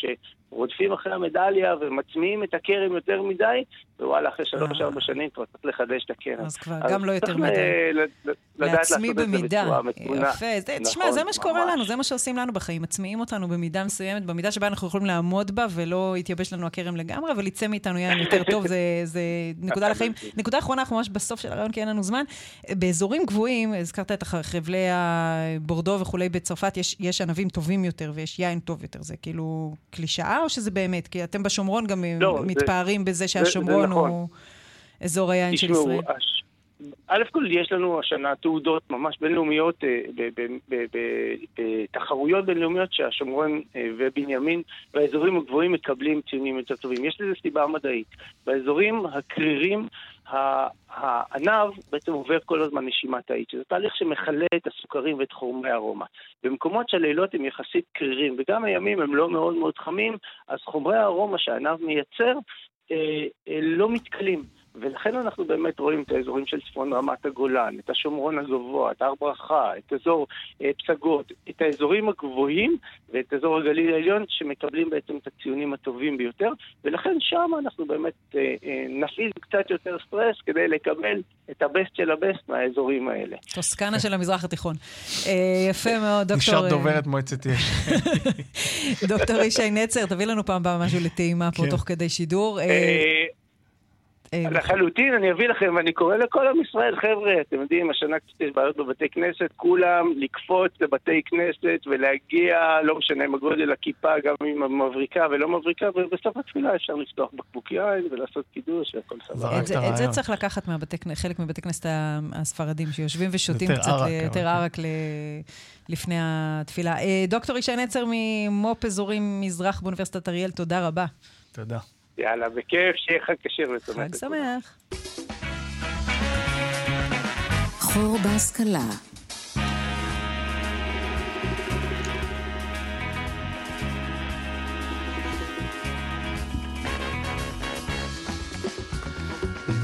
רודפים אחרי המדליה ומצמיעים את הכרם יותר מדי, ווואלה, אחרי שלוש-ארבע אה. שנים כבר צריך לחדש את הכרם. אז כבר גם לא יותר מדי. לעצמי במידה. יפה. תשמע, נכון, זה מה שקורה לנו, זה מה שעושים לנו בחיים. מצמיעים אותנו במידה מסוימת, במידה שבה אנחנו יכולים לעמוד בה ולא יתייבש לנו הכרם לגמרי, אבל יצא מאיתנו יין יותר טוב, זה נקודה לחיים. נקודה אחרונה, אנחנו ממש בסוף של הרעיון, כי אין לנו זמן. באזורים גבוהים, הזכרת את חבלי הבורדו וכולי בצרפת, יש ענבים טובים יותר ויש יין טוב יותר. זה כאילו קלישאה או שזה באמת? כי אתם בשומרון גם לא, מתפארים זה, בזה שהשומרון נכון. הוא אזור היין של ישראל. הש... א' כל יש לנו השנה תעודות ממש בינלאומיות, אה, בתחרויות בינלאומיות שהשומרון אה, ובנימין והאזורים הגבוהים מקבלים ציונים יותר טובים. יש לזה סיבה מדעית. באזורים הקרירים הענב בעצם עובר כל הזמן נשימת תאית, שזה תהליך שמכלה את הסוכרים ואת חומרי הארומה. במקומות שהלילות הם יחסית קרירים וגם הימים הם לא מאוד מאוד חמים, אז חומרי הארומה שהענב מייצר אה, אה, לא מתכלים. ולכן אנחנו באמת רואים את האזורים של צפון רמת הגולן, את השומרון הגבוה, את הר ברכה, את אזור אה, פסגות, את האזורים הגבוהים ואת אזור הגליל העליון שמקבלים בעצם את הציונים הטובים ביותר, ולכן שם אנחנו באמת אה, אה, נפעיל קצת יותר סטרס כדי לקבל את הבסט של הבסט מהאזורים האלה. טוסקנה של המזרח התיכון. יפה מאוד, דוקטור... נשאר דוברת מועצת יש. דוקטור ישי נצר, תביא לנו פעם הבאה משהו לטעימה פה כן. תוך כדי שידור. אה, לחלוטין, אני אביא לכם, ואני קורא לכל עם ישראל, חבר'ה, אתם יודעים, השנה קצת יש בעיות בבתי כנסת, כולם לקפוץ לבתי כנסת ולהגיע, לא משנה אם הגודל הכיפה, גם אם מבריקה ולא מבריקה, ובסוף התפילה אפשר לפתוח בקבוק יין ולעשות קידוש והכל סבבה. את זה צריך לקחת מחלק מבתי כנסת הספרדים, שיושבים ושותים קצת יותר ערק לפני התפילה. אה, דוקטור ישי נצר ממו"פ אזורים מזרח באוניברסיטת אריאל, תודה רבה. תודה. יאללה, בכיף, שיהיה חג כשר ושמח. חג שמח. חור בהשכלה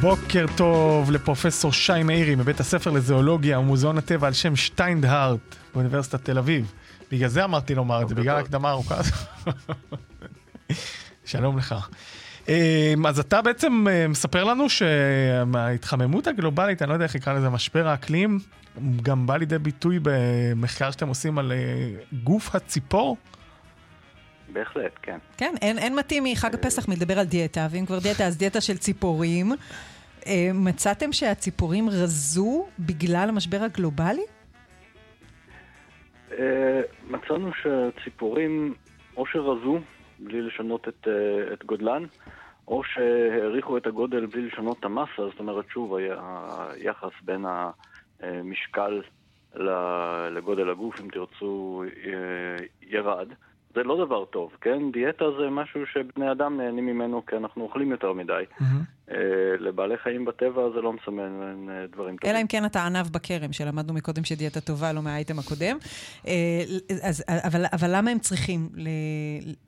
בוקר טוב לפרופסור שי מאירי מבית הספר לזואולוגיה ומוזיאון הטבע על שם שטיינדהארט באוניברסיטת תל אביב. בגלל זה אמרתי לומר את זה, בגלל הקדמה ארוכה. שלום לך. אמ, אז אתה בעצם אה, מספר לנו שההתחממות הגלובלית, אני לא יודע איך יקרא לזה, משבר האקלים, גם בא לידי ביטוי במחקר שאתם עושים על אה, גוף הציפור? בהחלט, כן. כן, אין, אין מתאים מחג הפסח מלדבר על דיאטה, ואם כבר דיאטה, אז דיאטה של ציפורים. אה, מצאתם שהציפורים רזו בגלל המשבר הגלובלי? מצאנו שהציפורים או שרזו בלי לשנות את, את גודלן, או שהעריכו את הגודל בלי לשנות את המסה, זאת אומרת, שוב, היחס בין המשקל לגודל הגוף, אם תרצו, ירד. זה לא דבר טוב, כן? דיאטה זה משהו שבני אדם נהנים ממנו כי אנחנו אוכלים יותר מדי. Mm-hmm. לבעלי חיים בטבע זה לא מסמן אה, דברים טובים. אלא אם כן אתה ענב בכרם, שלמדנו מקודם שדיאטה טובה, לא מהאייטם הקודם. אה, אז, אבל, אבל למה הם צריכים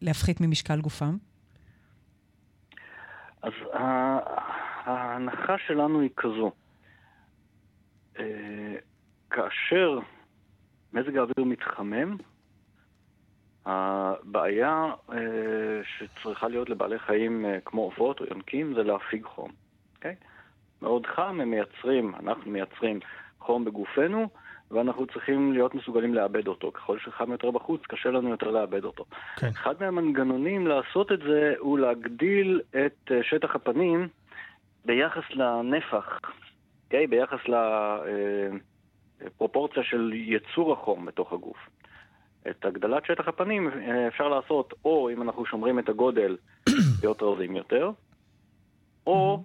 להפחית ממשקל גופם? אז ההנחה שלנו היא כזו. כאשר מזג האוויר מתחמם, הבעיה אה, שצריכה להיות לבעלי חיים אה, כמו עופות או יונקים זה להפיג חום. Okay? אוקיי? מאוד חם, הם מייצרים, אנחנו מייצרים חום בגופנו, ואנחנו צריכים להיות מסוגלים לאבד אותו. ככל שחם יותר בחוץ, קשה לנו יותר לאבד אותו. כן. אחד מהמנגנונים לעשות את זה הוא להגדיל את אה, שטח הפנים ביחס לנפח, okay? אוקיי? ביחס לפרופורציה של יצור החום בתוך הגוף. את הגדלת שטח הפנים אה, אפשר לעשות או אם אנחנו שומרים את הגודל להיות רזים יותר, או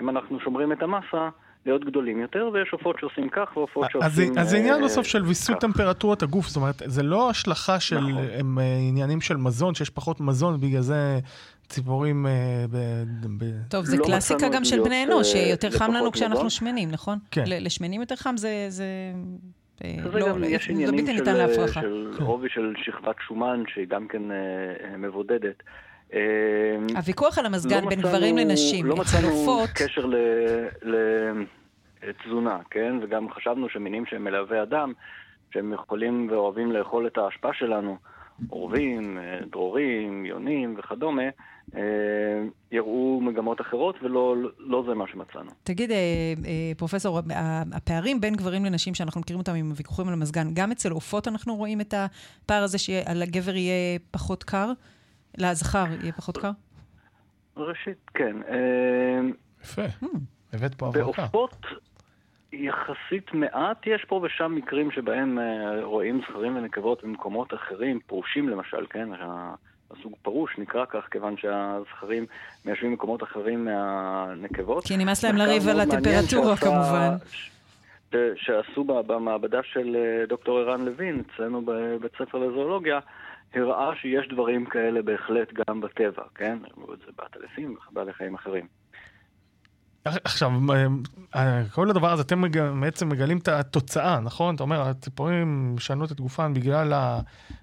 אם אנחנו שומרים את המסה, להיות גדולים יותר, ויש עופות שעושים כך ועופות אז שעושים... אז זה אה, עניין בסוף של ויסות. טמפרטורת הגוף, זאת אומרת, זה לא השלכה של נכון. הם, אה, עניינים של מזון, שיש פחות מזון, בגלל זה ציפורים... אה, ב- ב- טוב, זה לא קלאסיקה גם של בני אנוש, אה, שיותר חם לנו כשאנחנו. שמנים, נכון? כן. ל- לשמנים יותר חם זה... זה... אה, לא, גם יש זה עניינים של. של עובי של שכבת שומן, שהיא גם כן אה, אה, מבודדת. אה, הוויכוח על המזגן לא בין מצאנו- גברים לנשים, לא מצאנו קשר לתזונה, כן? וגם חשבנו שמינים שהם מלהבי אדם, שהם יכולים ואוהבים לאכול את ההשפעה שלנו, עורבים, אה, דרורים, יונים וכדומה, אה, יראו מגמות אחרות, ולא לא זה מה שמצאנו. תגיד, אה, פרופסור, הפערים בין גברים לנשים שאנחנו מכירים אותם עם הוויכוחים על המזגן, גם אצל עופות אנחנו רואים את הפער הזה שלגבר יהיה פחות קר? לזכר יהיה פחות קר? ראשית, כן. אה, יפה, הבאת פה הברקה. בעופות יחסית מעט, יש פה ושם מקרים שבהם אה, רואים זכרים ונקבות במקומות אחרים, פרושים למשל, כן? הסוג פרוש נקרא כך, כיוון שהזכרים מיישבים במקומות אחרים מהנקבות. כי נמאס להם לריב על הטמפרטורה, שעשה- כמובן. ש- שעשו במעבדה של אה, דוקטור ערן לוין, אצלנו בבית ספר לזואולוגיה, הראה שיש דברים כאלה בהחלט גם בטבע, כן? ראו את זה בעטלפים ובעלי חיים אחרים. עכשיו, כל הדבר הזה, אתם בעצם מגלים את התוצאה, נכון? אתה אומר, הציפורים משנות את גופן בגלל ה-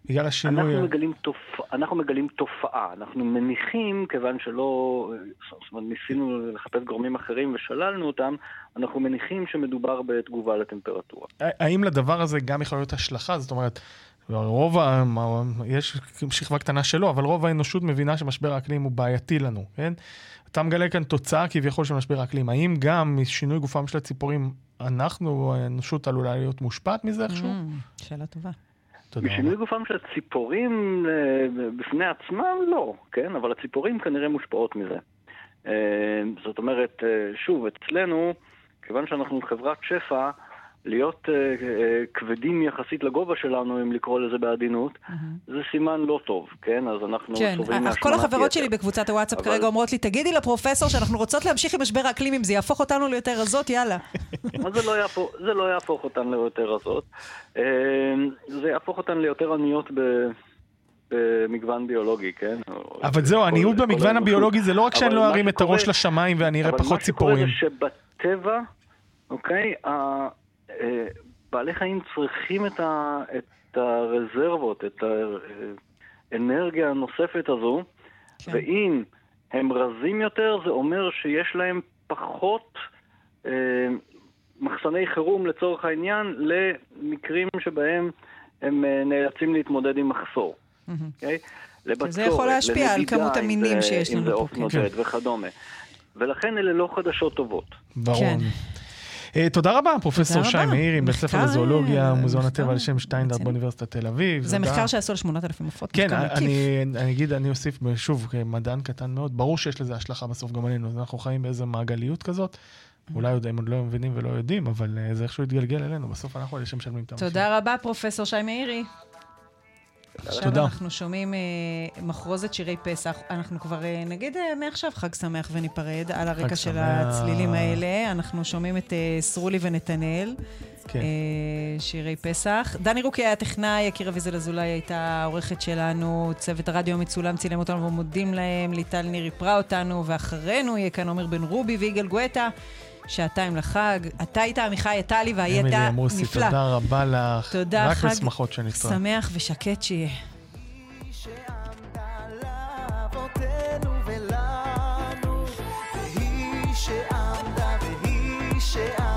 בגלל השינוי. אנחנו מגלים, תופ... אנחנו מגלים תופעה, אנחנו מניחים, כיוון שלא, זאת אומרת, ניסינו לחפש גורמים אחרים ושללנו אותם, אנחנו מניחים שמדובר בתגובה לטמפרטורה. האם לדבר הזה גם יכולה להיות השלכה? זאת אומרת, רוב ה... יש שכבה קטנה שלא, אבל רוב האנושות מבינה שמשבר האקלים הוא בעייתי לנו, כן? אתה מגלה כאן תוצאה כביכול של משבר האקלים. האם גם משינוי גופם של הציפורים, אנחנו, האנושות עלולה להיות מושפעת מזה איכשהו? Mm, שאלה טובה. תודה בשינוי רבה. גופם של הציפורים אה, בפני עצמם, לא, כן? אבל הציפורים כנראה מושפעות מזה. אה, זאת אומרת, אה, שוב, אצלנו, כיוון שאנחנו חברת שפע, להיות אה, אה, כבדים יחסית לגובה שלנו, אם לקרוא לזה בעדינות, זה סימן לא טוב, כן? אז אנחנו כן, סובלים ה- מהשמנת כל החברות יתר. שלי בקבוצת הוואטסאפ אבל- כרגע אומרות לי, תגידי לפרופסור שאנחנו רוצות להמשיך עם משבר האקלים, אם זה יהפוך אותנו ליותר רזות, יאללה. זה לא יהפוך, זה לא יהפוך אותן ליותר רזות. אה, זה יהפוך אותן ליותר עניות ב... במגוון ביולוגי, כן? אבל זהו, עניות במגוון. הביולוגי זה לא רק שאני אבל לא ארים את הראש לשמיים ואני אראה אבל פחות מה שקורה ציפורים. זה שבטבע, אוקיי, אה, בעלי חיים צריכים את, ה, את הרזרבות, את האנרגיה הנוספת הזו, כן. ואם הם רזים יותר, זה אומר שיש להם פחות אה, מחסני חירום לצורך העניין למקרים שבהם הם אה, נאלצים להתמודד עם מחסור. מהמם. אוקיי? לבצורת, שזה יכול להשפיע על כמות אם המינים זה- שיש אם לנו זה פה, עוף כן. נודד וכדומה. ולכן אלה לא חדשות טובות. ברור. כן. אה, תודה רבה, פרופסור שי. מאירי, בית ספר לזואולוגיה, אה, מוזיאון הטבע על שם שטיינדרט. באוניברסיטת תל אביב. זה. מחקר שעשו על 8,000 עופות, כן. אני, אני אגיד, אני אוסיף, שוב, כמדען קטן מאוד, ברור שיש לזה השלכה בסוף גם עלינו, אז אנחנו חיים באיזה מעגליות כזאת. אולי עוד הם עוד לא מבינים ולא יודעים, אבל אה, זה איכשהו יתגלגל אלינו, בסוף אנחנו אלה שמשלמים את המחיר. תודה רבה, פרופסור שי מאירי. עכשיו תודה. אנחנו שומעים אה, מחרוזת שירי פסח. אנחנו כבר אה, נגיד אה, מעכשיו חג שמח וניפרד על הרקע של. הצלילים האלה. אנחנו שומעים את אה, סרולי ונתנאל, כן. אה, שירי פסח. דני רוקי היה טכנאי, יקיר אביזל אזולאי הייתה העורכת שלנו, צוות הרדיו המצולם צילם אותנו ומודים להם, ליטל ניר איפרה אותנו, ואחרינו יהיה כאן עומר בן רובי ויגאל גואטה. שעתיים לחג. אתה היית עמיחי עטלי והיית אמילי עמוסי, נפלא. תודה רבה לך. תודה, רק חג בשמחות שנתראה. שמח ושקט שיהיה. והיא שעמדה והיא שעמדה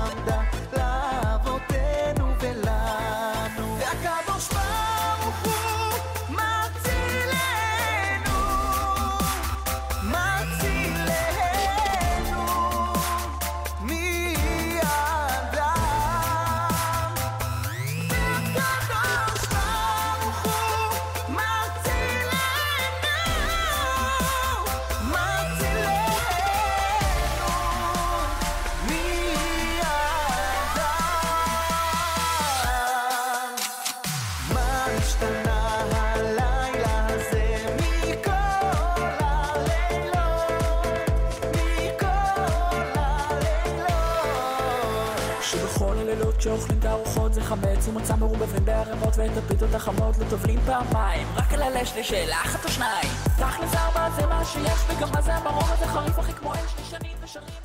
מוצא מרובבים בערימות ואת הפיתות החמות לא טובלים פעמיים רק על הלש שאלה אחת או שניים. תכל'ס ארבע זה מה שיש וגם מה זה המרום הזה חריף הכי כמו אש לשנים ושנים.